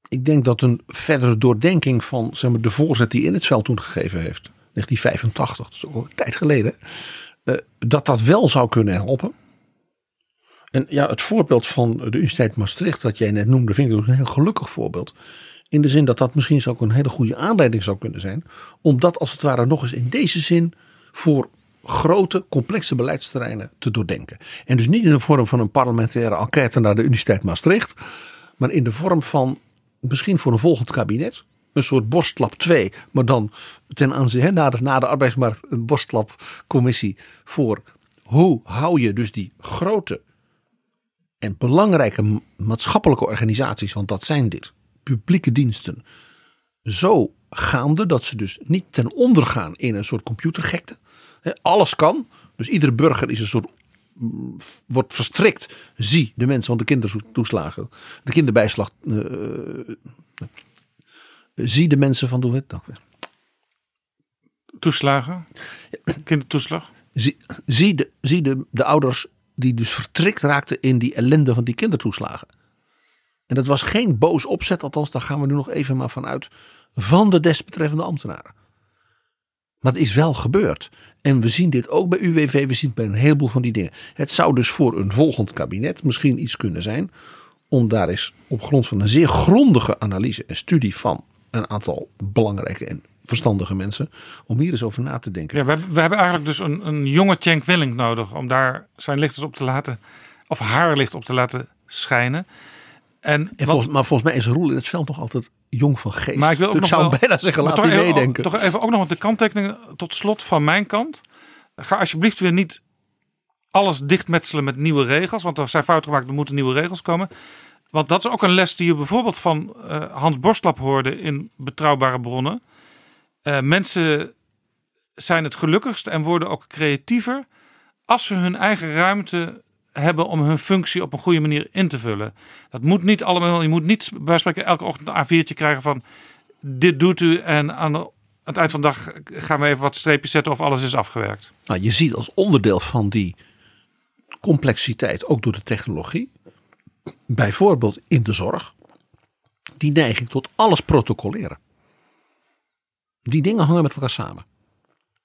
ik denk dat een verdere doordenking van zeg maar, de voorzet die in het veld toen gegeven heeft, 1985, dat is ook een tijd geleden, eh, dat dat wel zou kunnen helpen. En ja, het voorbeeld van de Universiteit Maastricht dat jij net noemde, vind ik ook een heel gelukkig voorbeeld. In de zin dat dat misschien ook een hele goede aanleiding zou kunnen zijn. Om dat als het ware nog eens in deze zin voor grote, complexe beleidsterreinen te doordenken. En dus niet in de vorm van een parlementaire enquête naar de Universiteit Maastricht. Maar in de vorm van misschien voor een volgend kabinet. Een soort borstklap 2. Maar dan ten aanzien hè, na, de, na de arbeidsmarkt een borstklapcommissie. Voor hoe hou je dus die grote en belangrijke ma- maatschappelijke organisaties. Want dat zijn dit. Publieke diensten. Zo gaande dat ze dus niet ten onder gaan in een soort computergekte. Alles kan. Dus iedere burger is een soort mm, wordt verstrikt. Zie de mensen van de kindertoeslagen, de kinderbijslag. eh, eh, zie de mensen van. Doe het weer. Toeslagen, kindertoeslag. Zie, zie, de, zie de, de ouders die dus vertrikt raakten in die ellende van die kindertoeslagen. En dat was geen boos opzet, althans daar gaan we nu nog even maar vanuit, van de desbetreffende ambtenaren. Maar het is wel gebeurd. En we zien dit ook bij UWV, we zien het bij een heleboel van die dingen. Het zou dus voor een volgend kabinet misschien iets kunnen zijn om daar eens op grond van een zeer grondige analyse en studie van een aantal belangrijke en verstandige mensen, om hier eens over na te denken. Ja, we, hebben- we hebben eigenlijk dus een, een jonge Cenk Willing nodig om daar zijn licht eens op te laten, of haar licht op te laten schijnen. En, volgens, maar volgens mij is Roel in het veld nog altijd jong van geest. Maar ik wil ook Dus nog zou wel, bijna zeggen, laat toch hij meedenken. Toch even ook nog de kanttekeningen tot slot van mijn kant. Ga alsjeblieft weer niet alles dichtmetselen met nieuwe regels. Want er zijn fouten gemaakt, er moeten nieuwe regels komen. Want dat is ook een les die je bijvoorbeeld van eh, Hans Borstlap hoorde in Betrouwbare Bronnen. Eh, mensen zijn het gelukkigst en worden ook creatiever als ze hun eigen ruimte hebben om hun functie op een goede manier in te vullen. Dat moet niet allemaal, je moet niet bij spreken elke ochtend een A4'tje krijgen van dit doet u en aan de- het eind van de dag gaan we even wat streepjes zetten of alles is afgewerkt. Nou, je ziet als onderdeel van die complexiteit, ook door de technologie, bijvoorbeeld in de zorg, die neiging tot alles protocoleren. Die dingen hangen met elkaar samen.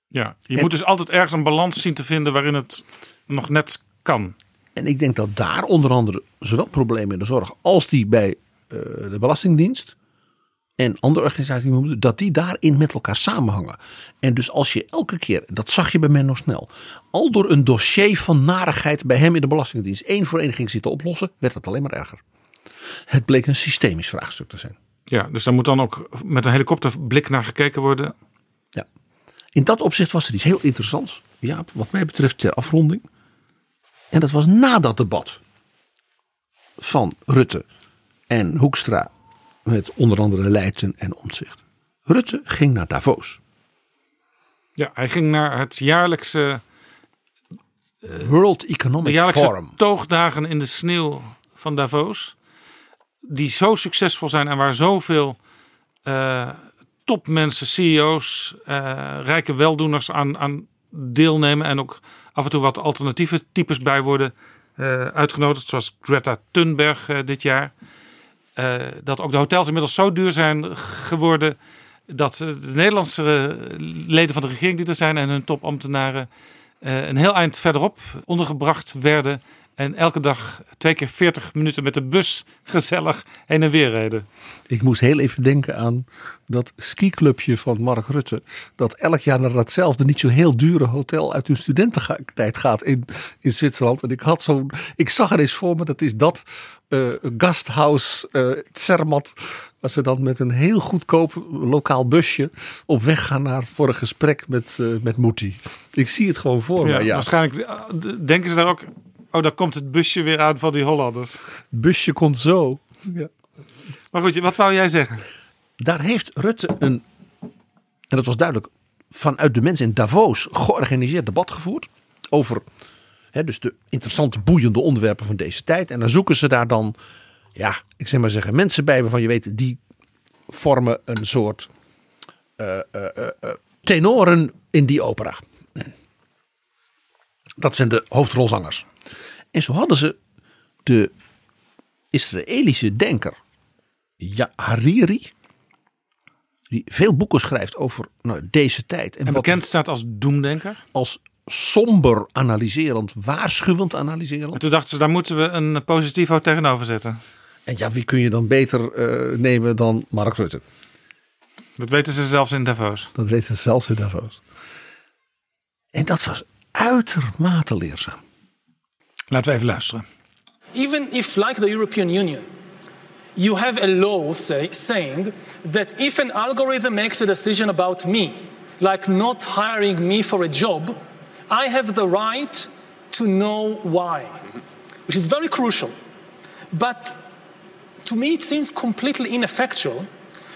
Ja, je En- moet dus altijd ergens een balans zien te vinden waarin het nog net kan. En ik denk dat daar onder andere zowel problemen in de zorg als die bij eh, de Belastingdienst en andere organisaties, dat die daarin met elkaar samenhangen. En dus als je elke keer, dat zag je bij Menno Snel, al door een dossier van narigheid bij hem in de Belastingdienst één voor één ging zitten oplossen, werd het alleen maar erger. Het bleek een systemisch vraagstuk te zijn. Ja, dus daar moet dan ook met een helikopterblik naar gekeken worden. Ja. in dat opzicht was er iets heel interessants. Ja, wat mij betreft ter afronding. En dat was na dat debat van Rutte en Hoekstra met onder andere Leijten en Omtzigt. Rutte ging naar Davos. Ja, hij ging naar het jaarlijkse World Economic de jaarlijkse Forum. toogdagen in de sneeuw van Davos. Die zo succesvol zijn en waar zoveel eh, topmensen, CEO's, eh, rijke weldoeners aan, aan deelnemen. En ook af en toe wat alternatieve types bij worden eh, uitgenodigd. Zoals Greta Thunberg eh, dit jaar. Eh, dat ook de hotels inmiddels zo duur zijn geworden. Dat de Nederlandse leden van de regering die er zijn en hun topambtenaren een heel eind verderop ondergebracht werden. En elke dag twee keer 40 minuten met de bus gezellig heen en weer reden. Ik moest heel even denken aan dat skiclubje van Mark Rutte. Dat elk jaar naar datzelfde niet zo heel dure hotel uit hun studententijd gaat in, in Zwitserland. En ik had zo'n, ik zag er eens voor me, dat is dat eh gasthouse eh Zermatt. Waar ze dan met een heel goedkoop lokaal busje op weg gaan naar voor een gesprek met, eh met Moetie. Ik zie het gewoon voor me. Ja. Waarschijnlijk denken ze daar ook. Oh, daar komt het busje weer aan van die Hollanders. Het busje komt zo. Ja. Maar goed, wat wou jij zeggen? Daar heeft Rutte een, en dat was duidelijk, vanuit de mensen in Davos georganiseerd debat gevoerd. Over hè, dus de interessante, boeiende onderwerpen van deze tijd. En dan zoeken ze daar dan, ja, ik zeg maar zeggen, mensen bij waarvan je weet, die vormen een soort eh, eh, eh, eh, tenoren in die opera. Dat zijn de hoofdrolzangers. En zo hadden ze de Israëlische denker ja, Hariri. Die veel boeken schrijft over nou, deze tijd. En bekend staat als doemdenker. Als somber analyserend, waarschuwend analyserend. En toen dachten ze, daar moeten we een positivo tegenover zetten. En ja, wie kun je dan beter eh, nemen dan Mark Rutte? Dat weten ze zelfs in Davos. Dat weten ze zelfs in Davos. En dat was uitermate leerzaam. Laten we even luisteren. Even if, like the European Union, you have a law say, saying that if an algorithm makes a decision about me, like not hiring me for a job, I have the right to know why, which is very crucial. But to me, it seems completely ineffectual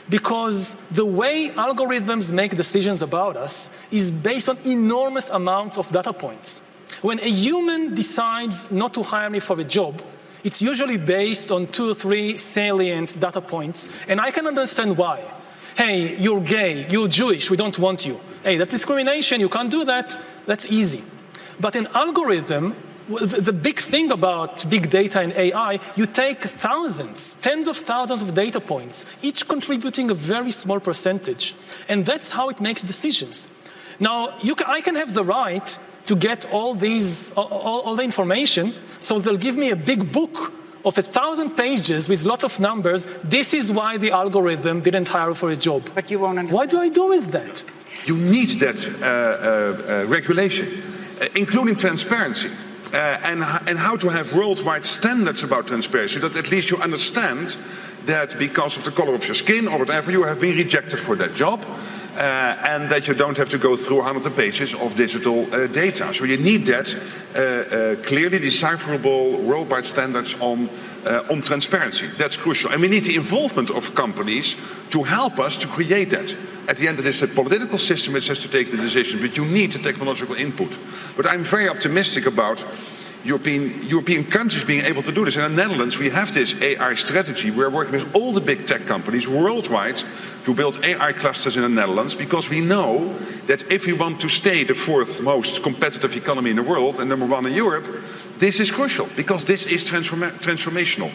because the way algorithms make decisions about us is based on enormous amounts of data points. When a human decides not to hire me for a job, it's usually based on two or three salient data points, and I can understand why. Hey, you're gay, you're Jewish, we don't want you. Hey, that's discrimination, you can't do that. That's easy. But an algorithm, the big thing about big data and AI, you take thousands, tens of thousands of data points, each contributing a very small percentage. And that's how it makes decisions. Now, you ca I can have the right to get all these, all, all, all the information, so they'll give me a big book of a thousand pages with lots of numbers. This is why the algorithm didn't hire for a job. But you won't understand. What do I do with that? You need that uh, uh, uh, regulation, uh, including transparency. Uh, and, and how to have worldwide standards about transparency, that at least you understand that because of the color of your skin or whatever, you have been rejected for that job. Uh, and that you don't have to go through hundreds of pages of digital uh, data. So you need that uh, clearly decipherable worldwide standards on, uh, on transparency. That's crucial. And we need the involvement of companies to help us to create that. At the end, it is the political system which has to take the decision, but you need the technological input. But I'm very optimistic about European, European countries being able to do this. In the Netherlands, we have this AI strategy. We're working with all the big tech companies worldwide to build AI clusters in the Netherlands because we know that if we want to stay the fourth most competitive economy in the world and number one in Europe, this is crucial because this is transforma- transformational.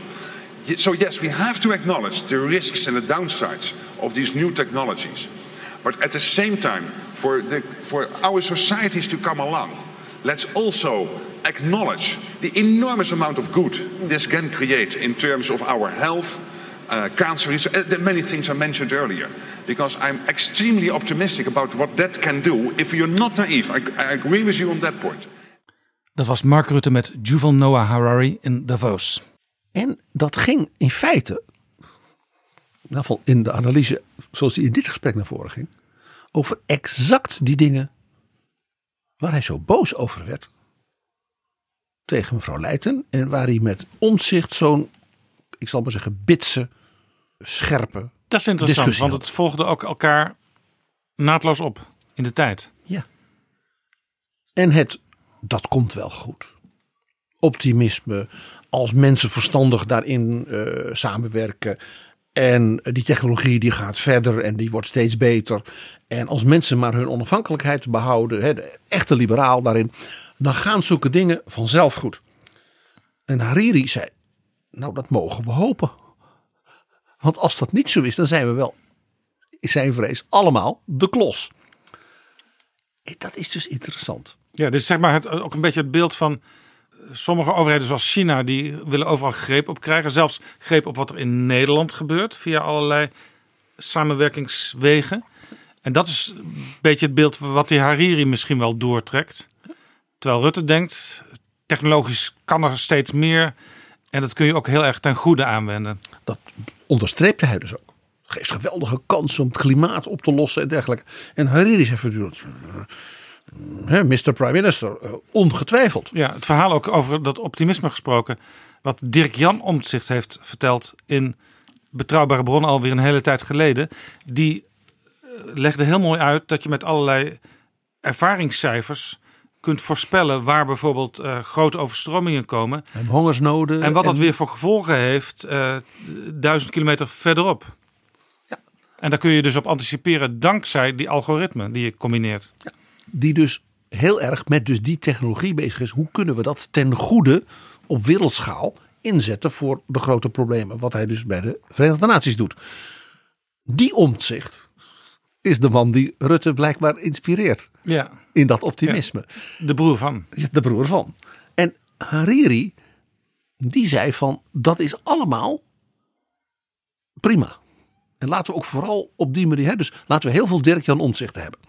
So, yes, we have to acknowledge the risks and the downsides of these new technologies. But at the same time, for, the, for our societies to come along, let's also acknowledge the enormous amount of good this can create in terms of our health, uh, cancer, research, uh, the many things I mentioned earlier. Because I'm extremely optimistic about what that can do if you're not naive. I, I agree with you on that point. Dat was Mark Rutte met Juval Noah Harari in Davos. En dat ging in feite, in ieder geval in de analyse zoals die in dit gesprek naar voren ging, over exact die dingen waar hij zo boos over werd tegen mevrouw Leijten en waar hij met omzicht zo'n, ik zal maar zeggen, bitse, scherpe. Dat is interessant, want had. het volgde ook elkaar naadloos op in de tijd. Ja. En het, dat komt wel goed. Optimisme, als mensen verstandig daarin eh, samenwerken. En die technologie die gaat verder en die wordt steeds beter. En als mensen maar hun onafhankelijkheid behouden, hè, de echte liberaal daarin, dan gaan zulke dingen vanzelf goed. En Hariri zei, nou dat mogen we hopen. Want als dat niet zo is, dan zijn we wel, is zijn vrees, allemaal de klos. Eh, Dat is dus interessant. Ja, dus zeg maar het, ook een beetje het beeld van eh, sommige overheden zoals China, die willen overal greep op krijgen. Zelfs greep op wat er in Nederland gebeurt via allerlei samenwerkingswegen. En dat is een beetje het beeld wat die Hariri misschien wel doortrekt. Terwijl Rutte denkt, technologisch kan er steeds meer. En dat kun je ook heel erg ten goede aanwenden. Dat onderstreepte hij dus ook. Geeft geweldige kansen om het klimaat op te lossen en dergelijke. En Hariri zei voortdurend, Mr. Prime Minister, eh, ongetwijfeld. Ja, het verhaal ook over dat optimisme gesproken. Wat Dirk Jan Omtzigt heeft verteld in Betrouwbare Bronnen alweer een hele tijd geleden. Die eh, legde heel mooi uit dat je met allerlei ervaringscijfers kunt voorspellen waar bijvoorbeeld eh, grote overstromingen komen. En hongersnoden. En wat dat weer voor gevolgen heeft eh, duizend kilometer verderop. En daar kun je dus op anticiperen dankzij die algoritme die je combineert. Die dus heel erg met dus die technologie bezig is. Hoe kunnen we dat ten goede op wereldschaal inzetten voor de grote problemen. Wat hij dus bij de Verenigde Naties doet. Die omzicht is de man die Rutte blijkbaar inspireert. Ja. In dat optimisme. De broer van. De broer van. En Hariri, die zei van dat is allemaal prima. En laten we ook vooral op die manier, hè, dus laten we heel veel Dirk-Jan Omtzigt hebben.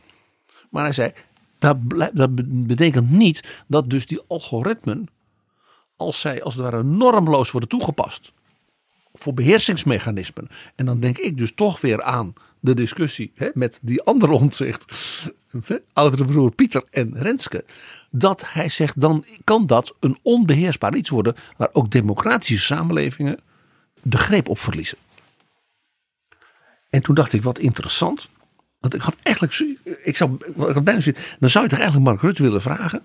Maar hij zei, dat, dat be- betekent niet dat dus die algoritmen, als zij als het ware normloos worden toegepast voor beheersingsmechanismen. En dan denk ik dus toch weer aan de discussie hè, met die andere omzicht, oudere broer Pieter en Renske. Dat hij zegt, dan kan dat een onbeheersbaar iets worden waar ook democratische samenlevingen de greep op verliezen. En toen dacht ik, wat interessant. Want ik had eigenlijk, ik zou, ik bijna dan zou je toch eigenlijk Mark Rutte willen vragen.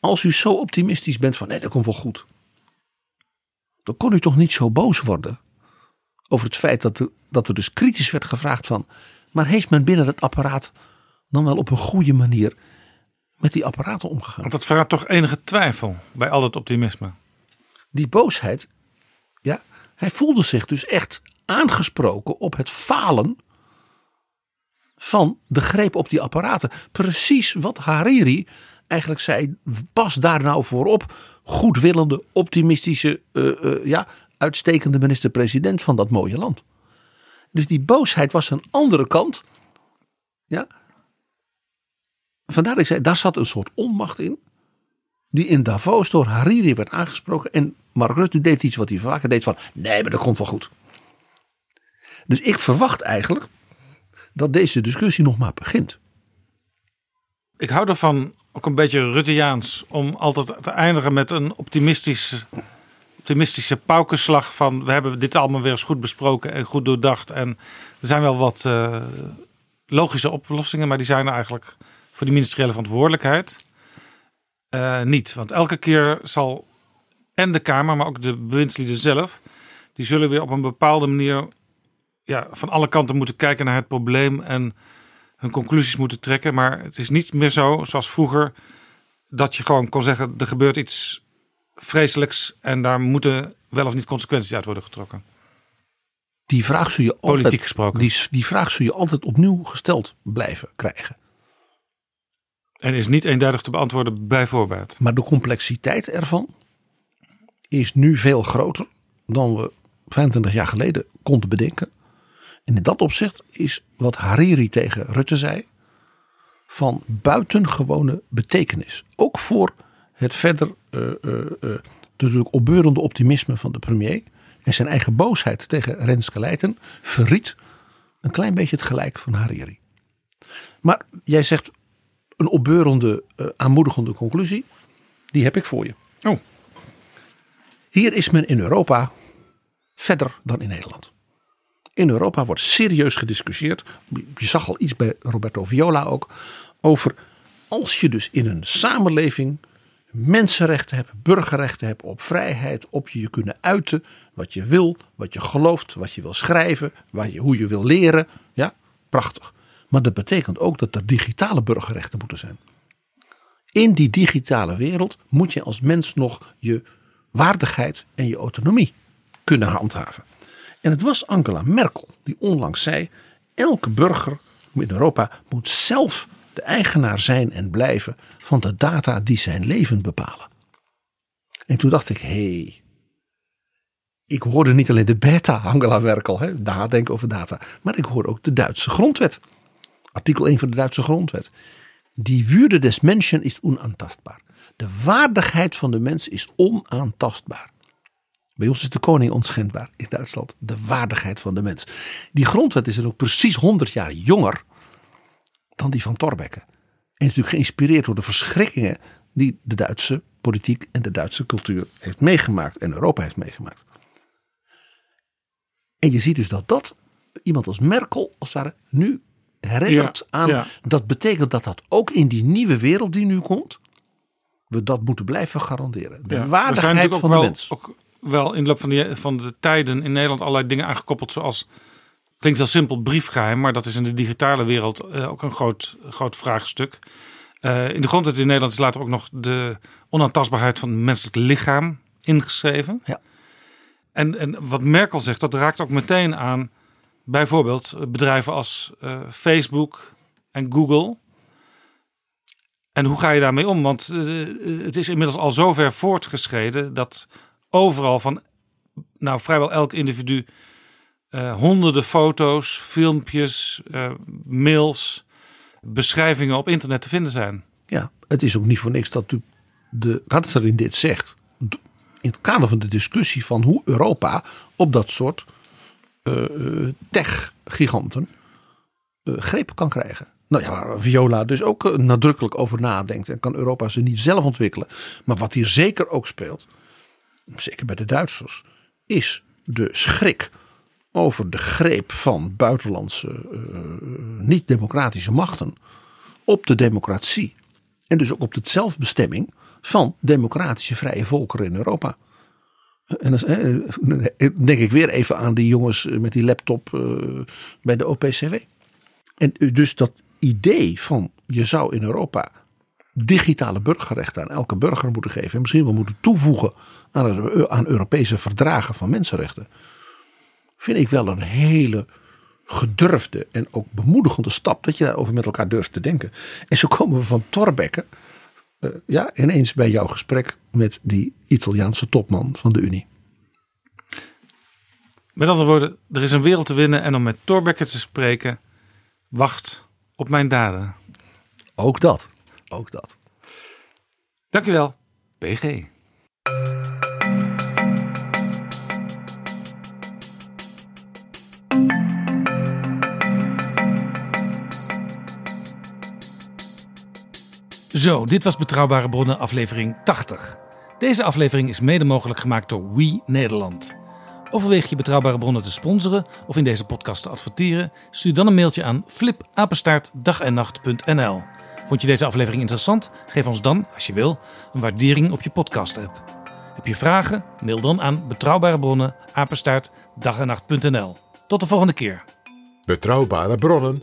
Als u zo optimistisch bent van, nee, dat komt wel goed. Dan kon u toch niet zo boos worden over het feit dat er, dat er dus kritisch werd gevraagd van, maar heeft men binnen het apparaat dan wel op een goede manier met die apparaten omgegaan? Want dat verraadt toch enige twijfel bij al het optimisme. die boosheid, ja, hij voelde zich dus echt aangesproken op het falen van de greep op die apparaten. Precies wat Hariri eigenlijk zei, pas daar nou voor op. Goedwillende, optimistische, eh, eh, ja, uitstekende minister-president van dat mooie land. Dus die boosheid was een andere kant. Ja. Vandaar dat ik zei, daar zat een soort onmacht in die in Davos door Hariri werd aangesproken. En Mark Rutte deed iets wat hij vaker deed van, nee, maar dat komt wel goed. Dus ik verwacht eigenlijk dat deze discussie nog maar begint. Ik hou ervan, ook een beetje Rutteaans, om altijd te eindigen met een optimistische, optimistische paukenslag van we hebben dit allemaal weer eens goed besproken en goed doordacht. En er zijn wel wat eh, logische oplossingen, maar die zijn eigenlijk voor die ministeriële verantwoordelijkheid eh, niet. Want elke keer zal en de Kamer, maar ook de bewindslieden zelf, die zullen weer op een bepaalde manier ja, van alle kanten moeten kijken naar het probleem en hun conclusies moeten trekken. Maar het is niet meer zo, zoals vroeger, dat je gewoon kon zeggen: er gebeurt iets vreselijks en daar moeten wel of niet consequenties uit worden getrokken. Die vraag zul je altijd, Politiek gesproken. Die, die vraag zul je altijd opnieuw gesteld blijven krijgen. En is niet eenduidig te beantwoorden bij voorbaat. Maar de complexiteit ervan is nu veel groter dan we 25 jaar geleden konden bedenken. En in dat opzicht is wat Hariri tegen Rutte zei van buitengewone betekenis. Ook voor het verder eh, eh, eh, natuurlijk opbeurende optimisme van de premier. En zijn eigen boosheid tegen Renske Leijten verriet een klein beetje het gelijk van Hariri. Maar jij zegt een opbeurende, uh, aanmoedigende conclusie. Die heb ik voor je. Oh. Hier is men in Europa verder dan in Nederland. In Europa wordt serieus gediscussieerd. Je zag al iets bij Roberto Viola ook. Over als je dus in een samenleving mensenrechten hebt, burgerrechten hebt, op vrijheid, op je kunnen uiten, wat je wil, wat je gelooft, wat je wil schrijven, wat je, hoe je wil leren. Ja, prachtig. Maar dat betekent ook dat er digitale burgerrechten moeten zijn. In die digitale wereld moet je als mens nog je waardigheid en je autonomie kunnen handhaven. En het was Angela Merkel die onlangs zei: elke burger in Europa moet zelf de eigenaar zijn en blijven van de data die zijn leven bepalen. En toen dacht ik: hé, hey, ik hoorde niet alleen de beta Angela Merkel, hè, nadenken over data, maar ik hoorde ook de Duitse grondwet. Artikel 1 van de Duitse grondwet. Die Würde des Menschen is onaantastbaar. De waardigheid van de mens is onaantastbaar. Bij ons is de koning onschendbaar in Duitsland. De waardigheid van de mens. Die grondwet is er ook precies 100 jaar jonger dan die van Thorbecke. En is natuurlijk geïnspireerd door de verschrikkingen die de Duitse politiek en de Duitse cultuur heeft meegemaakt en Europa heeft meegemaakt. En je ziet dus dat dat iemand als Merkel als het ware nu herinnert aan. Dat betekent dat dat ook in die nieuwe wereld die nu komt, we dat moeten blijven garanderen. De waardigheid van de wel, mens. Ook wel in de loop van, die, van de tijden in Nederland allerlei dingen aangekoppeld, zoals klinkt heel simpel briefgeheim, maar dat is in de digitale wereld uh, ook een groot, groot vraagstuk. Uh, in de grondwet in Nederland is later ook nog de onaantastbaarheid van het menselijk lichaam ingeschreven. Ja. En, en wat Merkel zegt, dat raakt ook meteen aan bijvoorbeeld bedrijven als uh, Facebook en Google. En hoe ga je daarmee om? Want uh, het is inmiddels al zover voortgeschreden dat overal van nou, vrijwel elk individu uh, honderden foto's, filmpjes, mails, beschrijvingen op internet te vinden zijn. Ja, het is ook niet voor niks dat de Katserin dit zegt. In het kader van de discussie van hoe Europa op dat soort uh, tech-giganten greep kan krijgen. Nou ja, waar Viola dus ook nadrukkelijk over nadenkt en kan Europa ze niet zelf ontwikkelen. Maar wat hier zeker ook speelt, zeker bij de Duitsers, is de schrik over de greep van buitenlandse niet-democratische machten op de democratie. En dus ook op de zelfbestemming van democratische vrije volkeren in Europa. En dan denk ik weer even aan die jongens met die laptop bij de OPCW. En dus dat idee van je zou in Europa digitale burgerrechten aan elke burger moeten geven. En misschien wel moeten toevoegen aan, aan Europese verdragen van mensenrechten. Vind ik wel een hele gedurfde en ook bemoedigende stap dat je daarover met elkaar durft te denken. En zo komen we van Torbekke uh, ja, ineens bij jouw gesprek met die Italiaanse topman van de Unie. Met andere woorden, er is een wereld te winnen en om met Torbekke te spreken, wacht op mijn daden. Ook dat, ook dat. Dankjewel, PG. Zo, dit was Betrouwbare Bronnen aflevering 80. Deze aflevering is mede mogelijk gemaakt door We Nederland. Overweeg je Betrouwbare Bronnen te sponsoren of in deze podcast te adverteren? Stuur dan een mailtje aan flipapenstaartdagennacht.nl. Vond je deze aflevering interessant? Geef ons dan, als je wil, een waardering op je podcast-app. Heb je vragen? Mail dan aan Betrouwbare Bronnen, apenstaartdagennacht.nl. Tot de volgende keer. Betrouwbare Bronnen